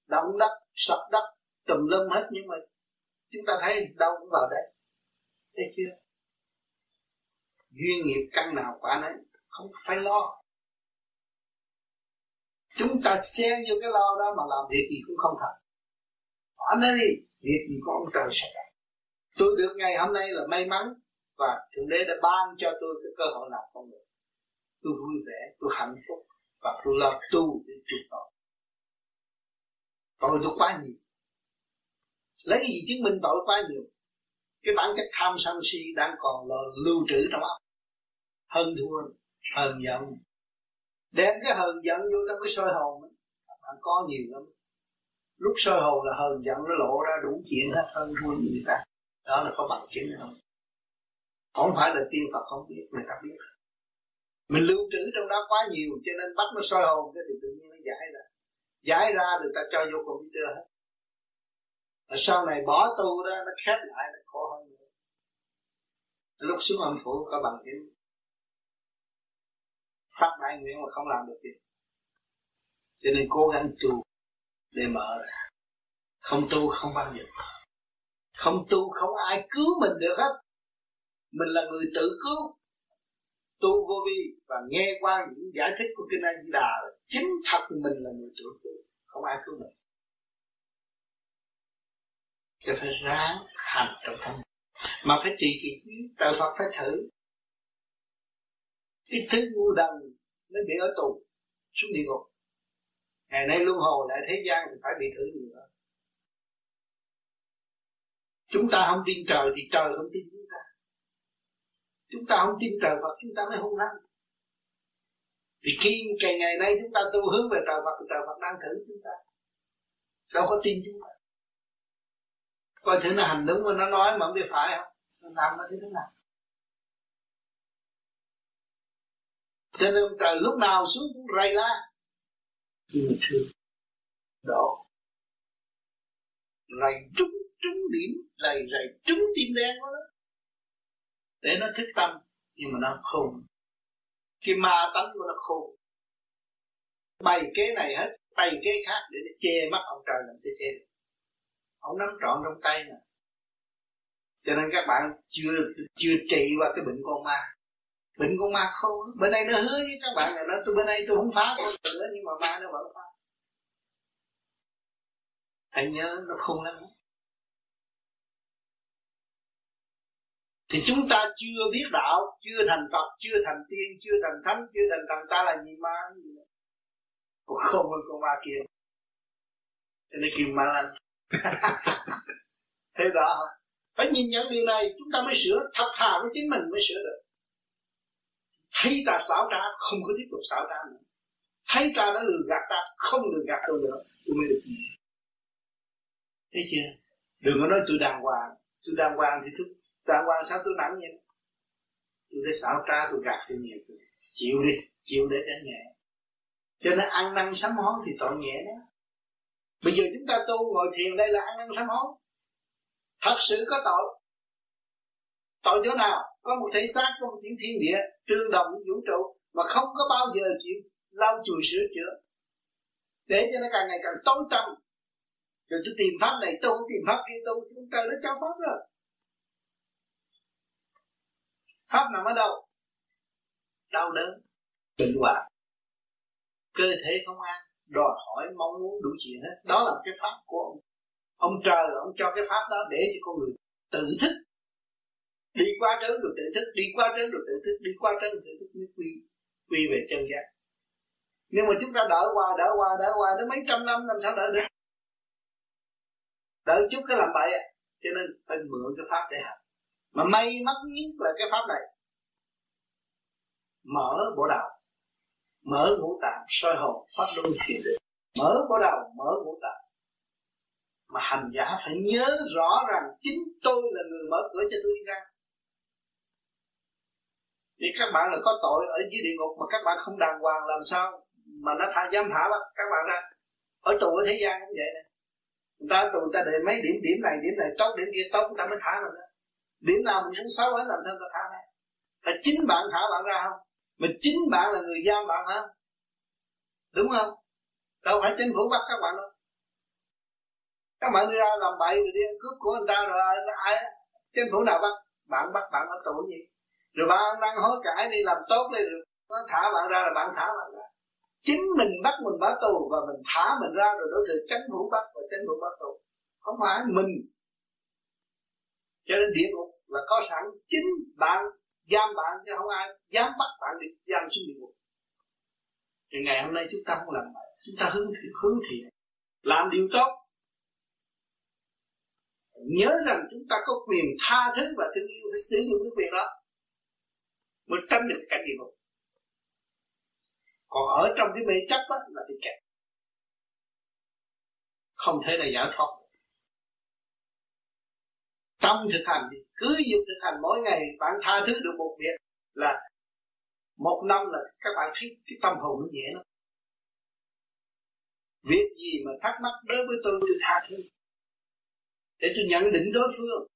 động đất, sập đất, tùm lum hết nhưng mà chúng ta thấy đâu cũng vào đây thấy chưa? Duyên nghiệp căn nào quả nấy, không phải lo. Chúng ta xen vô cái lo đó mà làm việc gì cũng không thành. Bỏ nó đi việc gì có ông trời sẽ. Tôi được ngày hôm nay là may mắn và thượng đế đã ban cho tôi cái cơ hội nào không được. Tôi vui vẻ, tôi hạnh phúc và tôi lo tu để trụ tội. Tội tôi quá nhiều. Lấy cái gì chứng minh tội quá nhiều? Cái bản chất tham sân si đang còn là lưu trữ trong óc. Hơn thua, hờn giận. Đem cái hờn giận vô trong cái sôi hồn bạn có nhiều lắm. Lúc sôi hồn là hờn giận nó lộ ra đủ chuyện hết hơn thua người ta. Đó là có bằng chứng không không phải là tiên phật không biết, người ta biết. Mình lưu trữ trong đó quá nhiều, cho nên bắt nó soi hồn, cái thì tự nhiên nó giải ra. Giải ra được ta cho vô computer hết. Và sau này bỏ tu đó nó khép lại, nó khổ hơn nữa. Lúc xuống âm phủ, có bằng chứng. Phát đại nguyện mà không làm được gì. Cho nên cố gắng tu để mở ra. Không tu không bao giờ không tu không ai cứu mình được hết mình là người tự cứu. Tu vô vi và nghe qua những giải thích của kinh A Di Đà chính thật mình là người tự cứu, không ai cứu mình. Cho phải ráng hành trong tâm. Mà phải trì kỳ trí tự Phật phải thử. Cái thứ ngu đần mới bị ở tù, xuống địa ngục. Ngày nay luân hồi lại thế gian thì phải bị thử nhiều nữa chúng ta không tin trời thì trời không tin chúng ta không tin trời Phật, chúng ta mới hung hăng. Thì khi ngày ngày nay chúng ta tu hướng về trời Phật trời Phật đang thử chúng ta. Đâu có tin chúng ta. Coi thử nó hành đúng mà nó nói mà không biết phải không? Nó làm nó thế nào? Cho nên trời lúc nào xuống cũng rầy la. Nhưng mà thương độ. Rầy trúng trúng điểm, rầy rầy trúng tim đen của nó để nó thức tâm, nhưng mà nó khôn cái ma tánh của nó khôn, bày kế này hết, bày kế khác để nó che mắt ông trời làm thế che được. Ông nắm trọn trong tay nè cho nên các bạn chưa chưa trị qua cái bệnh con ma. Bệnh con ma khôn bên đây nó hứa với các bạn là nó, tôi bên đây tôi không phá con nữa, nhưng mà ma nó vẫn phá. Anh nhớ nó khôn lắm. Thì chúng ta chưa biết đạo chưa thành phật chưa thành tiên chưa thành thánh chưa thành thần ta là gì ma gì còn không hơn con ma kia. Cho nên kêu ma lanh. Thế đó. Phải nhìn nhận điều này chúng ta mới sửa. Thật thà với chính mình mới sửa được. Thấy ta xảo trá không có tiếp tục xảo trá nữa. Thấy ta đã lừa gạt ta không lừa gạt tôi nữa tôi mới được gì thấy chưa? Đừng có nói tôi đàng hoàng. Tôi đàng hoàng thì tôi đàng hoàng sao tôi nặng vậy tôi để xảo trá, tôi gạt tôi nhiều tôi chịu đi, chịu để đánh nhẹ. Cho nên ăn năn sám hối thì tội nhẹ đó. Bây giờ chúng ta tu ngồi thiền đây là ăn năn sám hối. Thật sự có tội. Tội chỗ nào? Có một thể xác, có một tiếng thiên địa, tương đồng với vũ trụ, mà không có bao giờ chịu lau chùi sửa chữa. Để cho nó càng ngày càng tối tâm. rồi tôi tìm pháp này tu tìm pháp kia tu chúng trời nó cho pháp rồi pháp nằm ở đâu? Đau đớn bệnh hoạn cơ thể không an, đòi hỏi mong muốn đủ chuyện hết. Đó là cái pháp của ông. Ông trời ông cho cái pháp đó để cho con người tự thức. Đi qua trớn rồi tự thức, đi qua trớn rồi tự thức, đi qua trớn rồi tự thức mới quy quy về chân giác. Nhưng mà chúng ta đợi qua đợi qua đợi qua tới mấy trăm năm, làm sao đợi được? Đợi chút cái làm bậy à? Cho nên phải mượn cái pháp để học mà may mắn nhất là cái pháp này. Mở bộ đầu mở ngũ tạng soi hồn, phát luân thiền định. Mở bộ đầu mở ngũ tạng. Mà hành giả phải nhớ rõ rằng chính tôi là người mở cửa cho tôi đi ra. Thì các bạn là có tội ở dưới địa ngục mà các bạn không đàng hoàng làm sao mà nó thả dám thả các bạn ra? Ở tù ở thế gian cũng vậy này người ta tù ta để mấy điểm điểm này điểm này, tốt điểm kia, tốt, người ta mới thả mình ra điểm nào mình muốn xấu hết làm sao ta thả ra? Phải chính bạn thả bạn ra không? Mà chính bạn là người giam bạn hả? Đúng không? Đâu phải chính phủ bắt các bạn đâu. Các bạn đi ra làm bậy rồi đi ăn cướp của người ta rồi ai chính phủ nào bắt? Bạn bắt bạn ở tù gì? Rồi bạn đang hối cải đi làm tốt đi rồi nó thả bạn ra là bạn thả bạn ra. Chính mình bắt mình bỏ tù và mình thả mình ra rồi đối tượng tránh phủ bắt và tránh phủ bắt tù. Không phải mình cho nên địa ngục là có sẵn chính bạn giam bạn chứ không ai dám bắt bạn đi giam xuống địa ngục. Thì ngày hôm nay chúng ta không làm vậy. Chúng ta hướng thiện hướng thiện. Làm điều tốt. Nhớ rằng chúng ta có quyền tha thứ và thương yêu phải sử dụng cái quyền đó mới tránh được cảnh địa ngục. Còn ở trong cái mê chấp á, là bị kẹt. Không thể là giải thoát trong thực hành thì cứ việc thực hành mỗi ngày, bạn tha thứ được một việc là một năm là các bạn thấy cái tâm hồn nó nhẹ lắm. Việc gì mà thắc mắc đối với tôi tôi tha thứ. Để tôi nhận định đối phương.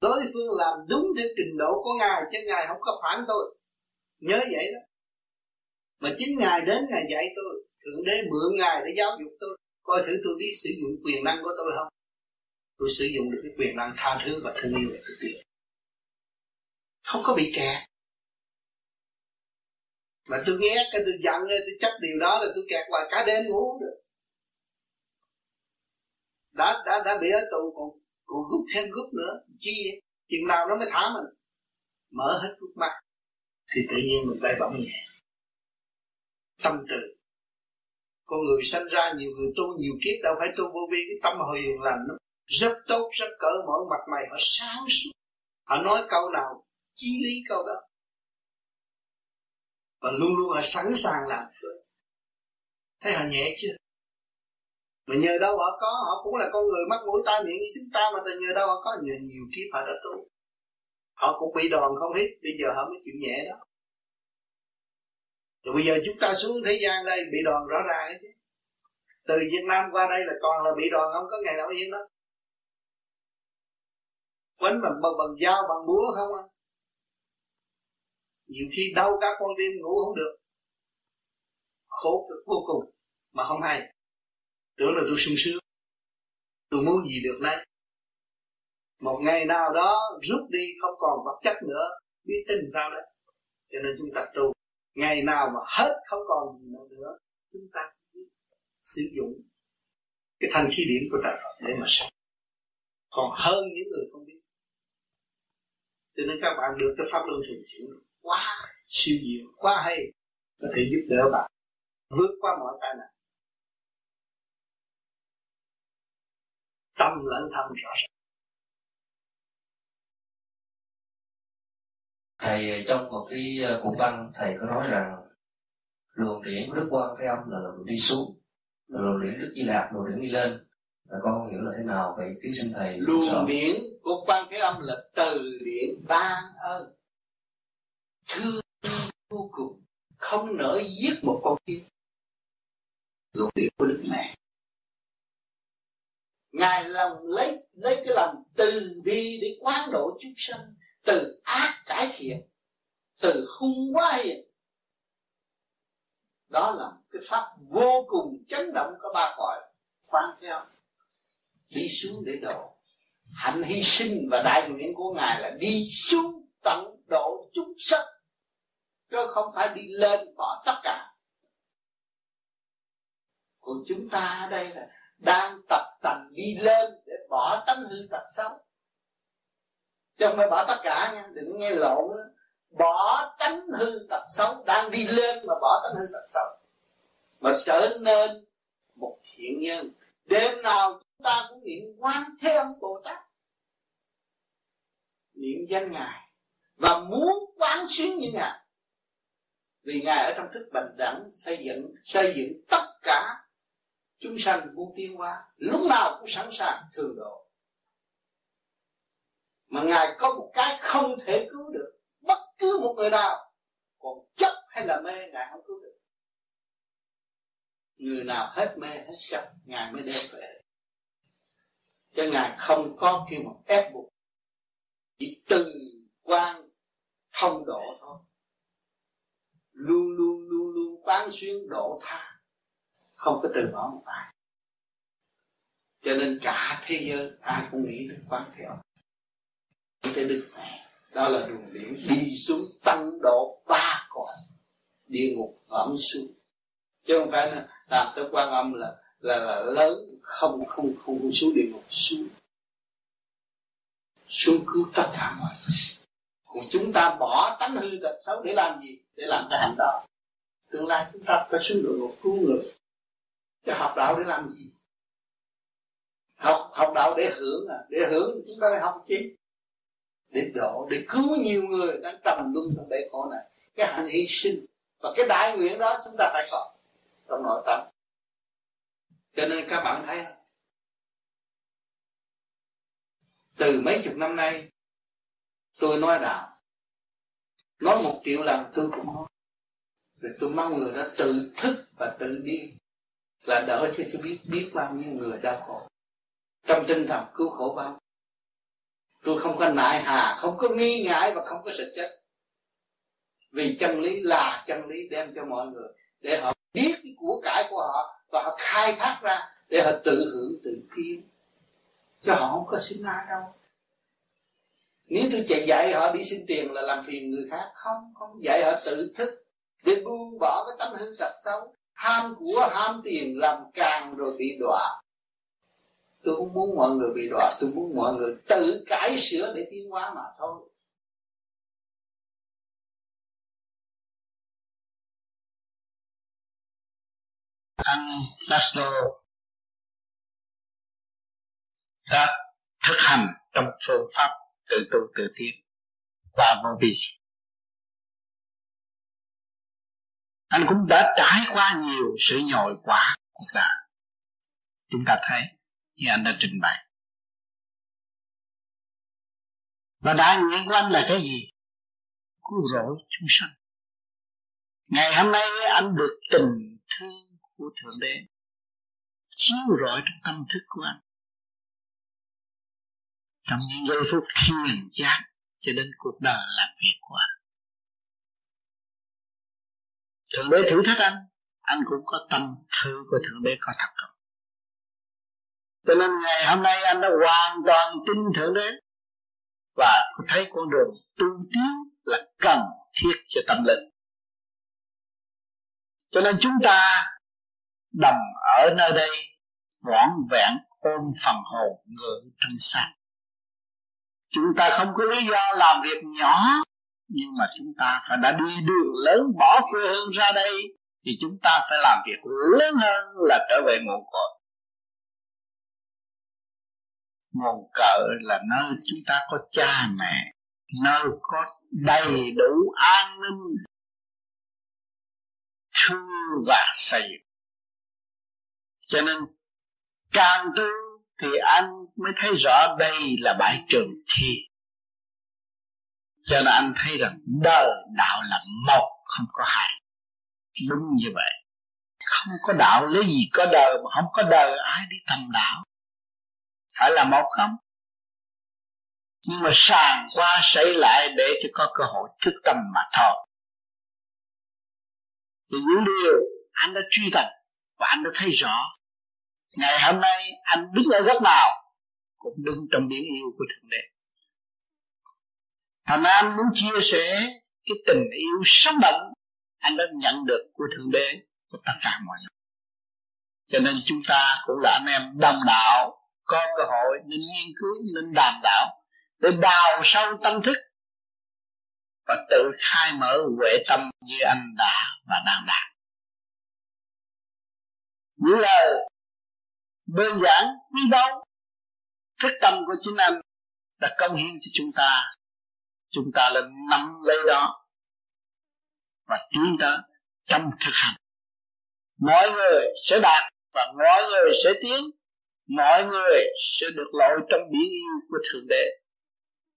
Đối phương làm đúng theo trình độ của ngài, chứ ngài không có phản tôi. Nhớ vậy đó. Mà chính ngài đến, ngài dạy tôi. Thượng đế mượn ngài để giáo dục tôi. Coi thử tôi biết sử dụng quyền năng của tôi không? Tôi sử dụng được cái quyền năng tha thứ và thương yêu thực tiễn không có bị kẹt. Mà tôi ghét cái tôi giận tôi chấp điều đó là tôi kẹt hoài, cả đêm ngủ không được. Đã đã đã bị ở tù, còn còn rút thêm rút nữa, chi vậy? Chừng nào nó mới thả mình. Mở hết rút mắt, thì tự nhiên mình bay bổng nhẹ tâm từ. Con người sinh ra, nhiều người tu, nhiều kiếp, đâu phải tu vô vi, cái tâm hồi hiền lành nó rất tốt, rất cỡ mở mặt mày, họ sáng suốt. Họ nói câu nào chí lý câu đó. Và luôn luôn họ sẵn sàng làm phước. Thấy họ nhẹ chưa? Mà nhờ đâu họ có, họ cũng là con người mắc mũi tai miệng như chúng ta, mà từ nhờ đâu họ có? Nhiều nhiều kiếp họ đã tu. Họ cũng bị đòn không hết bây giờ họ mới chịu nhẹ đó. Rồi bây giờ chúng ta xuống thế gian đây, bị đòn rõ ràng chứ. Từ Việt Nam qua đây là toàn là bị đòn, không có ngày nào yên đó quấn bằng bằng, bằng dao bằng búa không à nhiều khi đau cả con tim ngủ không được. Khổ cực vô cùng mà không hay. Tưởng là tôi sung sướng. Tôi muốn gì được đấy một ngày nào đó rút đi không còn vật chất nữa biết tin sao đấy cho nên chúng ta tu. Ngày nào mà hết không còn gì nữa chúng ta sử dụng cái thanh khí điển của trời Phật để mà sống. Còn hơn những người không biết cho nên các bạn được cái pháp luân thường chuyển. Quá siêu diệu quá hay. Có thể giúp đỡ bạn. Vượt qua mọi tai nạn. Tâm lẫn thân rõ ràng.
Thầy ờ, trong một cái ờ, cuộc băng thầy có nói rằng luồng điển của đức quan thế âm là luồng đi xuống luồng điển đức di lạc luồng điển đi lên. Và con không hiểu là thế nào vậy tiến sinh thầy
luồng điển của quan thế âm là từ ban ơn. Thương vô cùng, không nỡ giết một con kiến. luồng địa của đức mẹ. Ngài lòng lấy lấy cái lòng từ bi để quán độ chúng sanh, từ ác cải thiện, từ hung quá hiền. Đó là cái pháp vô cùng chấn động có ba cõi. Quan theo. Đi xuống để độ hạnh hy sinh và đại nguyện của ngài là đi xuống tận độ chúng sanh, chứ không phải đi lên bỏ tất cả. Còn chúng ta ở đây là đang tập tành đi lên để bỏ tánh hư tật xấu. Chứ không phải bỏ tất cả nha, đừng nghe lộn bỏ tánh hư tật xấu, đang đi lên mà bỏ tánh hư tật xấu. Mà trở nên một thiện nhân. Đêm nào ta cũng niệm quan thế âm bồ tát. Niệm danh ngài và muốn quán xuyến như ngài. Vì ngài ở trong thức bình đẳng xây dựng xây dựng tất cả chúng sanh muốn tiến hóa lúc nào cũng sẵn sàng thường độ. Mà ngài có một cái không thể cứu được, bất cứ một người nào, còn chấp hay là mê, ngài không cứu được. Người nào hết mê, hết chấp, ngài mới đem về cho ngài không có kêu một ép buộc. Chỉ từ quan thông độ thôi. Luôn luôn luôn luôn quán xuyên độ tha. Không có từ bỏ một ai. Cho nên cả thế giới ai cũng nghĩ đến quán theo. Cái đức này đó là đường điển đi xuống tăng độ ba cõi. Địa ngục vẫn xuống. Chứ không phải là làm tới quan âm là là là lớn không không không, không xuống địa ngục xuống xuống cứu tất cả mọi người. Còn chúng ta bỏ tánh hư tật xấu để làm gì? Để làm cái hành đạo. Tương lai chúng ta phải xuống địa ngục cứu người. Chứ học đạo để làm gì? Học học đạo để hưởng à? Để hưởng chúng ta phải học chi? Để độ để cứu nhiều người đang trầm luân trong bể khổ này. Cái hạnh hy sinh và cái đại nguyện đó chúng ta phải có. Trong nội tâm cho nên các bạn thấy không từ mấy chục năm nay, tôi nói đạo, nói một triệu lần tôi cũng nói. Rồi tôi mong người đó tự thức và tự đi, là đỡ cho tôi biết biết bao nhiêu người đau khổ. Trong tinh thần cứu khổ bao. Tôi không có nại hà, không có nghi ngại và không có sợ chết. Vì chân lý là chân lý đem cho mọi người, để họ biết cái của cải của họ khai thác ra để họ tự hưởng, tự kiến cho họ không có xin ra đâu. Nếu tôi chạy dạy họ đi xin tiền là làm phiền người khác. Không không dạy họ tự thức. Để buông bỏ cái tâm hư sạch xấu. Ham của ham tiền làm càng rồi bị đọa. Tôi không muốn mọi người bị đọa. Tôi muốn mọi người tự cải sửa để tiến hóa mà thôi.
Anh Laszlo đã thực hành trong phương pháp tự tu tự tiến qua vô vi. Anh cũng đã trải qua nhiều sự nhồi quả cuộc đời chúng ta thấy như anh đã trình bày. Và đại nguyện của anh là cái gì? Cứu rỗi chúng sanh. Ngày hôm nay anh được tình thương của thượng đế. Chiếu rọi trong tâm thức của anh. Trong những giây phút thiền giác cho đến cuộc đời làm việc của anh. Thượng đế thử thách anh. Anh cũng có tâm thư của thượng đế có thật không? Cho nên ngày hôm nay anh đã hoàn toàn tin thượng đế. Và thấy con đường tu tiến là cần thiết cho tâm linh. Cho nên chúng ta đầm ở nơi đây, vỏn vẹn ôm phần hồn ngự trong sáng chúng ta không có lý do làm việc nhỏ, nhưng mà chúng ta phải đã đi đường lớn, bỏ quê hương ra đây, thì chúng ta phải làm việc lớn hơn là trở về nguồn cội. Nguồn cội là nơi chúng ta có cha mẹ,
nơi có đầy đủ an ninh, thương và xây dựng cho nên, càng tu thì anh mới thấy rõ đây là bãi trường thi cho nên anh thấy rằng đời đạo là một, không có hai. Đúng như vậy. Không có đạo lấy gì có đời mà không có đời, ai đi tầm đạo? Phải là một không? Nhưng mà sàng qua xảy lại để cho có cơ hội thức tâm mà thôi. Thì những điều anh đã truy tập và anh đã thấy rõ ngày hôm nay anh đứng ở góc nào cũng đứng trong biển yêu của thượng đế. Thành anh muốn chia sẻ cái tình yêu sống động anh đã nhận được của thượng đế của tất cả mọi người. Cho nên chúng ta cũng là anh em đồng đạo, có cơ hội nên nghiên cứu, nên đàm đạo, để đào sâu tâm thức và tự khai mở huệ tâm như anh đã và đang đạt. Những lời đơn giản đi đâu thức tâm của chính anh đã công hiến cho chúng ta. Chúng ta là nắm lấy đó. Và chúng ta trong thực hành. Mọi người sẽ đạt và mọi người sẽ tiến. Mọi người sẽ được lội trong biển yêu của thượng đế.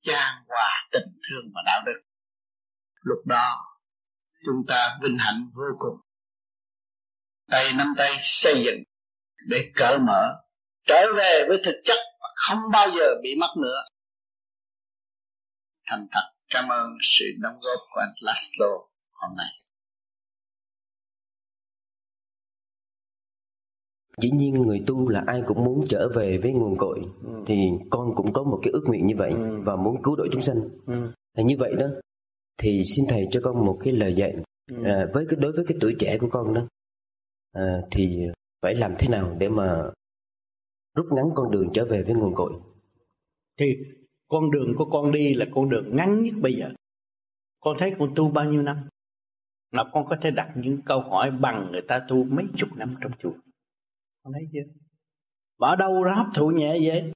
Trang hòa tình thương và đạo đức. Lúc đó, chúng ta vinh hạnh vô cùng. Tay nắm tay xây dựng để cởi mở trở về với thực chất và không bao giờ bị mất nữa thành thật cảm ơn sự đóng góp của anh Laszlo hôm nay
dĩ nhiên người tu là ai cũng muốn trở về với nguồn cội ừ. thì con cũng có một cái ước nguyện như vậy ừ. và muốn cứu độ chúng sanh ừ. như vậy đó thì xin thầy cho con một cái lời dạy ừ. à, với cái đối với cái tuổi trẻ của con đó à, thì phải làm thế nào để mà rút ngắn con đường trở về với nguồn cội?
Thì con đường của con đi là con đường ngắn nhất bây giờ. Con thấy con tu bao nhiêu năm? Mà con có thể đặt những câu hỏi bằng người ta tu mấy chục năm trong chùa. Con thấy chưa? Mà đâu ra hấp thụ nhẹ vậy?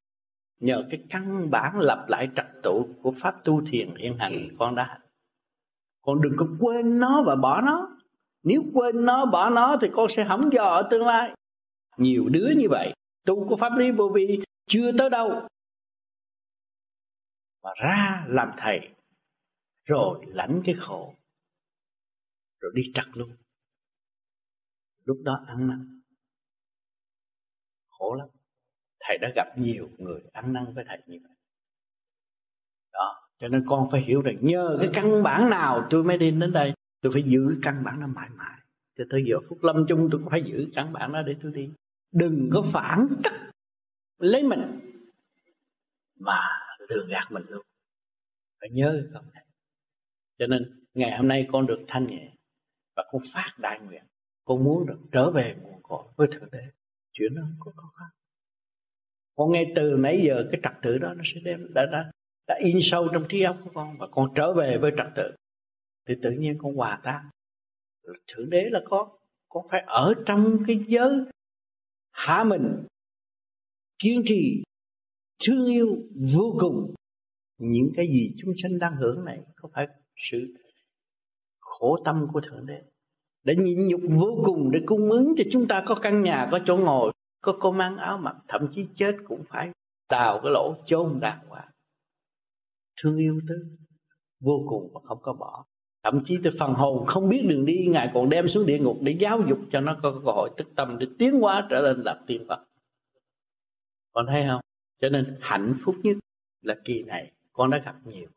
Nhờ cái căn bản lập lại trật tự của pháp tu thiền hiện hành con đã. Con đừng có quên nó và bỏ nó nếu quên nó, bỏ nó thì con sẽ hỏng dò ở tương lai. Nhiều đứa như vậy, tu của pháp lý vô vi, chưa tới đâu. Mà ra làm thầy, rồi lãnh cái khổ, rồi đi trật luôn. Lúc đó ăn năn. Khổ lắm. Thầy đã gặp nhiều người ăn năn với thầy như vậy. Đó, cho nên con phải hiểu rằng nhờ cái căn bản nào tôi mới đi đến đây tôi phải giữ căn bản nó mãi mãi. Cho tới giờ phút lâm chung tôi cũng phải giữ căn bản đó để tôi đi. Đừng có phản cách lấy mình mà lừa gạt mình luôn. Phải nhớ cái này. Cho nên ngày hôm nay con được thanh nhẹ và con phát đại nguyện. Con muốn được trở về nguồn cội với thượng đế. Chuyện đó không có khó khăn. Con nghe từ nãy giờ cái trật tự đó nó sẽ đem, đã đã đã in sâu trong trí óc của con và con trở về với trật tự thì tự nhiên con hòa tan thượng đế là có con phải ở trong cái giới hạ mình, kiên trì, thương yêu vô cùng. Những cái gì chúng sanh đang hưởng này có phải sự khổ tâm của thượng đế? Để nhịn nhục vô cùng, để cung ứng cho chúng ta có căn nhà, có chỗ ngồi, có cô mang áo mặc, thậm chí chết cũng phải đào cái lỗ chôn đàng hoàng. Thương yêu tới vô cùng và không có bỏ thậm chí tới phần hồn không biết đường đi ngài còn đem xuống địa ngục để giáo dục cho nó có cơ hội tức tâm để tiến hóa trở lên làm tiên phật. Con thấy không? Cho nên hạnh phúc nhất là kỳ này con đã gặp nhiều.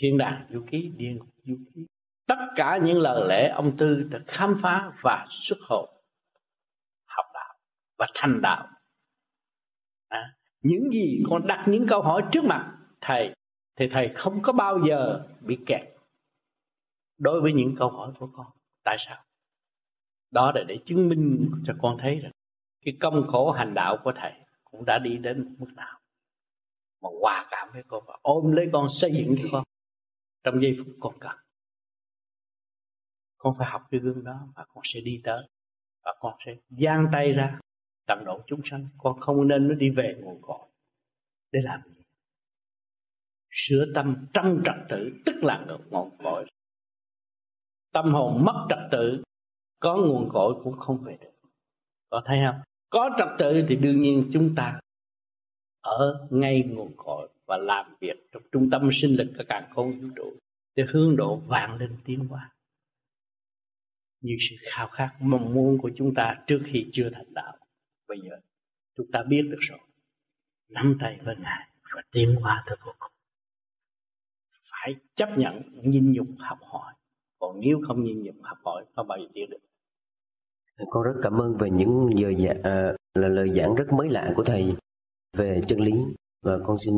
Thiên đàng du ký địa ngục du ký. Tất cả những lời lẽ ông tư đã khám phá và xuất hồn. Học đạo và thành đạo. À, những gì con đặt những câu hỏi trước mặt thầy thì thầy không có bao giờ bị kẹt đối với những câu hỏi của con, tại sao? Đó là để chứng minh cho con thấy rằng cái công khổ hành đạo của thầy cũng đã đi đến một mức nào. Mà hòa cảm với con và ôm lấy con, xây dựng cho con trong giây phút con cần. Con phải học cái gương đó và con sẽ đi tới và con sẽ giang tay ra tận độ chúng sanh. Con không nên nó đi về nguồn cội để làm gì? Sửa tâm trong trật tự, tức là ngọn cội tâm hồn mất trật tự, có nguồn cội cũng không về được. Có thấy không? Có trật tự thì đương nhiên chúng ta ở ngay nguồn cội và làm việc trong trung tâm sinh lực của càng khôn vũ trụ để hướng độ vạn linh tiến hóa. Như sự khao khát mong muốn của chúng ta trước khi chưa thành đạo, bây giờ chúng ta biết được rồi. Nắm tay với ngài và tiến hóa tới vô cùng. Phải chấp nhận nhìn nhục học hỏi còn nếu không nhìn nhục học hỏi không bao giờ tiến được?
Con rất cảm ơn về những giờ dạ, à, là lời giảng rất mới lạ của thầy về chân lý. Và con xin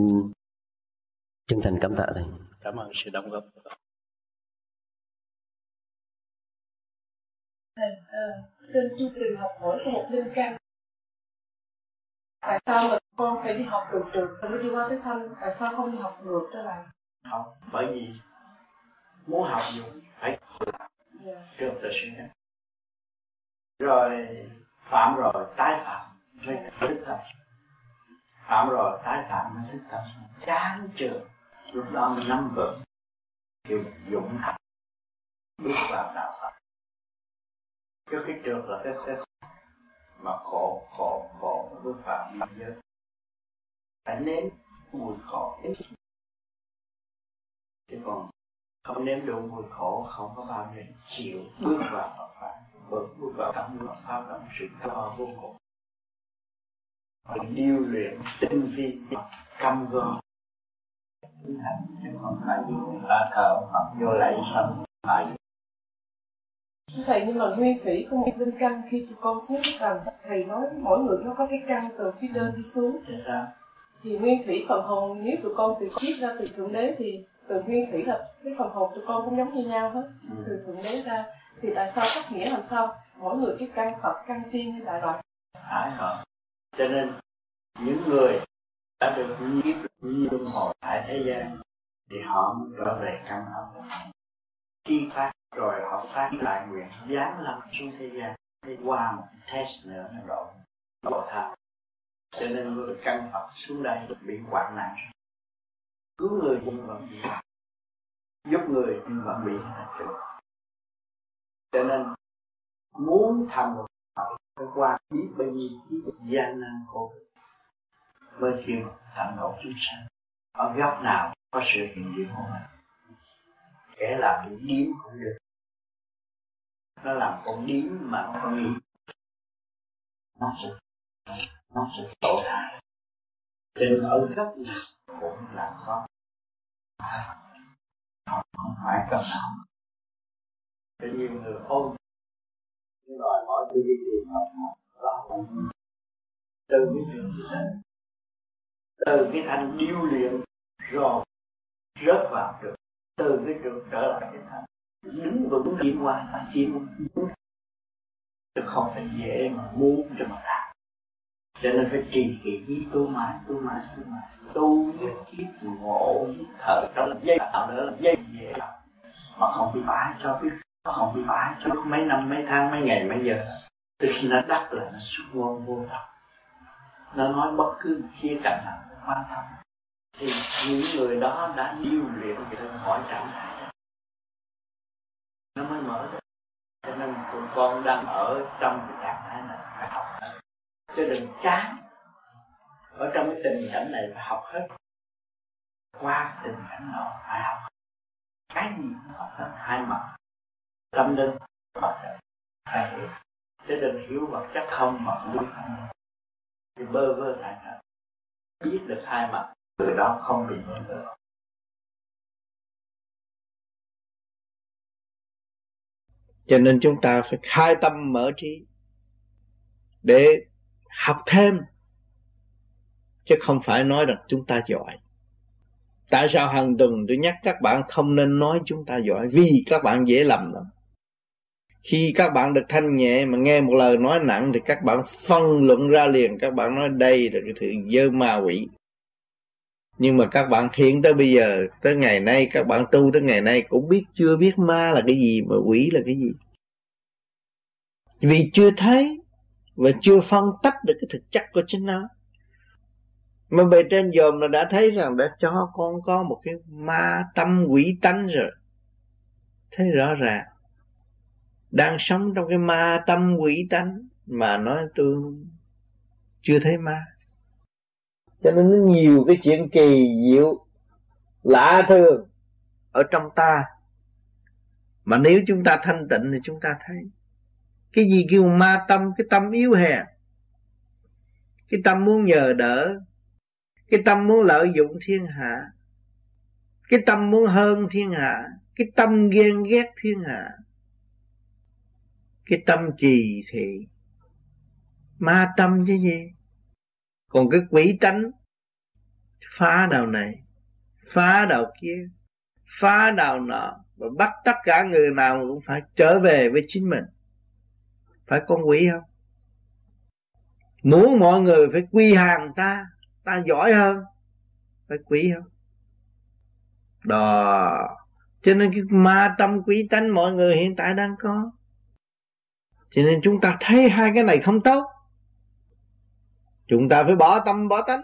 chân thành cảm tạ thầy.
Cảm ơn sự đóng góp của con
uh, trên chu trình học hỏi của một linh căn tại sao mà con phải đi học từ trường mới đi qua tới thanh. Tại sao không đi học ngược trở lại?
Học bởi vì muốn học dùng phải làm yeah. trường tự sinh rồi phạm rồi tái phạm mới thức tâm phạm rồi tái phạm mới thức tâm chán trường lúc đó mình nắm vững. Kêu dũng hành bước vào đạo Phật. Cho cái trượt là cái cái mà khổ khổ khổ bước vào năm giới. Phải nếm mùi khổ. Chứ còn không nếm được mùi khổ không có bao giờ chịu. Bước vào Phật pháp. Bước bước vào cảm ngưỡng pháp. Là một sự to vô cùng. Mình điêu luyện tinh vi căm go. Hành chứ không phải như ta thờ Phật vô lạy xong phải.
Thầy nhưng mà nguyên thủy có một linh căn khi tụi con xuống cái tầng thầy nói mỗi người nó có cái căn từ phía trên đi xuống. Thì nguyên thủy phần hồn nếu tụi con từ chiết ra từ thượng đế thì từ nguyên thủy là cái phần hồn tụi con cũng giống như nhau hết. Ừ. từ thượng đế ra thì tại sao cách nghĩa làm sao mỗi người cái căn phật căn tiên như đại loại?
Phải rồi cho nên những người đã được nhiếp luân hồi tại thế gian thì họ trở về căn âm khi phát rồi họ phát lại nguyện giáng lâm xuống thế gian. Để qua một test nữa rồi. Độ tha cho nên người căn phật xuống đây bị hoạn nạn cứu người nhưng vẫn bị giúp người nhưng vẫn bị là trừ cho nên, muốn thành một phải qua biết bao nhiêu chiếc gian nan khổ mới kêu thành độ chúng sanh. Ở góc nào có sự hiện diện của mình, kẻ làm bị điếm cũng được. Nó làm con điếm mà nó không nghĩ nó sẽ nó sẽ tội hại. Đừng ở góc nào cũng là có. À, không phải cần nào cái nhiều người ôn, nhưng đòi mỗi khi đi tìm học đó không từ cái trường gì đó. Từ cái thanh điêu luyện rồi rớt vào được. Từ cái trường trở lại cái thành đứng vững đi qua phải tiến chứ không phải dễ mà muốn cho mà làm cho nên phải trì kỳ ý tu mãi tu mãi tu mãi. Tu nhất kiếp ngộ thở trong làm dây tạo nữa là dây dễ mà không bị bãi cho biết, nó không bị bãi cho mấy năm, mấy tháng, mấy ngày, mấy giờ. Tôi xin nó đắc là nó xuất vô vô thật. Nó nói bất cứ khía cạnh nào quan tâm thì những người đó đã điêu luyện về hỏi trạng thái nó mới mở được cho nên tụi con đang ở trong cái trạng thái này cho đừng chán ở trong cái tình cảnh này phải học hết. Qua tình cảnh nào phải học cái gì cũng học hết. Hai mặt. Tâm linh mặt chất phải hiểu. Chứ đừng hiểu vật chất không mà vui, không thì bơ vơ lại thật biết được hai mặt. Từ đó không bị mơ nữa cho nên chúng ta phải khai tâm mở trí để học thêm, chứ không phải nói rằng chúng ta giỏi. Tại sao hàng tuần tôi nhắc các bạn không nên nói chúng ta giỏi? Vì các bạn dễ lầm lắm. Khi các bạn được thanh nhẹ mà nghe một lời nói nặng thì các bạn phân luận ra liền. Các bạn nói đây là cái thứ dơ ma quỷ. Nhưng mà các bạn thiện tới bây giờ, tới ngày nay, các bạn tu tới ngày nay cũng biết chưa biết ma là cái gì, mà quỷ là cái gì. Vì chưa thấy và chưa phân tách được cái thực chất của chính nó. Mà bề trên dòm là đã thấy rằng đã cho con có một cái ma tâm quỷ tánh rồi. Thấy rõ ràng đang sống trong cái ma tâm quỷ tánh mà nói tôi chưa thấy ma. Cho nên nó nhiều cái chuyện kỳ diệu lạ thường. Ở trong ta. Mà nếu chúng ta thanh tịnh thì chúng ta thấy cái gì kêu ma tâm, cái tâm yếu hèn cái tâm muốn nhờ đỡ. Cái tâm muốn lợi dụng thiên hạ. Cái tâm muốn hơn thiên hạ. Cái tâm ghen ghét thiên hạ. Cái tâm trì thị. Ma tâm chứ gì? Còn cái quỷ tánh. Phá đầu này, phá đầu kia, phá đầu nọ, và bắt tất cả người nào cũng phải trở về với chính mình phải con quỷ không? Muốn mọi người phải quy hàng ta ta giỏi hơn. Phải quỷ không? Đó. Cho nên cái ma tâm quỷ tánh mọi người hiện tại đang có. Cho nên chúng ta thấy hai cái này không tốt. Chúng ta phải bỏ tâm, bỏ tánh.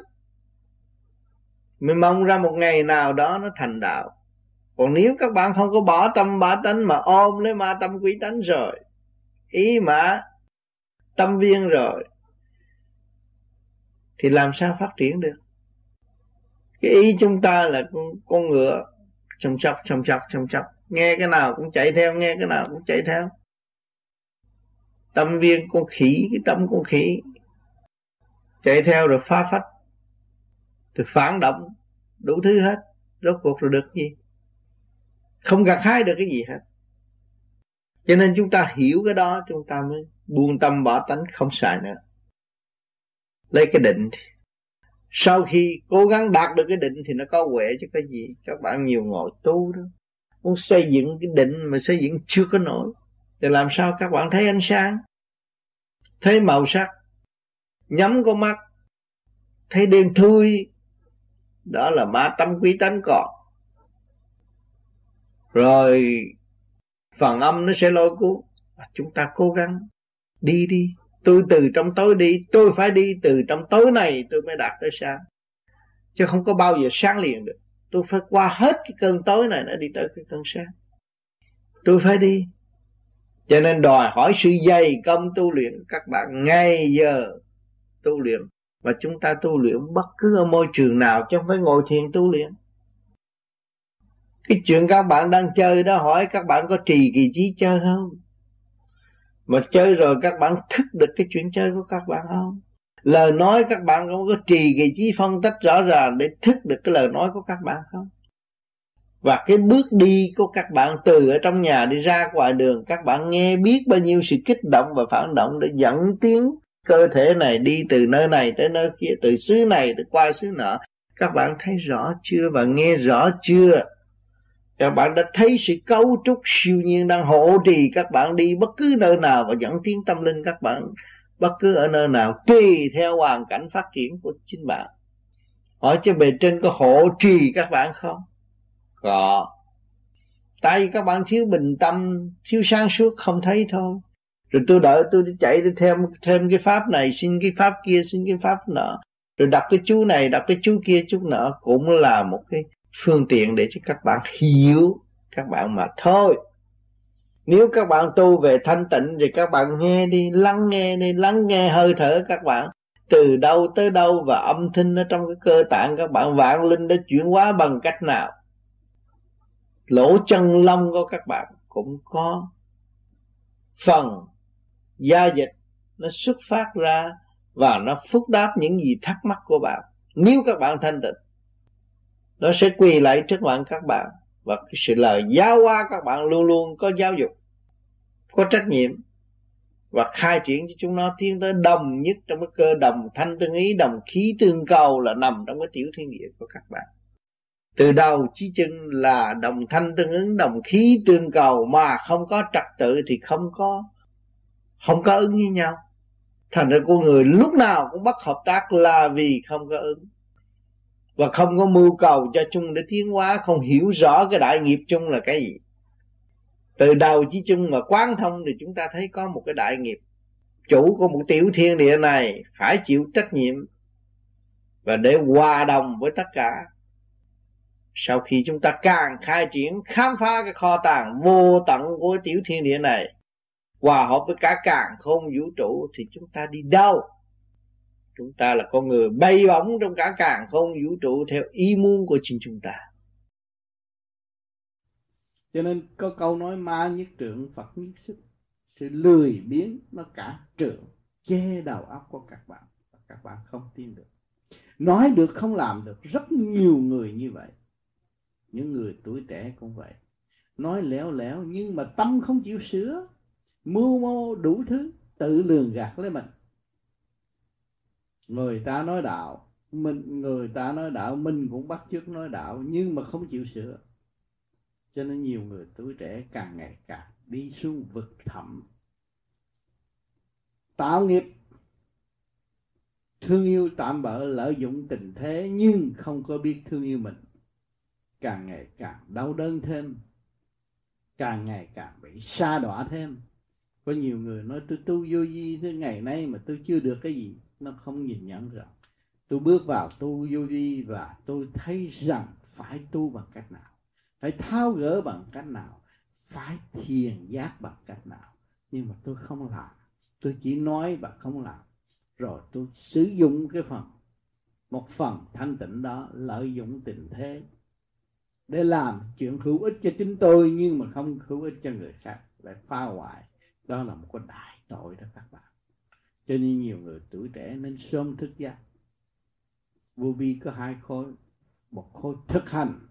Mình mong ra một ngày nào đó nó thành đạo. Còn nếu các bạn không có bỏ tâm, bỏ tánh mà ôm lấy ma tâm quỷ tánh rồi ý mà tâm viên rồi thì làm sao phát triển được? Cái ý chúng ta là con, con ngựa chồng chọc chồng chọc chồng chọc. Nghe cái nào cũng chạy theo nghe cái nào cũng chạy theo. Tâm viên con khỉ cái tâm con khỉ. Chạy theo rồi phá phách rồi phản động đủ thứ hết. Rốt cuộc rồi được gì? Không gặt hái được cái gì hết cho nên chúng ta hiểu cái đó, chúng ta mới buông tâm bỏ tánh, không xài nữa. Lấy cái định sau khi cố gắng đạt được cái định thì nó có huệ chứ cái gì. Các bạn nhiều ngồi tu đó, muốn xây dựng cái định mà xây dựng chưa có nổi, thì làm sao các bạn thấy ánh sáng? Thấy màu sắc, nhắm con mắt, thấy đêm thui. Đó là ma tâm quý tánh còn. Rồi phần âm nó sẽ lôi cuốn. Chúng ta cố gắng đi đi. Tôi từ trong tối đi, tôi phải đi. Từ trong tối này tôi mới đạt tới sáng. Chứ không có bao giờ sáng liền được. Tôi phải qua hết cái cơn tối này nó đi tới cái cơn sáng. Tôi phải đi. Cho nên đòi hỏi sự dày công tu luyện. Các bạn ngay giờ tu luyện. Và chúng ta tu luyện bất cứ ở môi trường nào chứ không phải ngồi thiền tu luyện cái chuyện các bạn đang chơi đó, hỏi các bạn có trì kỳ trí chơi không? Mà chơi rồi các bạn thức được cái chuyện chơi của các bạn không? Lời nói các bạn không có trì kỳ trí phân tích rõ ràng để thức được cái lời nói của các bạn không? Và cái bước đi của các bạn từ ở trong nhà đi ra ngoài đường, các bạn nghe biết bao nhiêu sự kích động và phản động để dẫn tiếng cơ thể này đi từ nơi này tới nơi kia, từ xứ này tới qua xứ nọ. Các bạn thấy rõ chưa và nghe rõ chưa? Các bạn đã thấy sự cấu trúc siêu nhiên đang hộ trì các bạn đi bất cứ nơi nào và dẫn tiến tâm linh các bạn bất cứ ở nơi nào, tùy theo hoàn cảnh phát triển của chính bạn. Hỏi cho bề trên có hộ trì các bạn không? Có. Tại vì các bạn thiếu bình tâm, thiếu sáng suốt, không thấy thôi. Rồi tôi đợi tôi đi chạy đi thêm thêm cái pháp này, xin cái pháp kia, xin cái pháp nọ. Rồi đặt cái chú này, đặt cái chú kia, chú nọ cũng là một cái phương tiện để cho các bạn hiểu, các bạn mà thôi. Nếu các bạn tu về thanh tịnh thì các bạn nghe đi, lắng nghe đi, lắng nghe hơi thở các bạn. Từ đâu tới đâu và âm thanh ở trong cái cơ tạng các bạn vạn linh đã chuyển hóa bằng cách nào? Lỗ chân lông của các bạn cũng có. Phần gia dịch nó xuất phát ra và nó phúc đáp những gì thắc mắc của bạn. Nếu các bạn thanh tịnh nó sẽ quỳ lại trước mặt các bạn. Và cái sự lời giáo hóa các bạn luôn luôn có giáo dục, có trách nhiệm. Và khai triển cho chúng nó tiến tới đồng nhất trong cái cơ, đồng thanh tương ý, đồng khí tương cầu là nằm trong cái tiểu thiên địa của các bạn. Từ đầu chí chân là đồng thanh tương ứng, đồng khí tương cầu mà không có trật tự thì không có không có ứng với nhau. Thành ra con người lúc nào cũng bắt hợp tác là vì không có ứng và không có mưu cầu cho chung để tiến hóa, không hiểu rõ cái đại nghiệp chung là cái gì. Từ đầu chí chung mà quán thông thì chúng ta thấy có một cái đại nghiệp. Chủ của một tiểu thiên địa này phải chịu trách nhiệm và để hòa đồng với tất cả. Sau khi chúng ta càng khai triển, khám phá cái kho tàng vô tận của tiểu thiên địa này, hòa hợp với cả càng không vũ trụ, thì chúng ta đi đâu? Chúng ta là con người bay bổng trong cả càng không vũ trụ theo ý muốn của chính chúng ta.
Cho nên có câu nói, ma nhất trượng phật nhất sức. Sự lười biếng nó cả trượng, che đầu óc của các bạn các bạn không tin được. Nói được, không làm được, rất nhiều người như vậy. Những người tuổi trẻ cũng vậy. Nói léo léo nhưng mà tâm không chịu sửa, mưu mô đủ thứ, tự lường gạt lấy mình người ta nói đạo, mình, người ta nói đạo, mình cũng bắt chước nói đạo, nhưng mà không chịu sửa. Cho nên nhiều người tuổi trẻ càng ngày càng đi xuống vực thẳm. Tạo nghiệp. Thương yêu tạm bỡ lợi dụng tình thế nhưng không có biết thương yêu mình. Càng ngày càng đau đớn thêm. Càng ngày càng bị sa đọa thêm. Có nhiều người nói, tôi tu vô vi thế, ngày nay mà tôi chưa được cái gì nó không nhìn nhận rằng tôi bước vào tu vô vi và tôi thấy rằng phải tu bằng cách nào? Phải tháo gỡ bằng cách nào? Phải thiền giác bằng cách nào? Nhưng mà tôi không làm. Tôi chỉ nói và không làm. Rồi tôi sử dụng cái phần, một phần thanh tịnh đó, lợi dụng tình thế để làm chuyện hữu ích cho chính tôi, nhưng mà không hữu ích cho người khác. Lại phá hoại. Đó là một cái đại tội đó các bạn cho nên nhiều người tuổi trẻ nên sớm thức giác vô vi có hai khối, một khối thực hành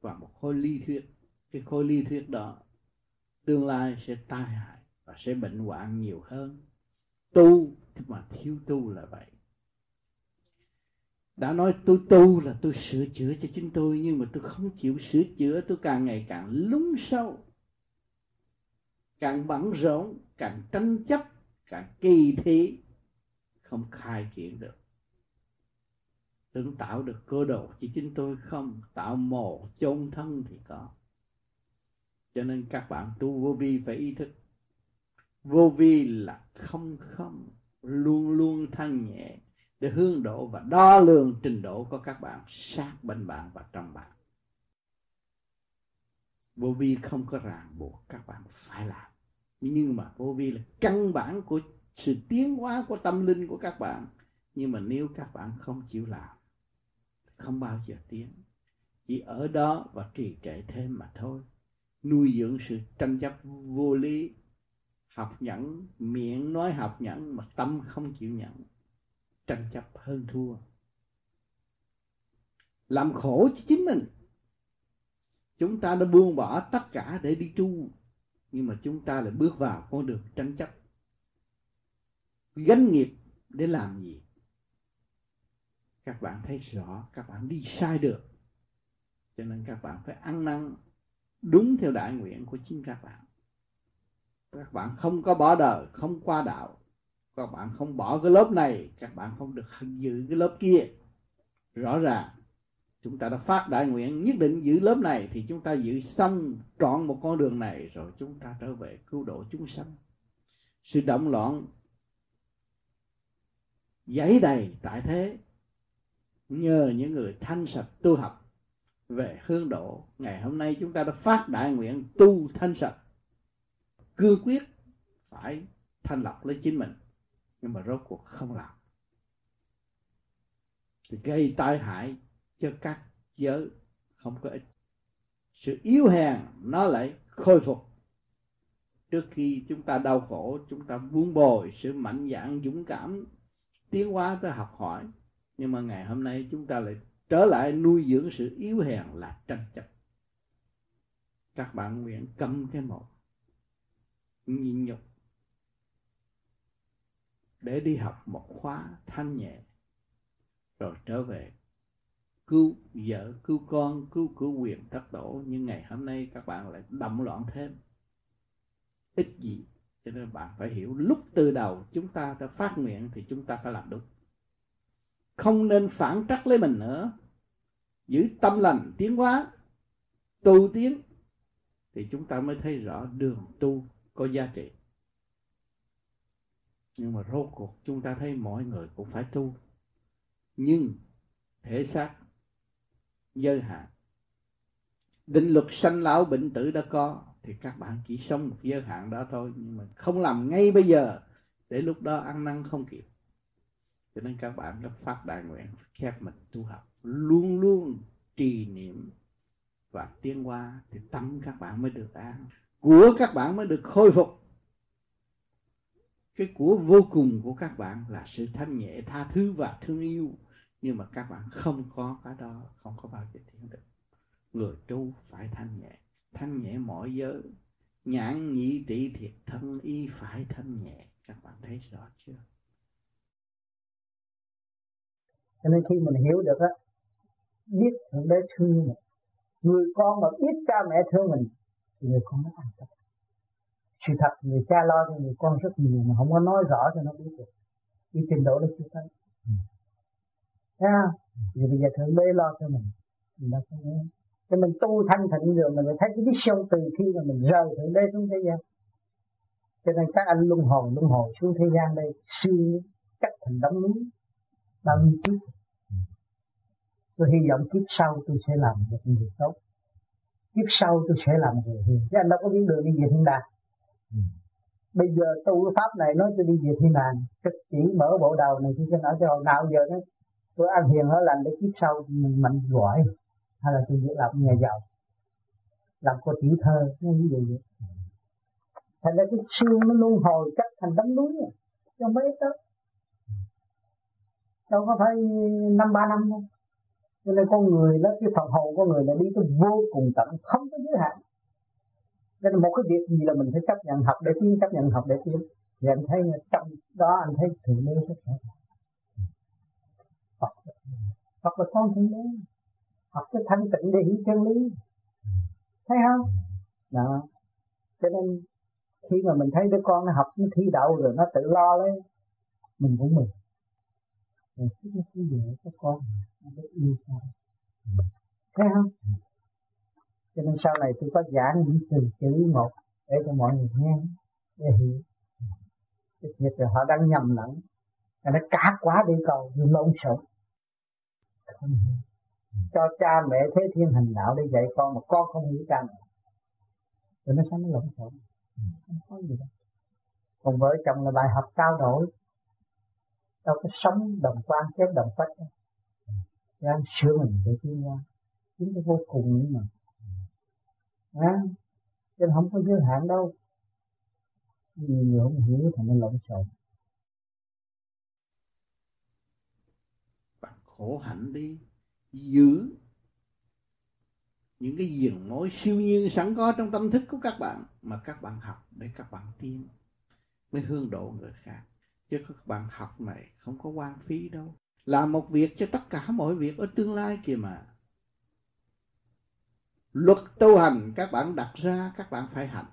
và một khối lý thuyết. Cái khối lý thuyết đó tương lai sẽ tai hại và sẽ bệnh hoạn nhiều hơn. Tu mà thiếu tu là vậy. Đã nói tôi tu là tôi sửa chữa cho chính tôi, nhưng mà tôi không chịu sửa chữa, tôi càng ngày càng lún sâu, càng bận rộn, càng tranh chấp càng kỳ thị không khai triển được. Tưởng tạo được cơ đồ chỉ chính tôi không? Tạo mồ chôn thân thì có. Cho nên các bạn tu vô vi phải ý thức. Vô vi là không không, luôn luôn thanh nhẹ để hướng độ và đo lường trình độ của các bạn, sát bên bạn và trong bạn. Vô vi không có ràng buộc, các bạn phải làm nhưng mà vô vi là căn bản của sự tiến hóa của tâm linh của các bạn. Nhưng mà nếu các bạn không chịu làm, không bao giờ tiến. Chỉ ở đó và trì trệ thêm mà thôi. Nuôi dưỡng sự tranh chấp vô lý, học nhẫn, miệng nói học nhẫn mà tâm không chịu nhận. Tranh chấp hơn thua. Làm khổ cho chính mình. Chúng ta đã buông bỏ tất cả để đi tu nhưng mà chúng ta lại bước vào con đường tranh chấp. Gánh nghiệp để làm gì? Các bạn thấy rõ, các bạn đi sai được cho nên các bạn phải ăn năn, đúng theo đại nguyện của chính các bạn. Các bạn không có bỏ đời, không qua đạo. Các bạn không bỏ cái lớp này, các bạn không được giữ cái lớp kia. Rõ ràng chúng ta đã phát đại nguyện nhất định giữ lớp này thì chúng ta giữ xong trọn một con đường này rồi chúng ta trở về cứu độ chúng sanh. Sự động loạn giấy đầy tại thế nhờ những người thanh sạch tu học về hương độ. Ngày hôm nay chúng ta đã phát đại nguyện tu thanh sạch. Cương quyết phải thanh lọc lấy chính mình, nhưng mà rốt cuộc không làm. Thì gây tai hại cho các giới không có ích. Sự yếu hèn nó lại khôi phục. Trước khi chúng ta đau khổ, chúng ta buông bồi sự mạnh dạn, dũng cảm, tiến hóa tới học hỏi. Nhưng mà ngày hôm nay chúng ta lại trở lại nuôi dưỡng sự yếu hèn là tranh chấp. Các bạn nguyện cầm cái một, nhịn nhục, để đi học một khóa thanh nhẹ, rồi trở về cứu vợ, cứu con, cứu cứu quyền thất tổ. Nhưng ngày hôm nay các bạn lại động loạn thêm. Ít gì, cho nên bạn phải hiểu lúc từ đầu chúng ta đã phát nguyện thì chúng ta phải làm đúng. Không nên phản trắc lấy mình nữa. Giữ tâm lành, tiến hóa, tu tiến thì chúng ta mới thấy rõ đường tu có giá trị. Nhưng mà rốt cuộc chúng ta thấy mọi người cũng phải tu. Nhưng thể xác giới hạn. Định luật sanh lão bệnh tử đã có, thì các bạn chỉ sống một giới hạn đó thôi, nhưng mà không làm ngay bây giờ, để lúc đó ăn năn không kịp. Cho nên các bạn đã phát đại nguyện khép mình tu học, luôn luôn trì niệm và tiến qua thì tâm các bạn mới được an, của các bạn mới được khôi phục. Cái của vô cùng của các bạn là sự thanh nhẹ, tha thứ và thương yêu nhưng mà các bạn không có cái đó, không có bao giờ tiến được. Người tu phải thanh nhẹ. Thanh nhẹ mọi giới. Nhãn nhị tỷ thiệt, thân y phải thanh nhẹ. Các bạn thấy rõ chưa?
Cho nên khi mình hiểu được á, biết thượng đế thương mình. Người con mà biết cha mẹ thương mình, thì người con nó an tâm. Sự thật, người cha lo cho người con rất nhiều mà không có nói rõ cho nó biết được. Cái trình độ đó chưa thấy thấy không? Thì bây giờ thượng đế lo cho mình. Mình đã không nghe cho mình tu thanh thịnh rồi, mình mới thấy cái biết sâu từ khi mà mình rời thượng đế xuống thế gian. Cho nên các anh luân hồi luân hồi xuống thế gian đây siêu chắc thành đống núi bao nhiêu kiếp tôi hy vọng kiếp sau tôi sẽ làm được việc tốt. Kiếp sau tôi sẽ làm người hiền. Chứ anh đâu có biết đường đi về thiên đàng. Ừ. bây giờ tu cái pháp này, nói tôi đi về thiên đàng, trực chỉ mở bộ đầu này chứ nói cho hồi nào giờ nó tôi ăn hiền ở lành để kiếp sau mình mạnh giỏi, hay là tôi làm nhà giàu. Làm cô tiểu thơ nó như vậy? Thành ra cái xương nó luân hồi chắc thành đống núi à cho mấy tấc đâu có phải năm, ba năm đâu. Cho nên con người đó, cái phần hồn con người là đi tới vô cùng tận, không có giới hạn. Nên một cái việc gì là mình phải chấp nhận học để tiến, chấp nhận học để tiến. Thì anh thấy trong đó, anh thấy thượng đế rất là Phật hoặc là con thượng đế học cái thanh tịnh để hiểu chân lý. Thấy không? Đó. Cho nên, khi mà mình thấy đứa con nó học nó thi đậu rồi nó tự lo lấy mình cũng mừng. Rồi thích nó cứ dễ các con nó biết yêu sao thấy không? Cho nên sau này tôi có giảng những từ chữ một để cho mọi người nghe, để hiểu. Cái việc là họ đang nhầm lẫn là nó cả quá đi cầu, nhưng lộn xộn Ừ. cho cha mẹ thế thiên hành đạo để dạy con mà con không hiểu cha mẹ. Rồi nó sẽ nó lộn xộn. Không có gì đâu. Còn vợ chồng là bài học trao đổi. Đâu có sống đồng quan chết đồng phách đâu. Đang sửa mình để tiến qua chính cái vô cùng nữa mà. À, nên không có giới hạn đâu. Nhiều người không hiểu thì nó lộn xộn
bạn khổ hạnh đi, giữ những cái diện mối siêu nhiên sẵn có trong tâm thức của các bạn mà các bạn học để các bạn tiến mới hương độ người khác. Chứ các bạn học này không có quan phí đâu. Làm một việc cho tất cả mọi việc ở tương lai kìa mà. Luật tu hành các bạn đặt ra, các bạn phải hành.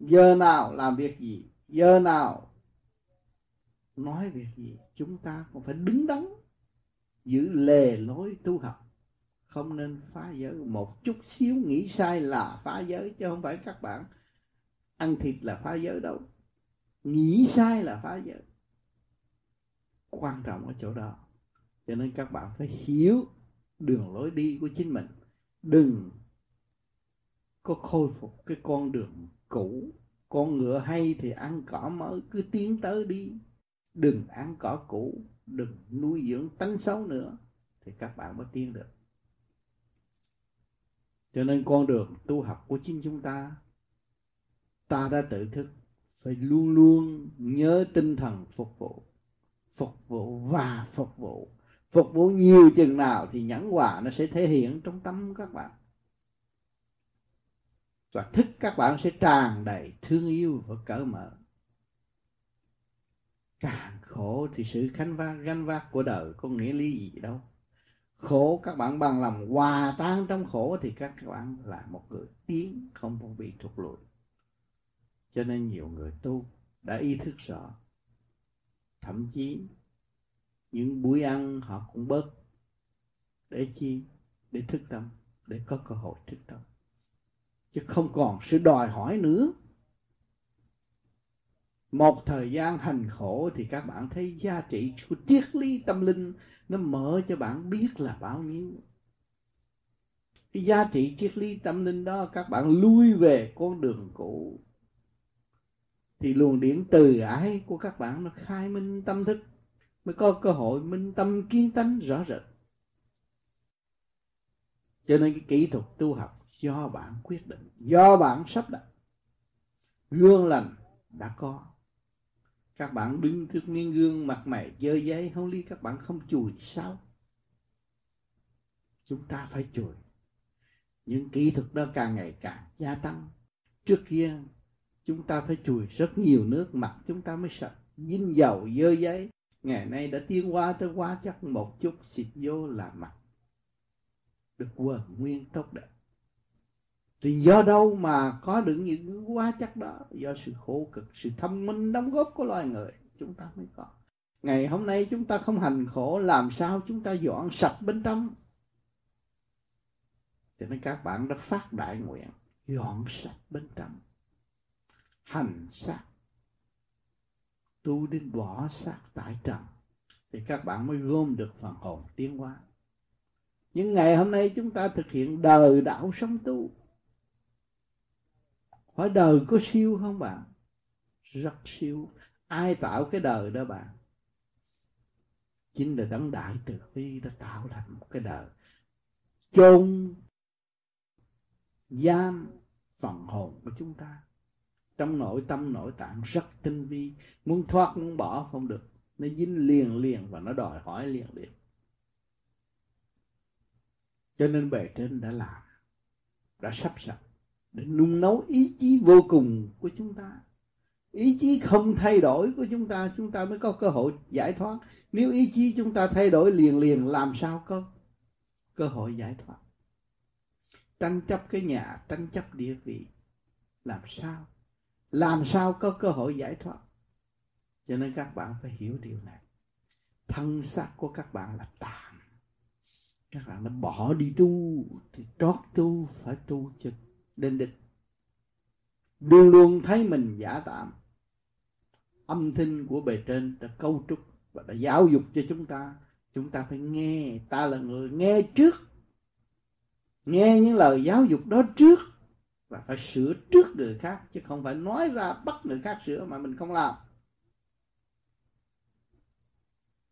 Giờ nào làm việc gì? Giờ nào nói việc gì? Chúng ta cũng phải đứng đắn giữ lề lối tu học. Không nên phá giới. Một chút xíu nghĩ sai là phá giới, chứ không phải các bạn ăn thịt là phá giới đâu. Nghĩ sai là phá giới. Quan trọng ở chỗ đó. Cho nên các bạn phải hiểu đường lối đi của chính mình. Đừng có khôi phục cái con đường cũ. Con ngựa hay thì ăn cỏ mới, cứ tiến tới đi. Đừng ăn cỏ cũ đừng nuôi dưỡng tánh xấu nữa, thì các bạn mới tiến được. Cho nên con đường tu học của chính chúng ta ta đã tự thức, phải luôn luôn nhớ tinh thần phục vụ phục vụ và phục vụ. Phục vụ nhiều chừng nào thì nhẫn hòa nó sẽ thể hiện trong tâm các bạn. Và thức các bạn sẽ tràn đầy thương yêu và cởi mở càng khổ thì sự khánh vác ganh vác của đời có nghĩa lý gì đâu. Khổ các bạn bằng lòng hòa tan trong khổ thì các bạn là một người tiến không có bị thụt lùi cho nên nhiều người tu đã ý thức rõ thậm chí những buổi ăn họ cũng bớt để chi? Để thức tâm, để có cơ hội thức tâm. Chứ không còn sự đòi hỏi nữa một thời gian hành khổ thì các bạn thấy giá trị của triết lý tâm linh nó mở cho bạn biết là bao nhiêu. Cái giá trị triết lý tâm linh đó các bạn lui về con đường cũ. Thì luồng điển từ ái của các bạn nó khai minh tâm thức, mới có cơ hội minh tâm kiến tánh rõ rệt. Cho nên cái kỹ thuật tu học do bạn quyết định, do bạn sắp đặt. Gương lành đã có các bạn đứng trước miếng gương mặt mày dơ giấy không lý các bạn không chùi sao? Chúng ta phải chùi. Những kỹ thuật đó càng ngày càng gia tăng. Trước kia, chúng ta phải chùi rất nhiều nước mặt, chúng ta mới sạch. Dính dầu, dơ giấy, ngày nay đã tiến qua tới quá chắc một chút, xịt vô là mặt. Được quờ nguyên tốt đẹp thì do đâu mà có được những hóa chất đó? Do sự khổ cực, sự thông minh đóng góp của loài người, chúng ta mới có. Ngày hôm nay chúng ta không hành khổ, làm sao chúng ta dọn sạch bên trong? Cho nên các bạn đã phát đại nguyện, dọn sạch bên trong. Hành xác. Tu đến bỏ xác tại trần. Thì các bạn mới gom được phần hồn tiến hóa. Nhưng ngày hôm nay chúng ta thực hiện đời đạo sống tu hỏi đời có siêu không bạn? Rất siêu. Ai tạo cái đời đó bạn? Chính là đấng đại từ bi đã tạo thành một cái đời. Chôn giam phần hồn của chúng ta. Trong nội tâm, nội tạng rất tinh vi. Muốn thoát, muốn bỏ không được. Nó dính liền liền và nó đòi hỏi liền liền. Cho nên bề trên đã làm, đã sắp sẵn để nung nấu ý chí vô cùng của chúng ta. Ý chí không thay đổi của chúng ta chúng ta mới có cơ hội giải thoát. Nếu ý chí chúng ta thay đổi liền liền, làm sao có cơ hội giải thoát? Tranh chấp cái nhà, tranh chấp địa vị, làm sao? Làm sao có cơ hội giải thoát? Cho nên các bạn phải hiểu điều này. Thân xác của các bạn là tạm các bạn đã bỏ đi tu, thì trót tu, phải tu cho đến đích luôn luôn thấy mình giả tạm. Âm thanh của bề trên đã câu trúc và đã giáo dục cho chúng ta. Chúng ta phải nghe. Ta là người nghe trước. Nghe những lời giáo dục đó trước và phải sửa trước người khác, chứ không phải nói ra bắt người khác sửa mà mình không làm.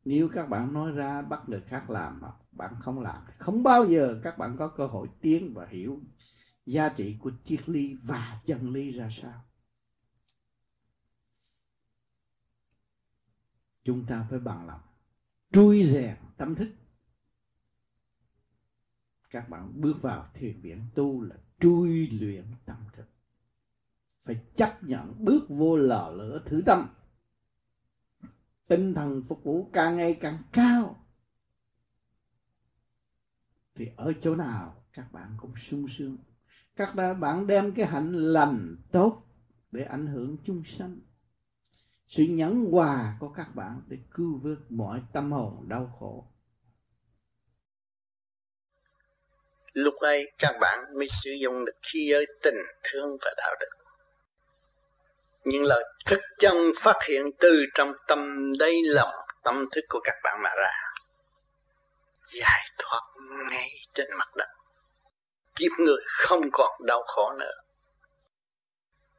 Nếu các bạn nói ra bắt người khác làm mà bạn không làm, không bao giờ các bạn có cơ hội tiến và hiểu giá trị của triết lý và chân lý ra sao? Chúng ta phải bằng lòng, trui rèn tâm thức. Các bạn bước vào thiền viện tu là trui luyện tâm thức. Phải chấp nhận bước vô lò lửa thử tâm. Tinh thần phục vụ càng ngày càng cao. Thì ở chỗ nào các bạn cũng sung sướng các bạn đem cái hạnh lành tốt để ảnh hưởng chúng sanh. Sự nhẫn hòa của các bạn để cứu vớt mọi tâm hồn đau khổ.
Lúc ấy các bạn mới sử dụng được khí giới tình thương và đạo đức. Những lời thức chân phát hiện từ trong tâm đây lòng, tâm thức của các bạn mà ra. Giải thoát ngay trên mặt đất kiếp người không còn đau khổ nữa.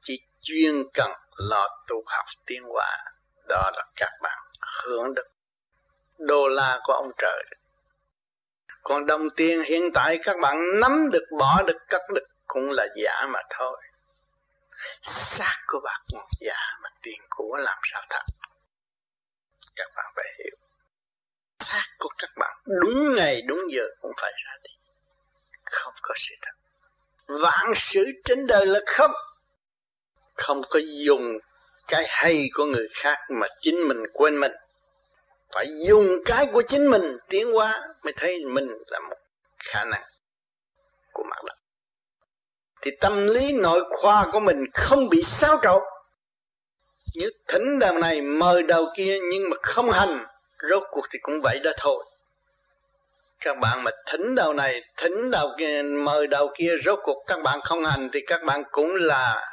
Chỉ chuyên cần lo tu học tiến hóa. Đó là các bạn hưởng được đô la của ông trời. Còn đồng tiền hiện tại các bạn nắm được, bỏ được, cất được cũng là giả mà thôi. Xác của bạc giả mà tiền của làm sao thật? Các bạn phải hiểu. Xác của các bạn đúng ngày, đúng giờ cũng phải ra đi không có sự thật. Vạn sự trên đời là không. Không có dùng cái hay của người khác mà chính mình quên mình. Phải dùng cái của chính mình tiến hóa mới thấy mình là một khả năng của mặt đất. Thì tâm lý nội khoa của mình không bị xáo trộn. Như thỉnh đầu này mời đầu kia nhưng mà không hành, rốt cuộc thì cũng vậy đó thôi các bạn mà thỉnh đầu này thỉnh đầu kia, mời đầu kia rốt cuộc các bạn không hành thì các bạn cũng là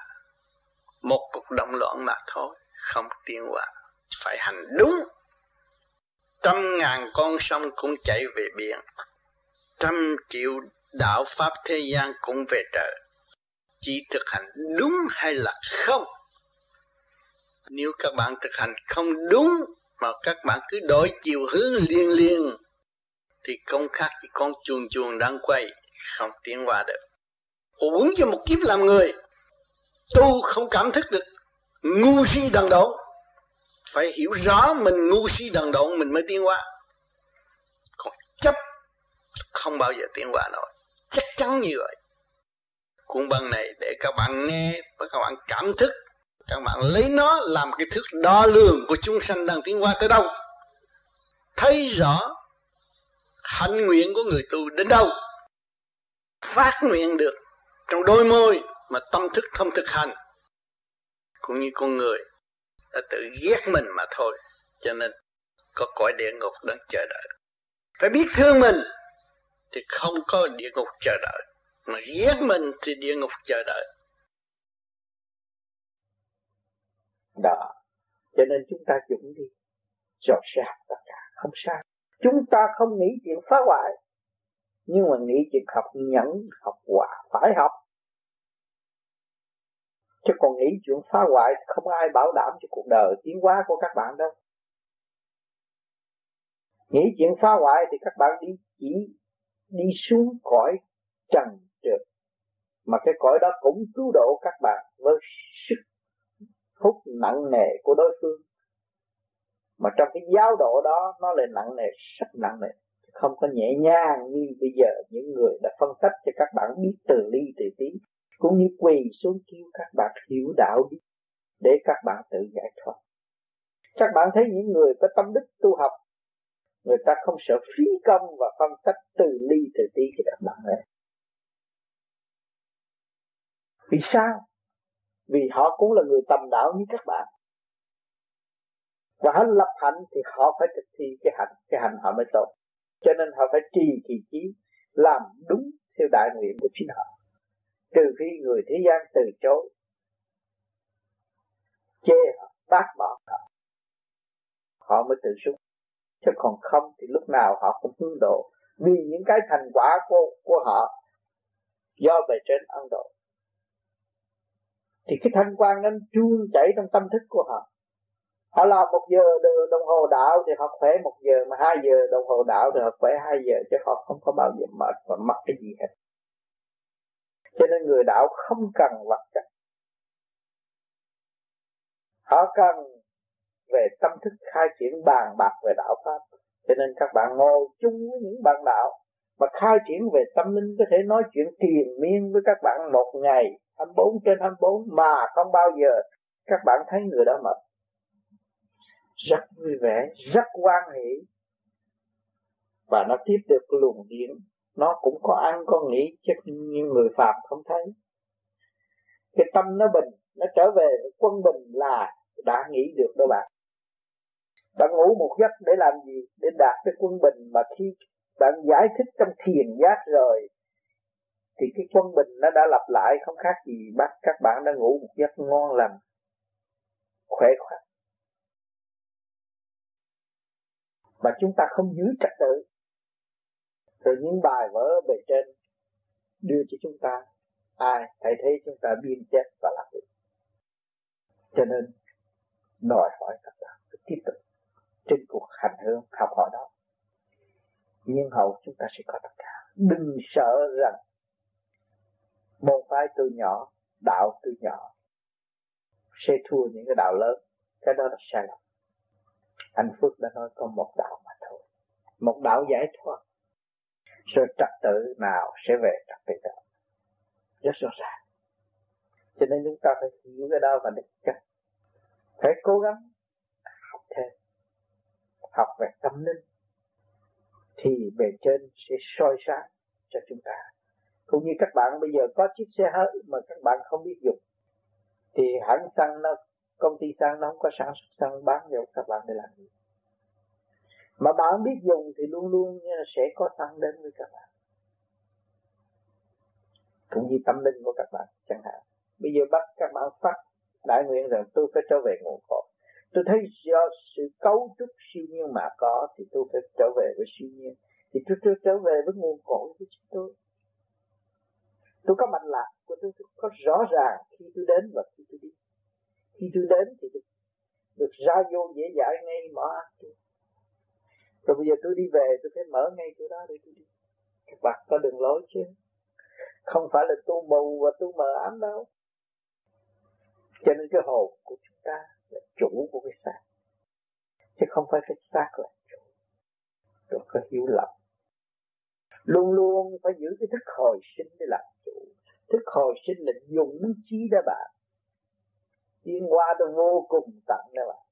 một cuộc động loạn mà thôi, không tiến hóa, phải hành đúng. Trăm ngàn con sông cũng chảy về biển, trăm triệu đạo pháp thế gian cũng về trời. Chỉ thực hành đúng hay là không? Nếu các bạn thực hành không đúng mà các bạn cứ đổi chiều hướng liên liên thì công khác thì con chuồn chuồn đang quay không tiến qua được. Uống cho một kiếp làm người, tu không cảm thức được ngu si đần độn phải hiểu rõ mình ngu si đần độn mình mới tiến qua còn chấp không bao giờ tiến qua nổi. Chắc chắn như vậy. Cuốn băng này để các bạn nghe và các bạn cảm thức. Các bạn lấy nó làm cái thước đo lường của chúng sanh đang tiến qua tới đâu. Thấy rõ hạnh nguyện của người tu đến đâu? Phát nguyện được trong đôi môi mà tâm thức không thực hành. Cũng như con người đã tự ghét mình mà thôi, cho nên có cõi địa ngục đang chờ đợi. Phải biết thương mình thì không có địa ngục chờ đợi, mà ghét mình thì địa ngục chờ đợi.
Đó. Cho nên chúng ta dũng đi rồi sẽ tất cả, không sao chúng ta không nghĩ chuyện phá hoại, nhưng mà nghĩ chuyện học nhẫn, học hòa phải học. Chứ còn nghĩ chuyện phá hoại, không ai bảo đảm cho cuộc đời tiến hóa của các bạn đâu. Nghĩ chuyện phá hoại thì các bạn đi, chỉ đi xuống cõi trần trượt. Mà cái cõi đó cũng cứu độ các bạn với sức hút nặng nề của đối phương mà trong cái giáo độ đó, nó lại nặng nề, rất nặng nề. Không có nhẹ nhàng như bây giờ những người đã phân tích cho các bạn biết từ ly từ tí, cũng như quỳ xuống kêu các bạn hiểu đạo đi, để các bạn tự giải thoát. Các bạn thấy những người có tâm đức tu học, người ta không sợ phí công và phân tích từ ly từ tí cho các bạn ấy. Vì sao? Vì họ cũng là người tầm đạo như các bạn và họ lập hạnh thì họ phải thực thi cái hạnh cái hạnh họ mới tốt cho nên họ phải trì kỳ trí làm đúng theo đại nguyện của chính họ. Trừ khi người thế gian từ chối, chê họ, bác bỏ họ họ mới tự súc chứ còn không thì lúc nào họ cũng hướng độ. Vì những cái thành quả của của họ do về trên ân độ. Thì cái thanh quan nó chuông chảy trong tâm thức của họ họ làm một giờ đồng hồ đạo thì họ khỏe một giờ, mà hai giờ đồng hồ đạo thì họ khỏe hai giờ, chứ họ không có bao giờ mệt và mất cái gì hết. Cho nên người đạo không cần vật chất. Họ cần về tâm thức khai triển bàn bạc về đạo pháp. Cho nên các bạn ngồi chung với những bạn đạo mà khai triển về tâm linh, có thể nói chuyện triền miên với các bạn một ngày 24 trên 24 mà không bao giờ các bạn thấy người đó mệt rất vui vẻ, rất quan hỷ. Và nó tiếp được luồng điển. Nó cũng có ăn, có nghĩ chứ như người phạm không thấy. Cái tâm nó bình, nó trở về quân bình là đã nghĩ được đó bạn. Bạn ngủ một giấc để làm gì? Để đạt cái quân bình mà khi bạn giải thích trong thiền giác rồi, thì cái quân bình nó đã lặp lại, không khác gì bắt các bạn đã ngủ một giấc ngon lành, khỏe khoắn. Mà chúng ta không giữ trật tự. Rồi những bài vở bề trên đưa cho chúng ta, ai thay thế chúng ta biên chết và làm việc. Cho nên, đòi hỏi các bạn phải tiếp tục trên cuộc hành hương học hỏi đó. Nhưng hậu chúng ta sẽ có tất cả. Đừng sợ rằng môn phái tôi nhỏ, đạo tôi nhỏ, sẽ thua những cái đạo lớn. Cái đó là sai lầm anh Phước đã nói có một đạo mà thôi. Một đạo giải thoát. Rồi trật tự nào sẽ về trật tự đó. Rất rõ ràng. Cho nên chúng ta phải hiểu cái đó và định chắc phải cố gắng học thêm. Học về tâm linh. Thì bề trên sẽ soi sáng cho chúng ta. Cũng như các bạn bây giờ có chiếc xe hơi mà các bạn không biết dùng, thì hãng xăng nó công ty xăng nó không có sản xuất xăng bán cho các bạn để làm gì? Mà bạn biết dùng thì luôn luôn sẽ có xăng đến với các bạn. Cũng như tâm linh của các bạn chẳng hạn. Bây giờ bắt các bạn phát đại nguyện rằng tôi phải trở về nguồn cội. Tôi thấy do sự cấu trúc siêu nhiên mà có thì tôi phải trở về với siêu nhiên. Thì tôi, tôi trở về với nguồn cội của chúng tôi. Tôi có mạnh lạc của tôi, tôi có rõ ràng khi tôi đến và khi tôi đi khi tôi đến thì được, được ra vô dễ dãi ngay mở ác tôi rồi bây giờ tôi đi về tôi phải mở ngay chỗ đó để tôi đi. Các bạn có đường lối chứ. Không phải là tu mù và tu mờ ám đâu. Cho nên cái hồn của chúng ta là chủ của cái xác. Chứ không phải cái xác là chủ. Rồi có hiểu lầm. Luôn luôn phải giữ cái thức hồi sinh để làm chủ. Thức hồi sinh là dùng trí đó bạn tiến qua tôi vô cùng tận đó bạn.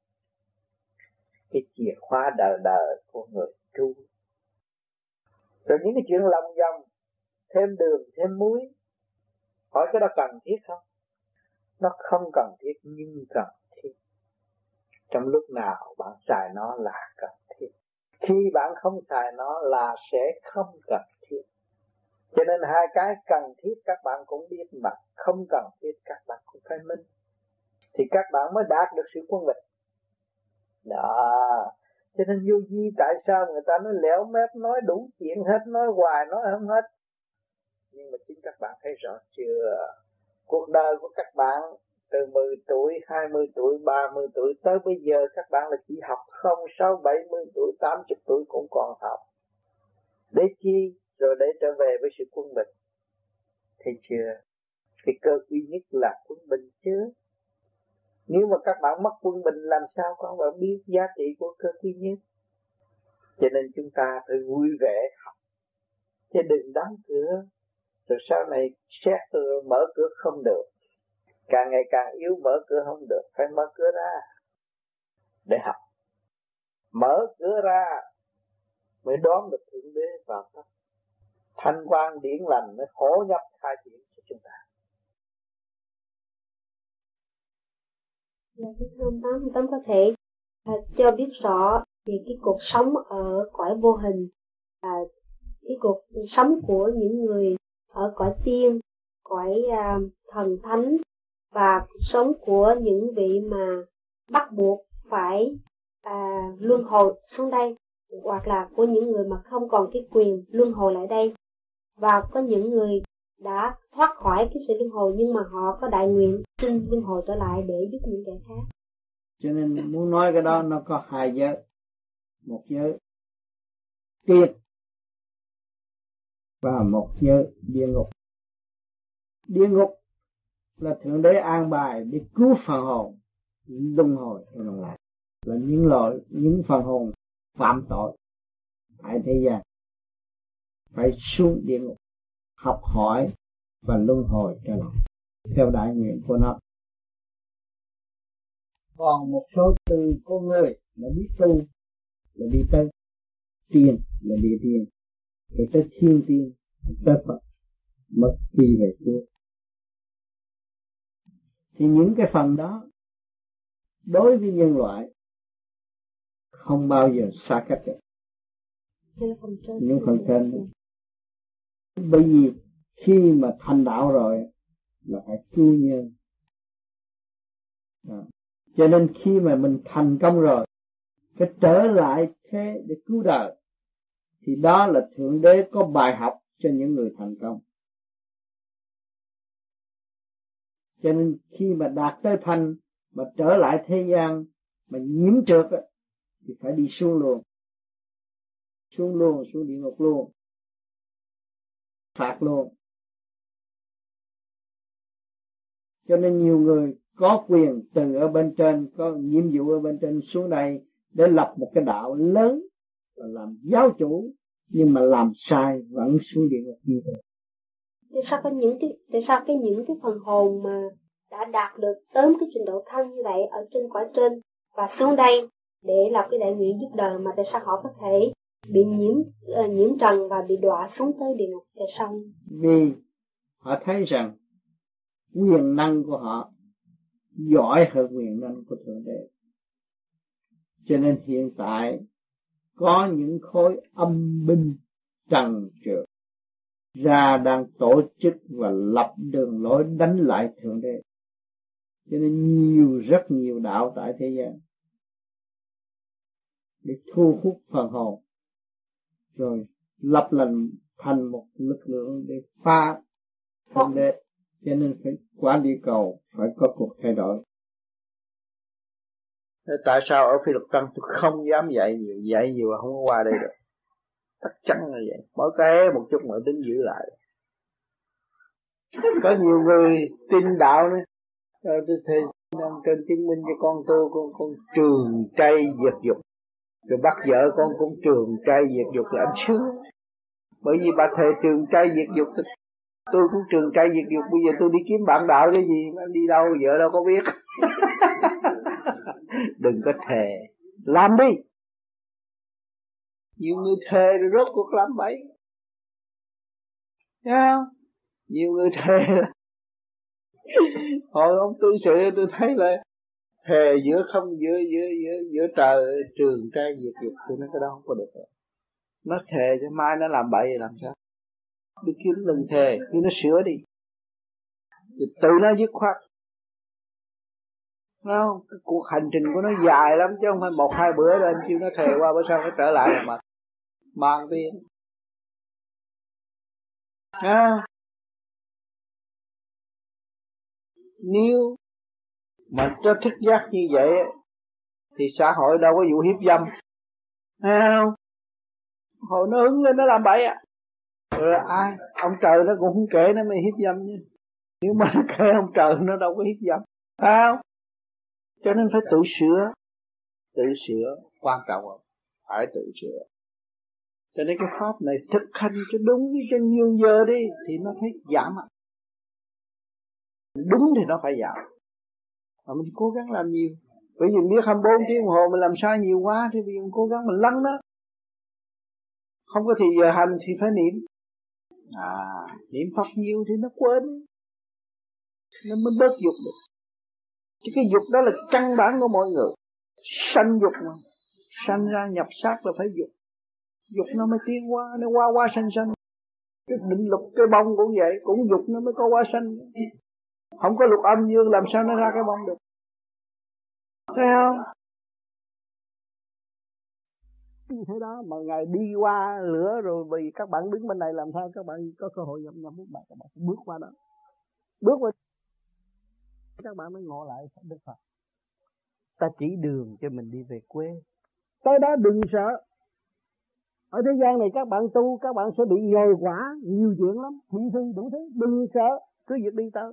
Cái chìa khóa đời đời của người tu rồi những cái chuyện lòng vòng, thêm đường, thêm muối. Hỏi cái đó cần thiết không? Nó không cần thiết, nhưng cần thiết. Trong lúc nào bạn xài nó là cần thiết. Khi bạn không xài nó là sẽ không cần thiết. Cho nên hai cái cần thiết các bạn cũng biết mà, không cần thiết các bạn cũng phải minh thì các bạn mới đạt được sự quân bình đó cho nên vô vi tại sao người ta nói lẻo mép nói đủ chuyện hết nói hoài nói không hết nhưng mà chính các bạn thấy rõ chưa cuộc đời của các bạn từ 10 tuổi, 20 tuổi, 30 tuổi tới bây giờ các bạn là chỉ học không 6, 70 tuổi, 80 tuổi cũng còn học. Để chi? Rồi để trở về với sự quân bình. Thấy chưa? Cái cơ duy nhất là quân bình chứ. Nếu mà các bạn mất quân bình làm sao các bạn biết giá trị của cơ duy nhất? Cho nên chúng ta phải vui vẻ học. Chứ đừng đóng cửa. Rồi sau này xét cửa mở cửa không được càng ngày càng yếu, mở cửa không được phải mở cửa ra để học mở cửa ra mới đón được thượng đế vào tâm thanh quan điển lành mới khổ nhập khai triển
Dạ, thưa ông Tám, Tám có thể à, cho biết rõ về cái cuộc sống ở cõi vô hình, và cái cuộc sống của những người ở cõi tiên, cõi à, thần thánh và cuộc sống của những vị mà bắt buộc phải à, luân hồi xuống đây hoặc là của những người mà không còn cái quyền luân hồi lại đây. Và có những người đã thoát khỏi cái sự luân hồi, nhưng mà họ có đại nguyện xin luân hồi trở lại để giúp những kẻ khác.
Cho nên muốn nói cái đó, nó có hai giới. Một giới tiên và một giới địa ngục. Địa ngục là thượng đế an bài để cứu phần hồn, luân hồi trở lại là những loại những phần hồn phạm tội. Tại thế gian, phải xuống địa ngục học hỏi và luân hồi trở lại theo đại nguyện của nó còn một số từ con người là biết tu là đi tới tiên là địa tiên rồi tới thiên tiên tới phật mất đi về chúa. Thì những cái phần đó đối với nhân loại không bao giờ xa cách được. Những phần trên bởi vì khi mà thành đạo rồi là phải cứu nhân. À. cho nên khi mà mình thành công rồi, phải trở lại thế để cứu đời, thì đó là thượng đế có bài học cho những người thành công. Cho nên khi mà đạt tới thành mà trở lại thế gian mà nhiễm trượt thì phải đi xuống luôn. Xuống luôn, xuống địa ngục luôn phạt luôn. Cho nên nhiều người có quyền từ ở bên trên, có nhiệm vụ ở bên trên xuống đây để lập một cái đạo lớn và làm giáo chủ, nhưng mà làm sai vẫn xuống địa ngục như thế.
Tại sao có những cái tại sao cái những cái phần hồn mà đã đạt được tới cái trình độ thân như vậy ở trên quả trên và xuống đây để làm cái đại nguyện giúp đời mà tại sao họ có thể bị nhiễm uh, nhiễm trần và bị đọa xuống tới địa ngục để xong
vì họ thấy rằng quyền năng của họ giỏi hơn quyền năng của thượng đế. Cho nên hiện tại có những khối âm binh trần trượt ra đang tổ chức và lập đường lối đánh lại thượng đế.
Cho nên nhiều rất nhiều đạo tại thế gian để thu hút phần hồn rồi lập lần thành một lực lượng để phá thượng đế. Cho nên phải quản địa cầu phải có cuộc thay đổi.
Thế tại sao ở phi luật tân tôi không dám dạy nhiều dạy nhiều mà không có qua đây được? Chắc chắn là vậy. Mỗi cái một chút mà tính giữ lại. Có nhiều người tin đạo nữa. Rồi tôi thề trên chứng minh cho con tôi con con trường trai diệt dục rồi bắt vợ con cũng trường trai diệt dục là anh sướng. Bởi vì bà thề trường trai diệt dục. Tôi cũng trường trai diệt dục. Bây giờ tôi đi kiếm bạn đạo cái gì? Mà đi đâu? Vợ đâu có biết. Đừng có thề. Làm đi. Nhiều người thề rồi rốt cuộc làm bậy. Thấy không? Nhiều người thề. Hồi ông tư sự tôi thấy là Thề giữa không, giữa giữa giữa giữa trời, trường trai diệt dục thì nó cái đó không có được rồi. Nó thề cho mai nó làm bậy thì làm sao? Đi kiếm lần thề nhưng nó sửa đi. Thì tự nó dứt khoát. Nó Cái cuộc hành trình của nó dài lắm chứ không phải một, hai bữa rồi anh kêu nó thề qua, bữa sau nó trở lại mà mang tiền à. nếu mà cho thức giác như vậy thì xã hội đâu có vụ hiếp dâm. Thấy không? Hồi nó hứng lên nó làm bậy à rồi ai, ông trời nó cũng không kể nó mới hiếp dâm chứ. Nếu mà nó kể ông trời nó đâu có hiếp dâm. Thấy không? Cho nên phải tự sửa. Tự sửa, quan trọng không phải tự sửa. Cho nên cái pháp này thực hành cho đúng cho nhiều giờ đi, thì nó thấy giảm ạ. Đúng thì nó phải giảm mà mình cố gắng làm nhiều. Bởi vì biết 24 tiếng đồng hồ mình làm sai nhiều quá, thì mình cố gắng mình lắng đó. Không có thì giờ hành thì phải niệm. À niệm Phật nhiều thì nó quên. Nó mới bớt dục được. Chứ cái dục đó là căn bản của mọi người. Sanh dục mà. Sanh ra nhập xác là phải dục. Dục nó mới tiến qua nó qua qua sanh sanh. Cái định lực, cái bông cũng vậy, cũng dục nó mới có qua sanh không có lục âm dương, làm sao nó ra cái bông được? Thấy không? Thế đó, mà ngày đi qua lửa rồi, vì các bạn đứng bên này làm sao các bạn có cơ hội nhập nhập bước bạn các bạn bước qua đó. Bước qua. Các bạn mới ngộ lại Đức Phật. Ta chỉ đường cho mình đi về quê. Tới đó đừng sợ. Ở thế gian này các bạn tu, các bạn sẽ bị nhồi quả, nhiều chuyện lắm. Thị phi đủ thứ, đừng sợ. Cứ việc đi tới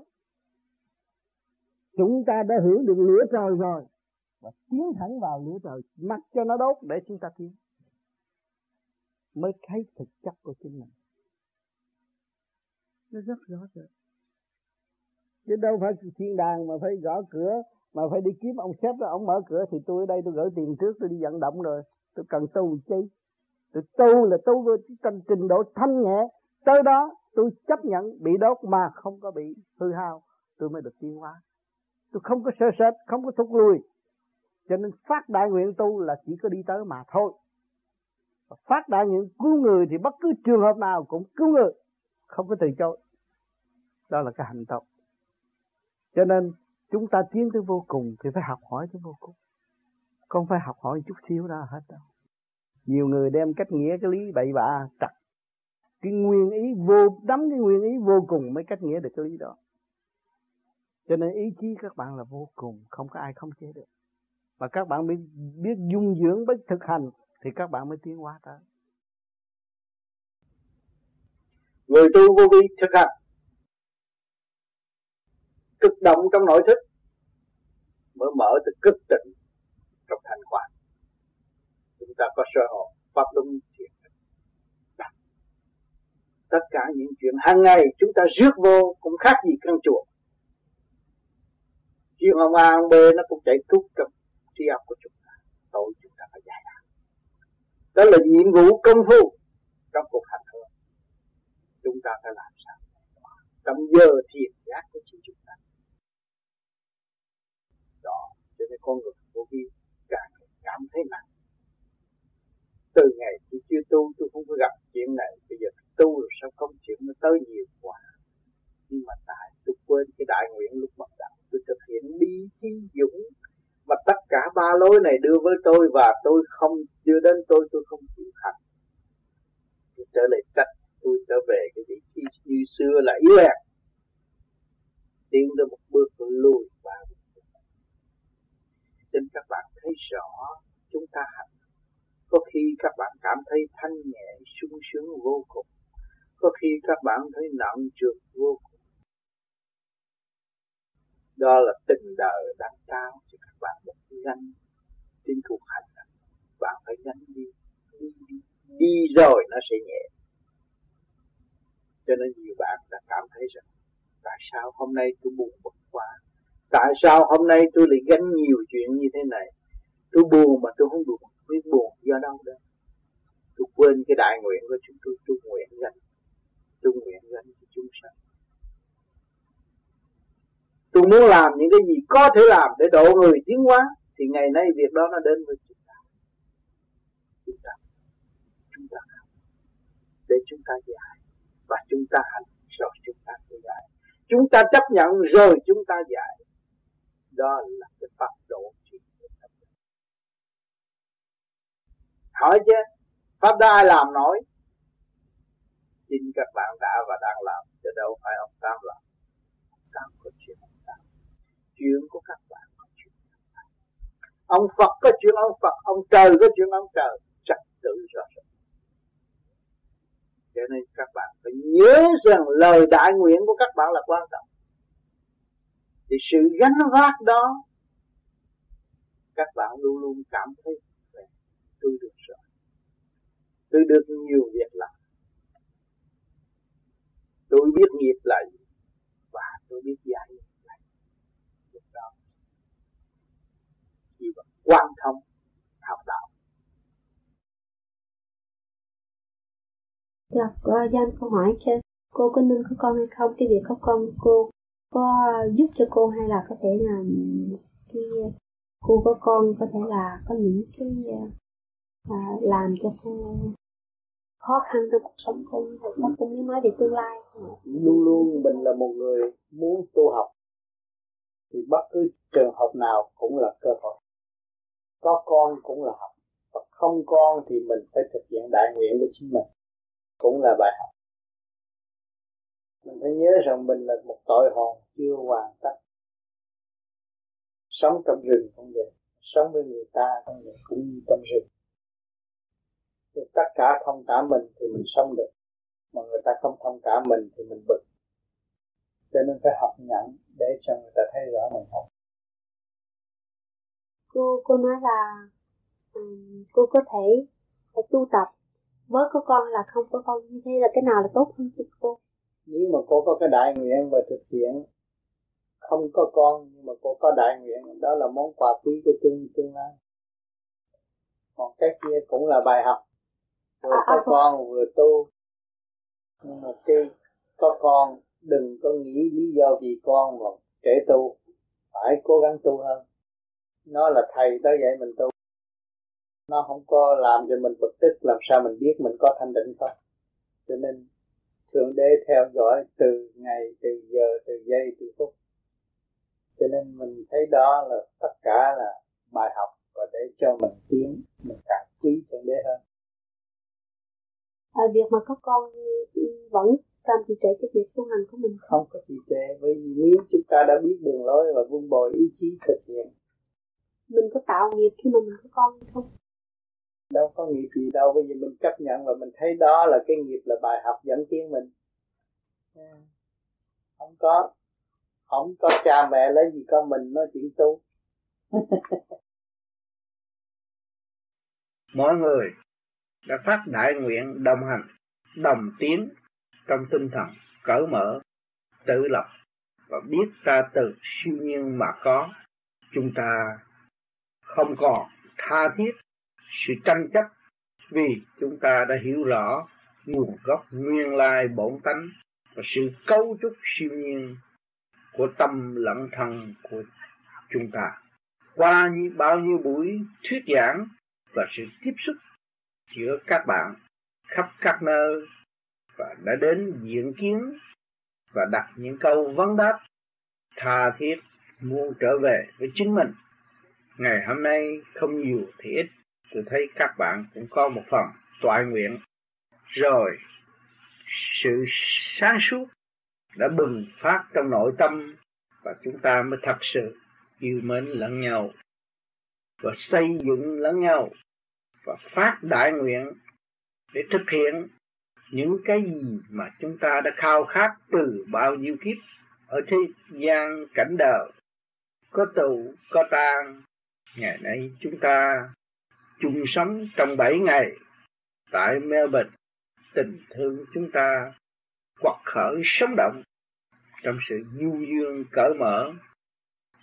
chúng ta đã hưởng được lửa trời rồi. Và tiến thẳng vào lửa trời mặc cho nó đốt để chúng ta tiến. Mới thấy thực chất của chính mình. Nó rất rõ rệt. Chứ đâu phải thiên đàng mà phải gõ cửa mà phải đi kiếm ông sếp đó ông mở cửa thì tôi ở đây tôi gửi tiền trước tôi đi vận động rồi. Tôi cần tu chi. Tôi tu là tu với trình, trình độ thanh nhẹ. Tới đó tôi chấp nhận bị đốt mà không có bị hư hao tôi mới được tiến hóa tôi không có sơ sệt không có thúc lui. Cho nên phát đại nguyện tu là chỉ có đi tới mà thôi. Và phát đại nguyện cứu người thì bất cứ trường hợp nào cũng cứu người, không có từ chối. Đó là cái hành động cho nên chúng ta tiến tới vô cùng thì phải học hỏi tới vô cùng. Không phải học hỏi chút xíu đó hết đâu. Nhiều người đem cách nghĩa, cái lý bậy bạ trật. Cái nguyên ý vô, đắm cái nguyên ý vô cùng mới cách nghĩa được cái lý đó cho nên ý chí các bạn là vô cùng không có ai không chế được. Và các bạn biết biết dung dưỡng biết thực hành thì các bạn mới tiến hóa tới.
Người tu vô vi thực hành. Cực động trong nội thức mới mở từ cực tịnh trong thành quả chúng ta có sơ hội pháp luân chuyện, tất cả những chuyện hàng ngày chúng ta rước vô cũng khác gì căn chuột. Chứ ông A ông B nó cũng chạy tút trong trí óc của chúng ta tội chúng ta phải giải đáp đó là nhiệm vụ công phu trong cuộc hành hương. Chúng ta phải làm sao? Trong giờ thiền giác của chính chúng ta. Đó, cho nên con người vô vi càng cảm thấy nặng. Từ ngày tôi chưa tu, tôi không có gặp chuyện này. Bây giờ tu rồi, sao công chuyện nó tới nhiều quá? Nhưng mà tại tôi quên cái đại nguyện lúc bắt đầu tôi thực hiện bi
chính dũng mà tất cả ba lối này đưa với tôi và tôi không, đưa đến tôi tôi không chịu hành tôi trở lại cách tôi trở về cái vị trí như xưa là yếu hèn tiến tới một bước lùi và nên các bạn thấy rõ chúng ta hành có khi các bạn cảm thấy thanh nhẹ, sung sướng vô cùng. Có khi các bạn thấy nặng trược vô cùng đó là tình đời đang trao cho các bạn một nhanh. Trên cuộc hành bạn phải nhanh đi. Đi, đi đi rồi nó sẽ nhẹ. Cho nên nhiều bạn đã cảm thấy rằng tại sao hôm nay tôi buồn bực quá? Tại sao hôm nay tôi lại gánh nhiều chuyện như thế này? Tôi buồn mà tôi không buồn. Biết buồn do đâu đây tôi quên cái đại nguyện của chúng tôi. Tôi nguyện gánh. Tôi nguyện gánh cho chúng sanh tôi muốn làm những cái gì có thể làm để độ người tiến hóa, thì ngày nay việc đó nó đến với chúng ta. Chúng ta chúng ta để chúng ta giải, và chúng ta hành rồi chúng ta sẽ giải. Chúng ta chấp nhận rồi chúng ta giải. Đó là cái pháp độ hỏi chứ, pháp đó ai làm nổi? Chính các bạn đã và đang làm, chứ đâu phải ông tám làm. Ông tám có chuyện chuyện của các bạn. Có chuyện ông Phật có chuyện ông Phật, ông trời có chuyện ông trời, trật tự rõ ràng cho nên các bạn phải nhớ rằng lời đại nguyện của các bạn là quan trọng. Thì sự gánh vác đó, các bạn luôn luôn cảm thấy tôi được rồi. Tôi được nhiều việc làm tôi biết nghiệp là và tôi biết giải nghiệp là gì lúc đó chỉ bằng quan thông học đạo.
Dạ, cô Giang câu hỏi cho cô có nên có con hay không? Cái việc có con cô có giúp cho cô hay là có thể là cái cô có con có thể là có những cái à, làm cho cô khó khăn trong cuộc sống cô? Thật ra cũng như nói về tương lai.
Luôn luôn mình là một người muốn tu học. Thì bất cứ trường hợp nào cũng là cơ hội có con cũng là học. Và không con thì mình phải thực hiện đại nguyện của chính mình. Cũng là bài học. Mình phải nhớ rằng mình là một tội hồn chưa hoàn tất. Sống trong rừng cũng vậy. Sống với người ta cũng vậy, cũng như trong rừng. Thì tất cả thông cảm mình thì mình sống được. Mà người ta không thông cảm mình thì mình bực. Cho nên phải học nhẫn để cho người ta thấy rõ mình học
cô cô nói là um, cô có thể phải tu tập. Với có con là không có con như thế là cái nào là tốt hơn cho cô?
Nếu mà cô có cái đại nguyện và thực hiện không có con nhưng mà cô có đại nguyện đó là món quà quý của tương tương lai. Còn cái kia cũng là bài học. Vừa à, có à, con vừa tu. Nhưng mà cái có con đừng có nghĩ lý do vì con mà trễ tu. Phải cố gắng tu hơn nó là thầy tới vậy mình tu. Nó không có làm cho mình bực tức làm sao mình biết mình có thanh định không? Cho nên thượng đế theo dõi từ ngày từ giờ từ giây từ phút. Cho nên mình thấy đó là tất cả là bài học và để cho mình tiến mình càng quý thượng đế hơn.
À, việc mà có con vẫn làm trì trệ cái việc tu hành của mình?
Không có trì trệ bởi vì nếu chúng ta đã biết đường lối và vun bồi ý chí thực hiện
mình có tạo nghiệp khi mà mình có con không?
Đâu có nghiệp gì đâu bây giờ mình chấp nhận và mình thấy đó là cái nghiệp là bài học dẫn tiến mình. Không có không có cha mẹ lấy gì con mình nói chuyện tu.
Mọi người đã phát đại nguyện đồng hành đồng tiến trong tinh thần cởi mở tự lập và biết ta từ siêu nhiên mà có chúng ta không còn tha thiết sự tranh chấp vì chúng ta đã hiểu rõ nguồn gốc, nguyên lai bổn tánh và sự cấu trúc siêu nhiên của tâm lẫn thân của chúng ta. Qua như, bao nhiêu buổi thuyết giảng và sự tiếp xúc giữa các bạn khắp các nơi và đã đến diễn kiến và đặt những câu vấn đáp tha thiết muốn trở về với chính mình ngày hôm nay không nhiều thì ít. Tôi thấy các bạn cũng có một phần toại nguyện. Rồi, sự sáng suốt đã bừng phát trong nội tâm và chúng ta mới thật sự yêu mến lẫn nhau và xây dựng lẫn nhau và phát đại nguyện để thực hiện những cái gì mà chúng ta đã khao khát từ bao nhiêu kiếp ở thế gian cảnh đời. Có tù, có tan ngày nay chúng ta chung sống trong bảy ngày. Tại Melbourne, tình thương chúng ta quật khởi sống động. Trong sự nhu dương cởi mở,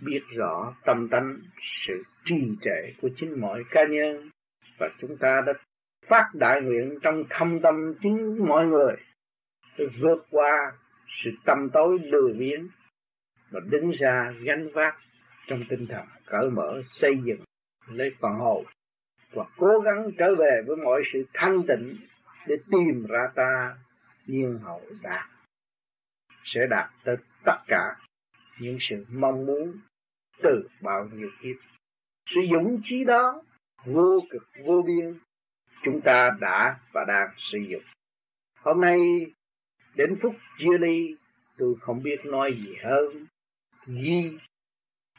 biết rõ tâm tánh, sự trì trệ của chính mọi cá nhân. Và chúng ta đã phát đại nguyện trong thâm tâm chính mọi người để vượt qua sự tâm tối lười biếng và đứng ra gánh vác trong tinh thần cởi mở, xây dựng, lấy phần hồn và cố gắng trở về với mọi sự thanh tịnh để tìm ra ta, nhiên hậu đạt sẽ đạt tới tất cả những sự mong muốn từ bao nhiêu kiếp. Sự dũng trí đó, vô cực, vô biên, chúng ta đã và đang sử dụng. Hôm nay, đến phút chia ly, tôi không biết nói gì hơn. Ghi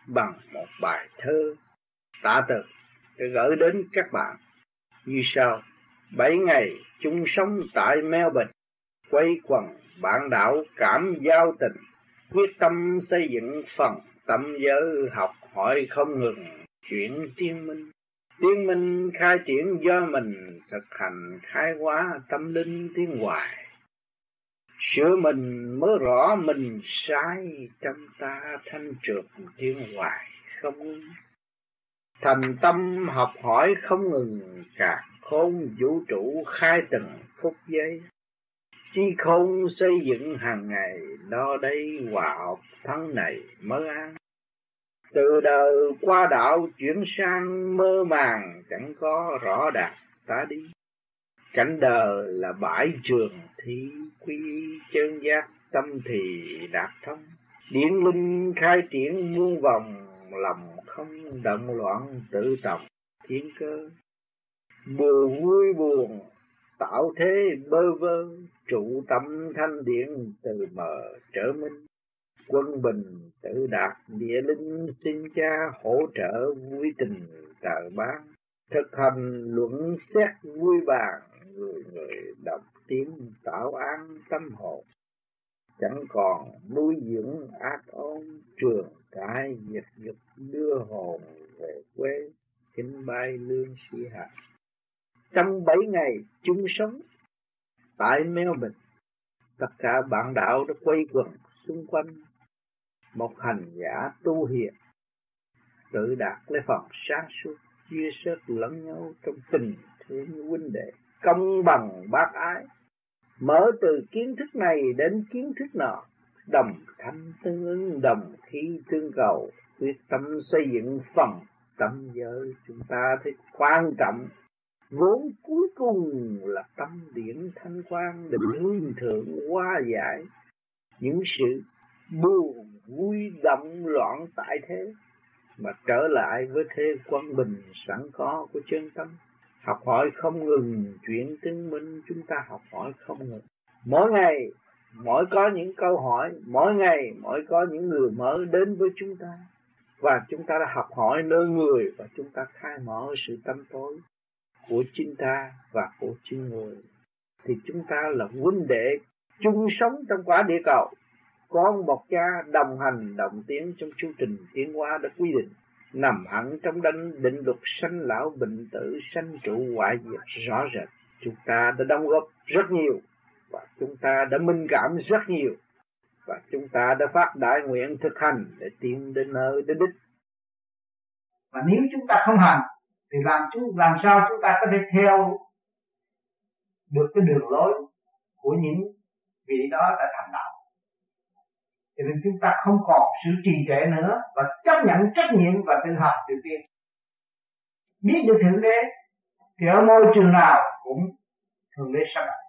bằng một bài thơ tạ từ để gửi đến các bạn. Như sau, bảy ngày chung sống tại Melbourne, quay quần bạn đạo cảm giao tình, quyết tâm xây dựng phần tâm giới học hỏi không ngừng chuyển tiên minh. Tiên minh khai triển do mình thực hành khai hóa tâm linh tiến hoài sửa mình mới rõ mình sai trong ta thanh trượt tiếng hoài không. Thành tâm học hỏi không ngừng cả khôn vũ trụ khai từng phút giây. Chi không xây dựng hàng ngày đo đây hòa học tháng này mới an. Từ đời qua đạo chuyển sang mơ màng, chẳng có rõ đạt ta đi cảnh đời là bãi trường thi quy chân giác tâm thì đạt thông. Điển linh khai triển muôn vòng, lòng không động loạn tự trọng thiên cơ. Buồn vui buồn, tạo thế bơ vơ, trụ tâm thanh điện từ mờ trở minh. Quân bình tự đạt địa linh xin cha, hỗ trợ vui tình trời bán thực hành luận xét vui bàn người người đọc tiếng tạo an tâm hồn. Chẳng còn nuôi dưỡng ác ôn trường cái dịch dục đưa hồn về quê chính bay lương sĩ hạ. Trong bảy ngày chung sống tại Melbourne, tất cả bạn đạo đã quay quần xung quanh một hành giả tu hiền, tự đạt lấy phần sáng suốt, chia sớt lẫn nhau trong tình thương huynh đệ công bằng bác ái, mở từ kiến thức này đến kiến thức nọ, đồng thanh tương ứng, đồng khí tương cầu, quyết tâm xây dựng phần tâm giới chúng ta thấy quan trọng. Vốn cuối cùng là tâm điển thanh quan được hướng thượng hoa giải. Những sự buồn, vui, động, loạn tại thế mà trở lại với thế quân bình sẵn có của chân tâm học hỏi không ngừng, chuyện chứng minh chúng ta học hỏi không ngừng. Mỗi ngày, mỗi có những câu hỏi, mỗi ngày, mỗi có những người mới đến với chúng ta. Và chúng ta đã học hỏi nơi người và chúng ta khai mở sự tâm tối của chính ta và của chính người. Thì chúng ta là huynh đệ chung sống trong quả địa cầu. Con một cha đồng hành, đồng tiến trong chương trình tiến hóa đã quy định nằm hẳn trong đấng định luật sanh lão bệnh tử, sanh trụ hoại diệt rõ rệt. Chúng ta đã đóng góp rất nhiều và chúng ta đã minh cảm rất nhiều và chúng ta đã phát đại nguyện thực hành để tiến đến nơi đến đích.
Và nếu chúng ta không hành, thì làm chúng làm sao chúng ta có thể theo được cái đường lối của những vị đó đã thành đạo? Cho nên chúng ta không còn sự trì trệ nữa và chấp nhận trách nhiệm và tự học tự tiên biết được thượng đế thì ở môi trường nào cũng thượng đế sắp đặt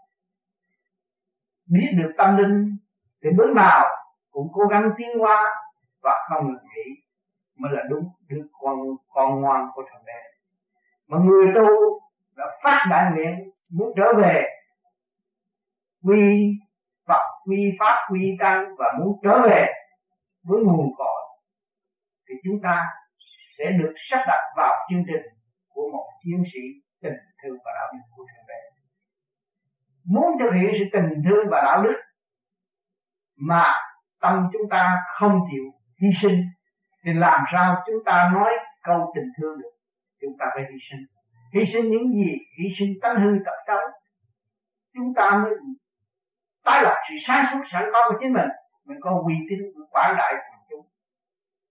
biết được tâm linh thì bước nào cũng cố gắng tiến hóa và không ngừng nghỉ mới là đúng đứa con con ngoan của thượng đế. Mà người tu đã phát đại nguyện muốn trở về quy Phật quy pháp, quy tăng và muốn trở về với nguồn cội, thì chúng ta sẽ được sắp đặt vào chương trình của một chiến sĩ tình thương và đạo đức của thượng đế. Muốn thực hiện sự tình thương và đạo đức mà tâm chúng ta không chịu hy sinh, thì làm sao chúng ta nói câu tình thương được? Chúng ta phải hy sinh. Hy sinh những gì? Hy sinh tánh hư tập xấu. Chúng ta mới tái lập sự sáng suốt sẵn có của chính mình. Mình có uy tín quảng đại của chúng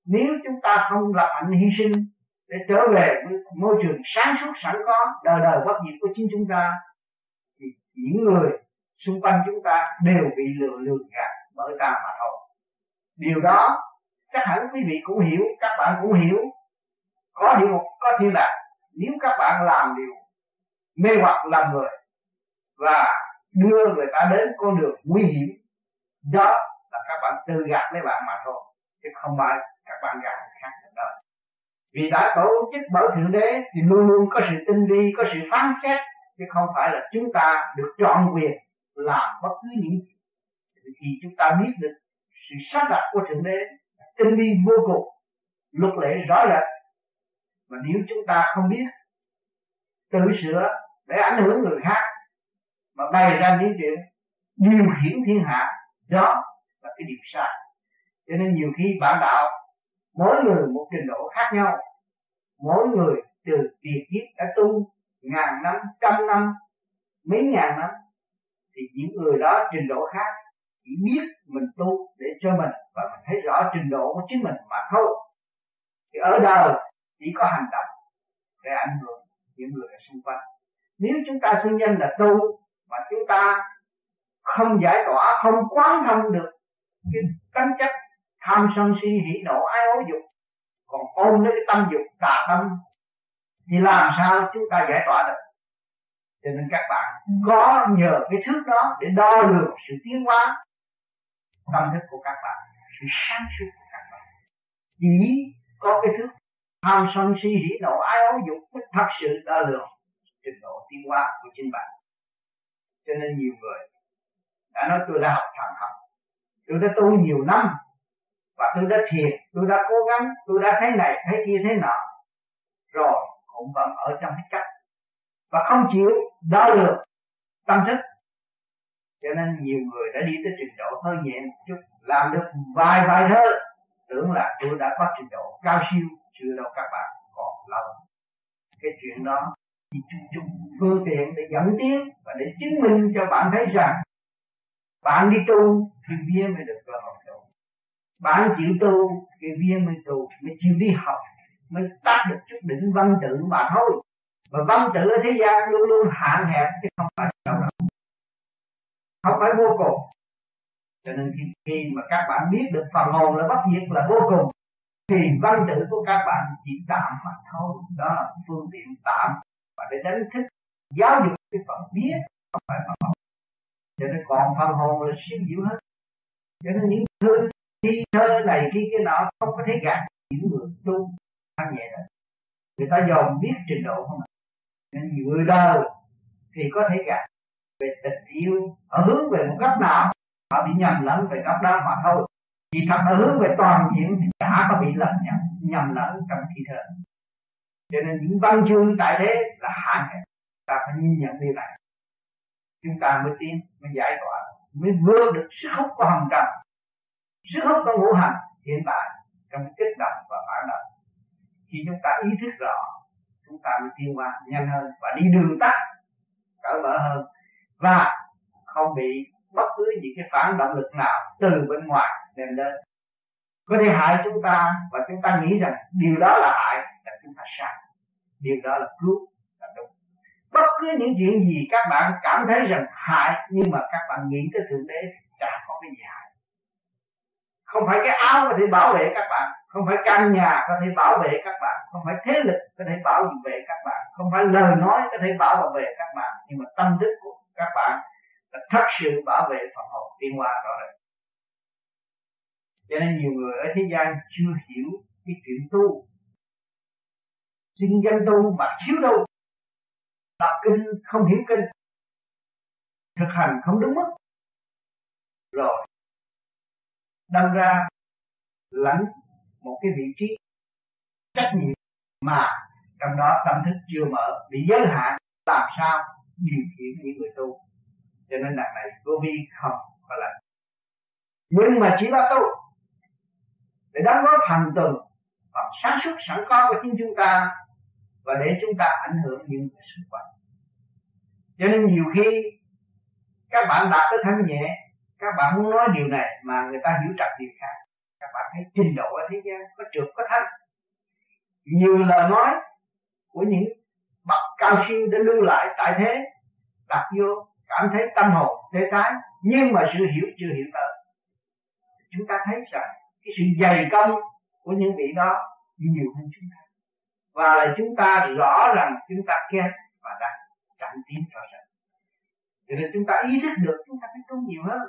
nếu chúng ta không lập hạnh hy sinh để trở về với môi trường sáng suốt sẵn có, đời đời bất diệt của chính chúng ta, thì những người xung quanh chúng ta đều bị lừa lừa gạt bởi ta mà thôi. Điều đó, chắc hẳn quý vị cũng hiểu, các bạn cũng hiểu. Có điều, có thiên đàng nếu các bạn làm điều mê hoặc làm người và đưa người ta đến con đường nguy hiểm. Đó là các bạn tự gạt lấy bạn mà thôi, chứ không phải các bạn gạt người khác được đâu vì đã tổ chức bởi thượng đế thì luôn luôn có sự tinh vi, có sự phán xét, chứ không phải là chúng ta được chọn quyền làm bất cứ những gì. Thì chúng ta biết được sự sắp đặt của thượng đế tinh vi vô cùng, luật lệ rõ rệt, mà nếu chúng ta không biết, tự sửa để ảnh hưởng người khác mà bày ra những chuyện điều khiển thiên hạ, đó là cái điều sai. Cho nên nhiều khi bản đạo, mỗi người một trình độ khác nhau. Mỗi người từ tiền kiếp đã tu ngàn năm, trăm năm, mấy ngàn năm, thì những người đó trình độ khác chỉ biết mình tu để cho mình và mình thấy rõ trình độ của chính mình mà thôi. Thì ở đời chỉ có hành động để ảnh hưởng những người ở xung quanh. Nếu chúng ta xưng danh là tu mà chúng ta không giải tỏa, không quán thông được cái tánh chất tham sân si hỉ nộ, ái ố dục. Còn ôm lấy cái tâm dục, tà tâm, thì làm sao chúng ta giải tỏa được? Cho nên các bạn có nhờ cái thước đó để đo lường sự tiến hóa tâm thức của các bạn, sự sáng suốt của các bạn. Chỉ có cái thước tham sân si hỉ nộ, ái ố dục mới thật sự đo lường trình độ tiến hóa của chính bạn cho nên nhiều người đã nói, tôi đã học thần học. Tôi đã tu nhiều năm và tôi đã thiền, tôi đã cố gắng, tôi đã thấy này, thấy kia thế nọ. Rồi cũng vẫn ở trong cái cách. Và không chịu đo được tâm thức. Cho nên nhiều người đã đi tới trình độ hơi nhẹ một chút, làm được vài vài thơ, tưởng là tôi đã có trình độ cao siêu, chưa đâu các bạn còn lâu. Cái chuyện đó thì dùng phương tiện để dẫn tiến và để chứng minh cho bạn thấy rằng bạn đi tu thì viên mới được cơ hội tu bạn chịu tu thì viên mới tu mới chịu đi học mới tác được chút đỉnh văn tự mà thôi. Và văn tự ở thế gian luôn luôn hạn hẹp chứ không phải đâu đâu không phải vô cùng. Cho nên khi, khi mà các bạn biết được phần hồn là bất diệt là vô cùng thì văn tự của các bạn chỉ tạm mà thôi. Đó là phương tiện tạm và để đánh thức giáo dục cái phần biết không phải phần hồn cho nên còn phần hồn là siêu diệu hết cho nên những thứ thi thơ này, khi cái nọ không có thể gạt những người tu ăn nhẹ đó. Người ta dòm biết trình độ không ạ? Nên vừa người đời thì có thể gạt về tình yêu, ở hướng về một góc nào, họ bị nhầm lẫn về góc đó mà thôi. Thì thật ở hướng về toàn diện thì chả có bị lầm nhầm nhầm lẫn trong thi thơ cho nên những văn chương tại thế là hạn hẹp. Ta phải nhìn nhận điều này chúng ta mới tiến mới giải tỏa, mới vượt được sức hút của hồng trần. Sức hút của ngũ hành hiện tại trong kích động và phản động. Khi chúng ta ý thức rõ, chúng ta mới tiến qua nhanh hơn và đi đường tắt cởi mở hơn và không bị bất cứ những cái phản động lực nào từ bên ngoài đem đến. Có thể hại chúng ta và chúng ta nghĩ rằng điều đó là hại chúng ta sai. Điều đó là cứu là đúng. Bất cứ những chuyện gì các bạn cảm thấy rằng hại, nhưng mà các bạn nghĩ tới thượng đế chả có cái gì hại. Không phải cái áo có thể bảo vệ các bạn, không phải căn nhà có thể bảo vệ các bạn, không phải thế lực có thể bảo vệ các bạn, không phải lời nói có thể bảo vệ các bạn, nhưng mà tâm thức của các bạn là thật sự bảo vệ phần hồn tiên hoa rõ rệt. Cho nên nhiều người ở thế gian chưa hiểu cái chuyện tu sinh danh tu mà thiếu đâu. Đọc kinh, không hiểu kinh. Thực hành không đúng mức. Rồi, đâm ra lãnh một cái vị trí trách nhiệm mà trong đó tâm thức chưa mở, bị giới hạn, làm sao điều khiển những người tu. Cho nên đằng này vô vi không có lãnh. Nhưng mà chỉ là tu để đóng góp thành tựu và sáng suốt sẵn có của chính chúng ta và để chúng ta ảnh hưởng những người xung quanh cho nên nhiều khi, các bạn đạt tới thanh nhẹ, các bạn muốn nói điều này mà người ta hiểu trật điều khác. Các bạn thấy trình độ ở thế gian có trượt, có thanh nhiều lời nói của những bậc cao siêu đã lưu lại tại thế, đặt vô cảm thấy tâm hồn tê tái nhưng mà sự hiểu chưa hiểu tới. Chúng ta thấy rằng cái sự dày công của những vị đó nhiều hơn chúng ta và là chúng ta rõ rằng chúng ta kém và đang chậm tiến rõ ràng cho nên chúng ta ý thức được chúng ta phải tu nhiều hơn.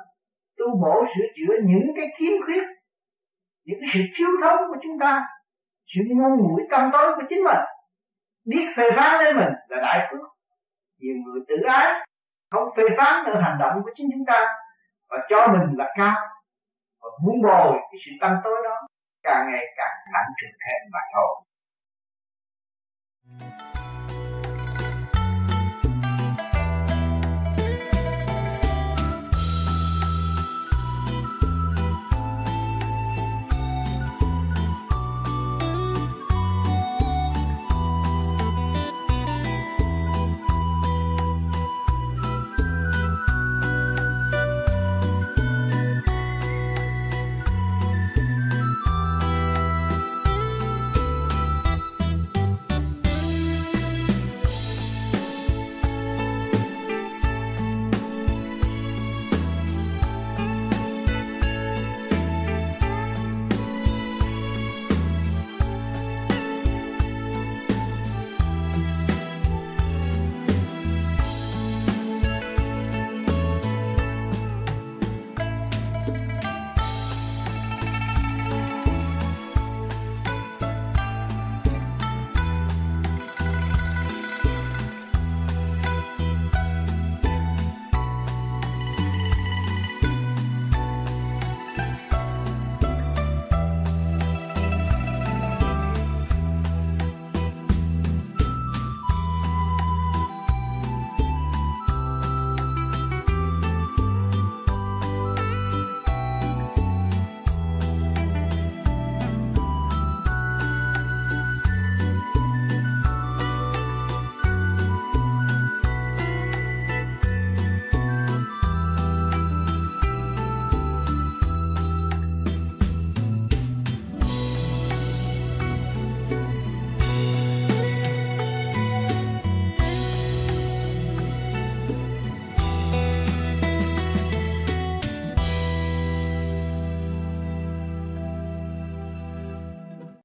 Tu bổ sửa chữa những cái khiếm khuyết, những cái sự thiếu thốn của chúng ta, sự ngu muội tâm tối của chính mình. Biết phê phán lên mình là đại phước. Nhiều người tự ái, không phê phán nữa hành động của chính chúng ta và cho mình là cao. Và muốn bồi cái sự tâm tối đó, càng ngày càng nặng trịch thêm mà thôi. Thank you.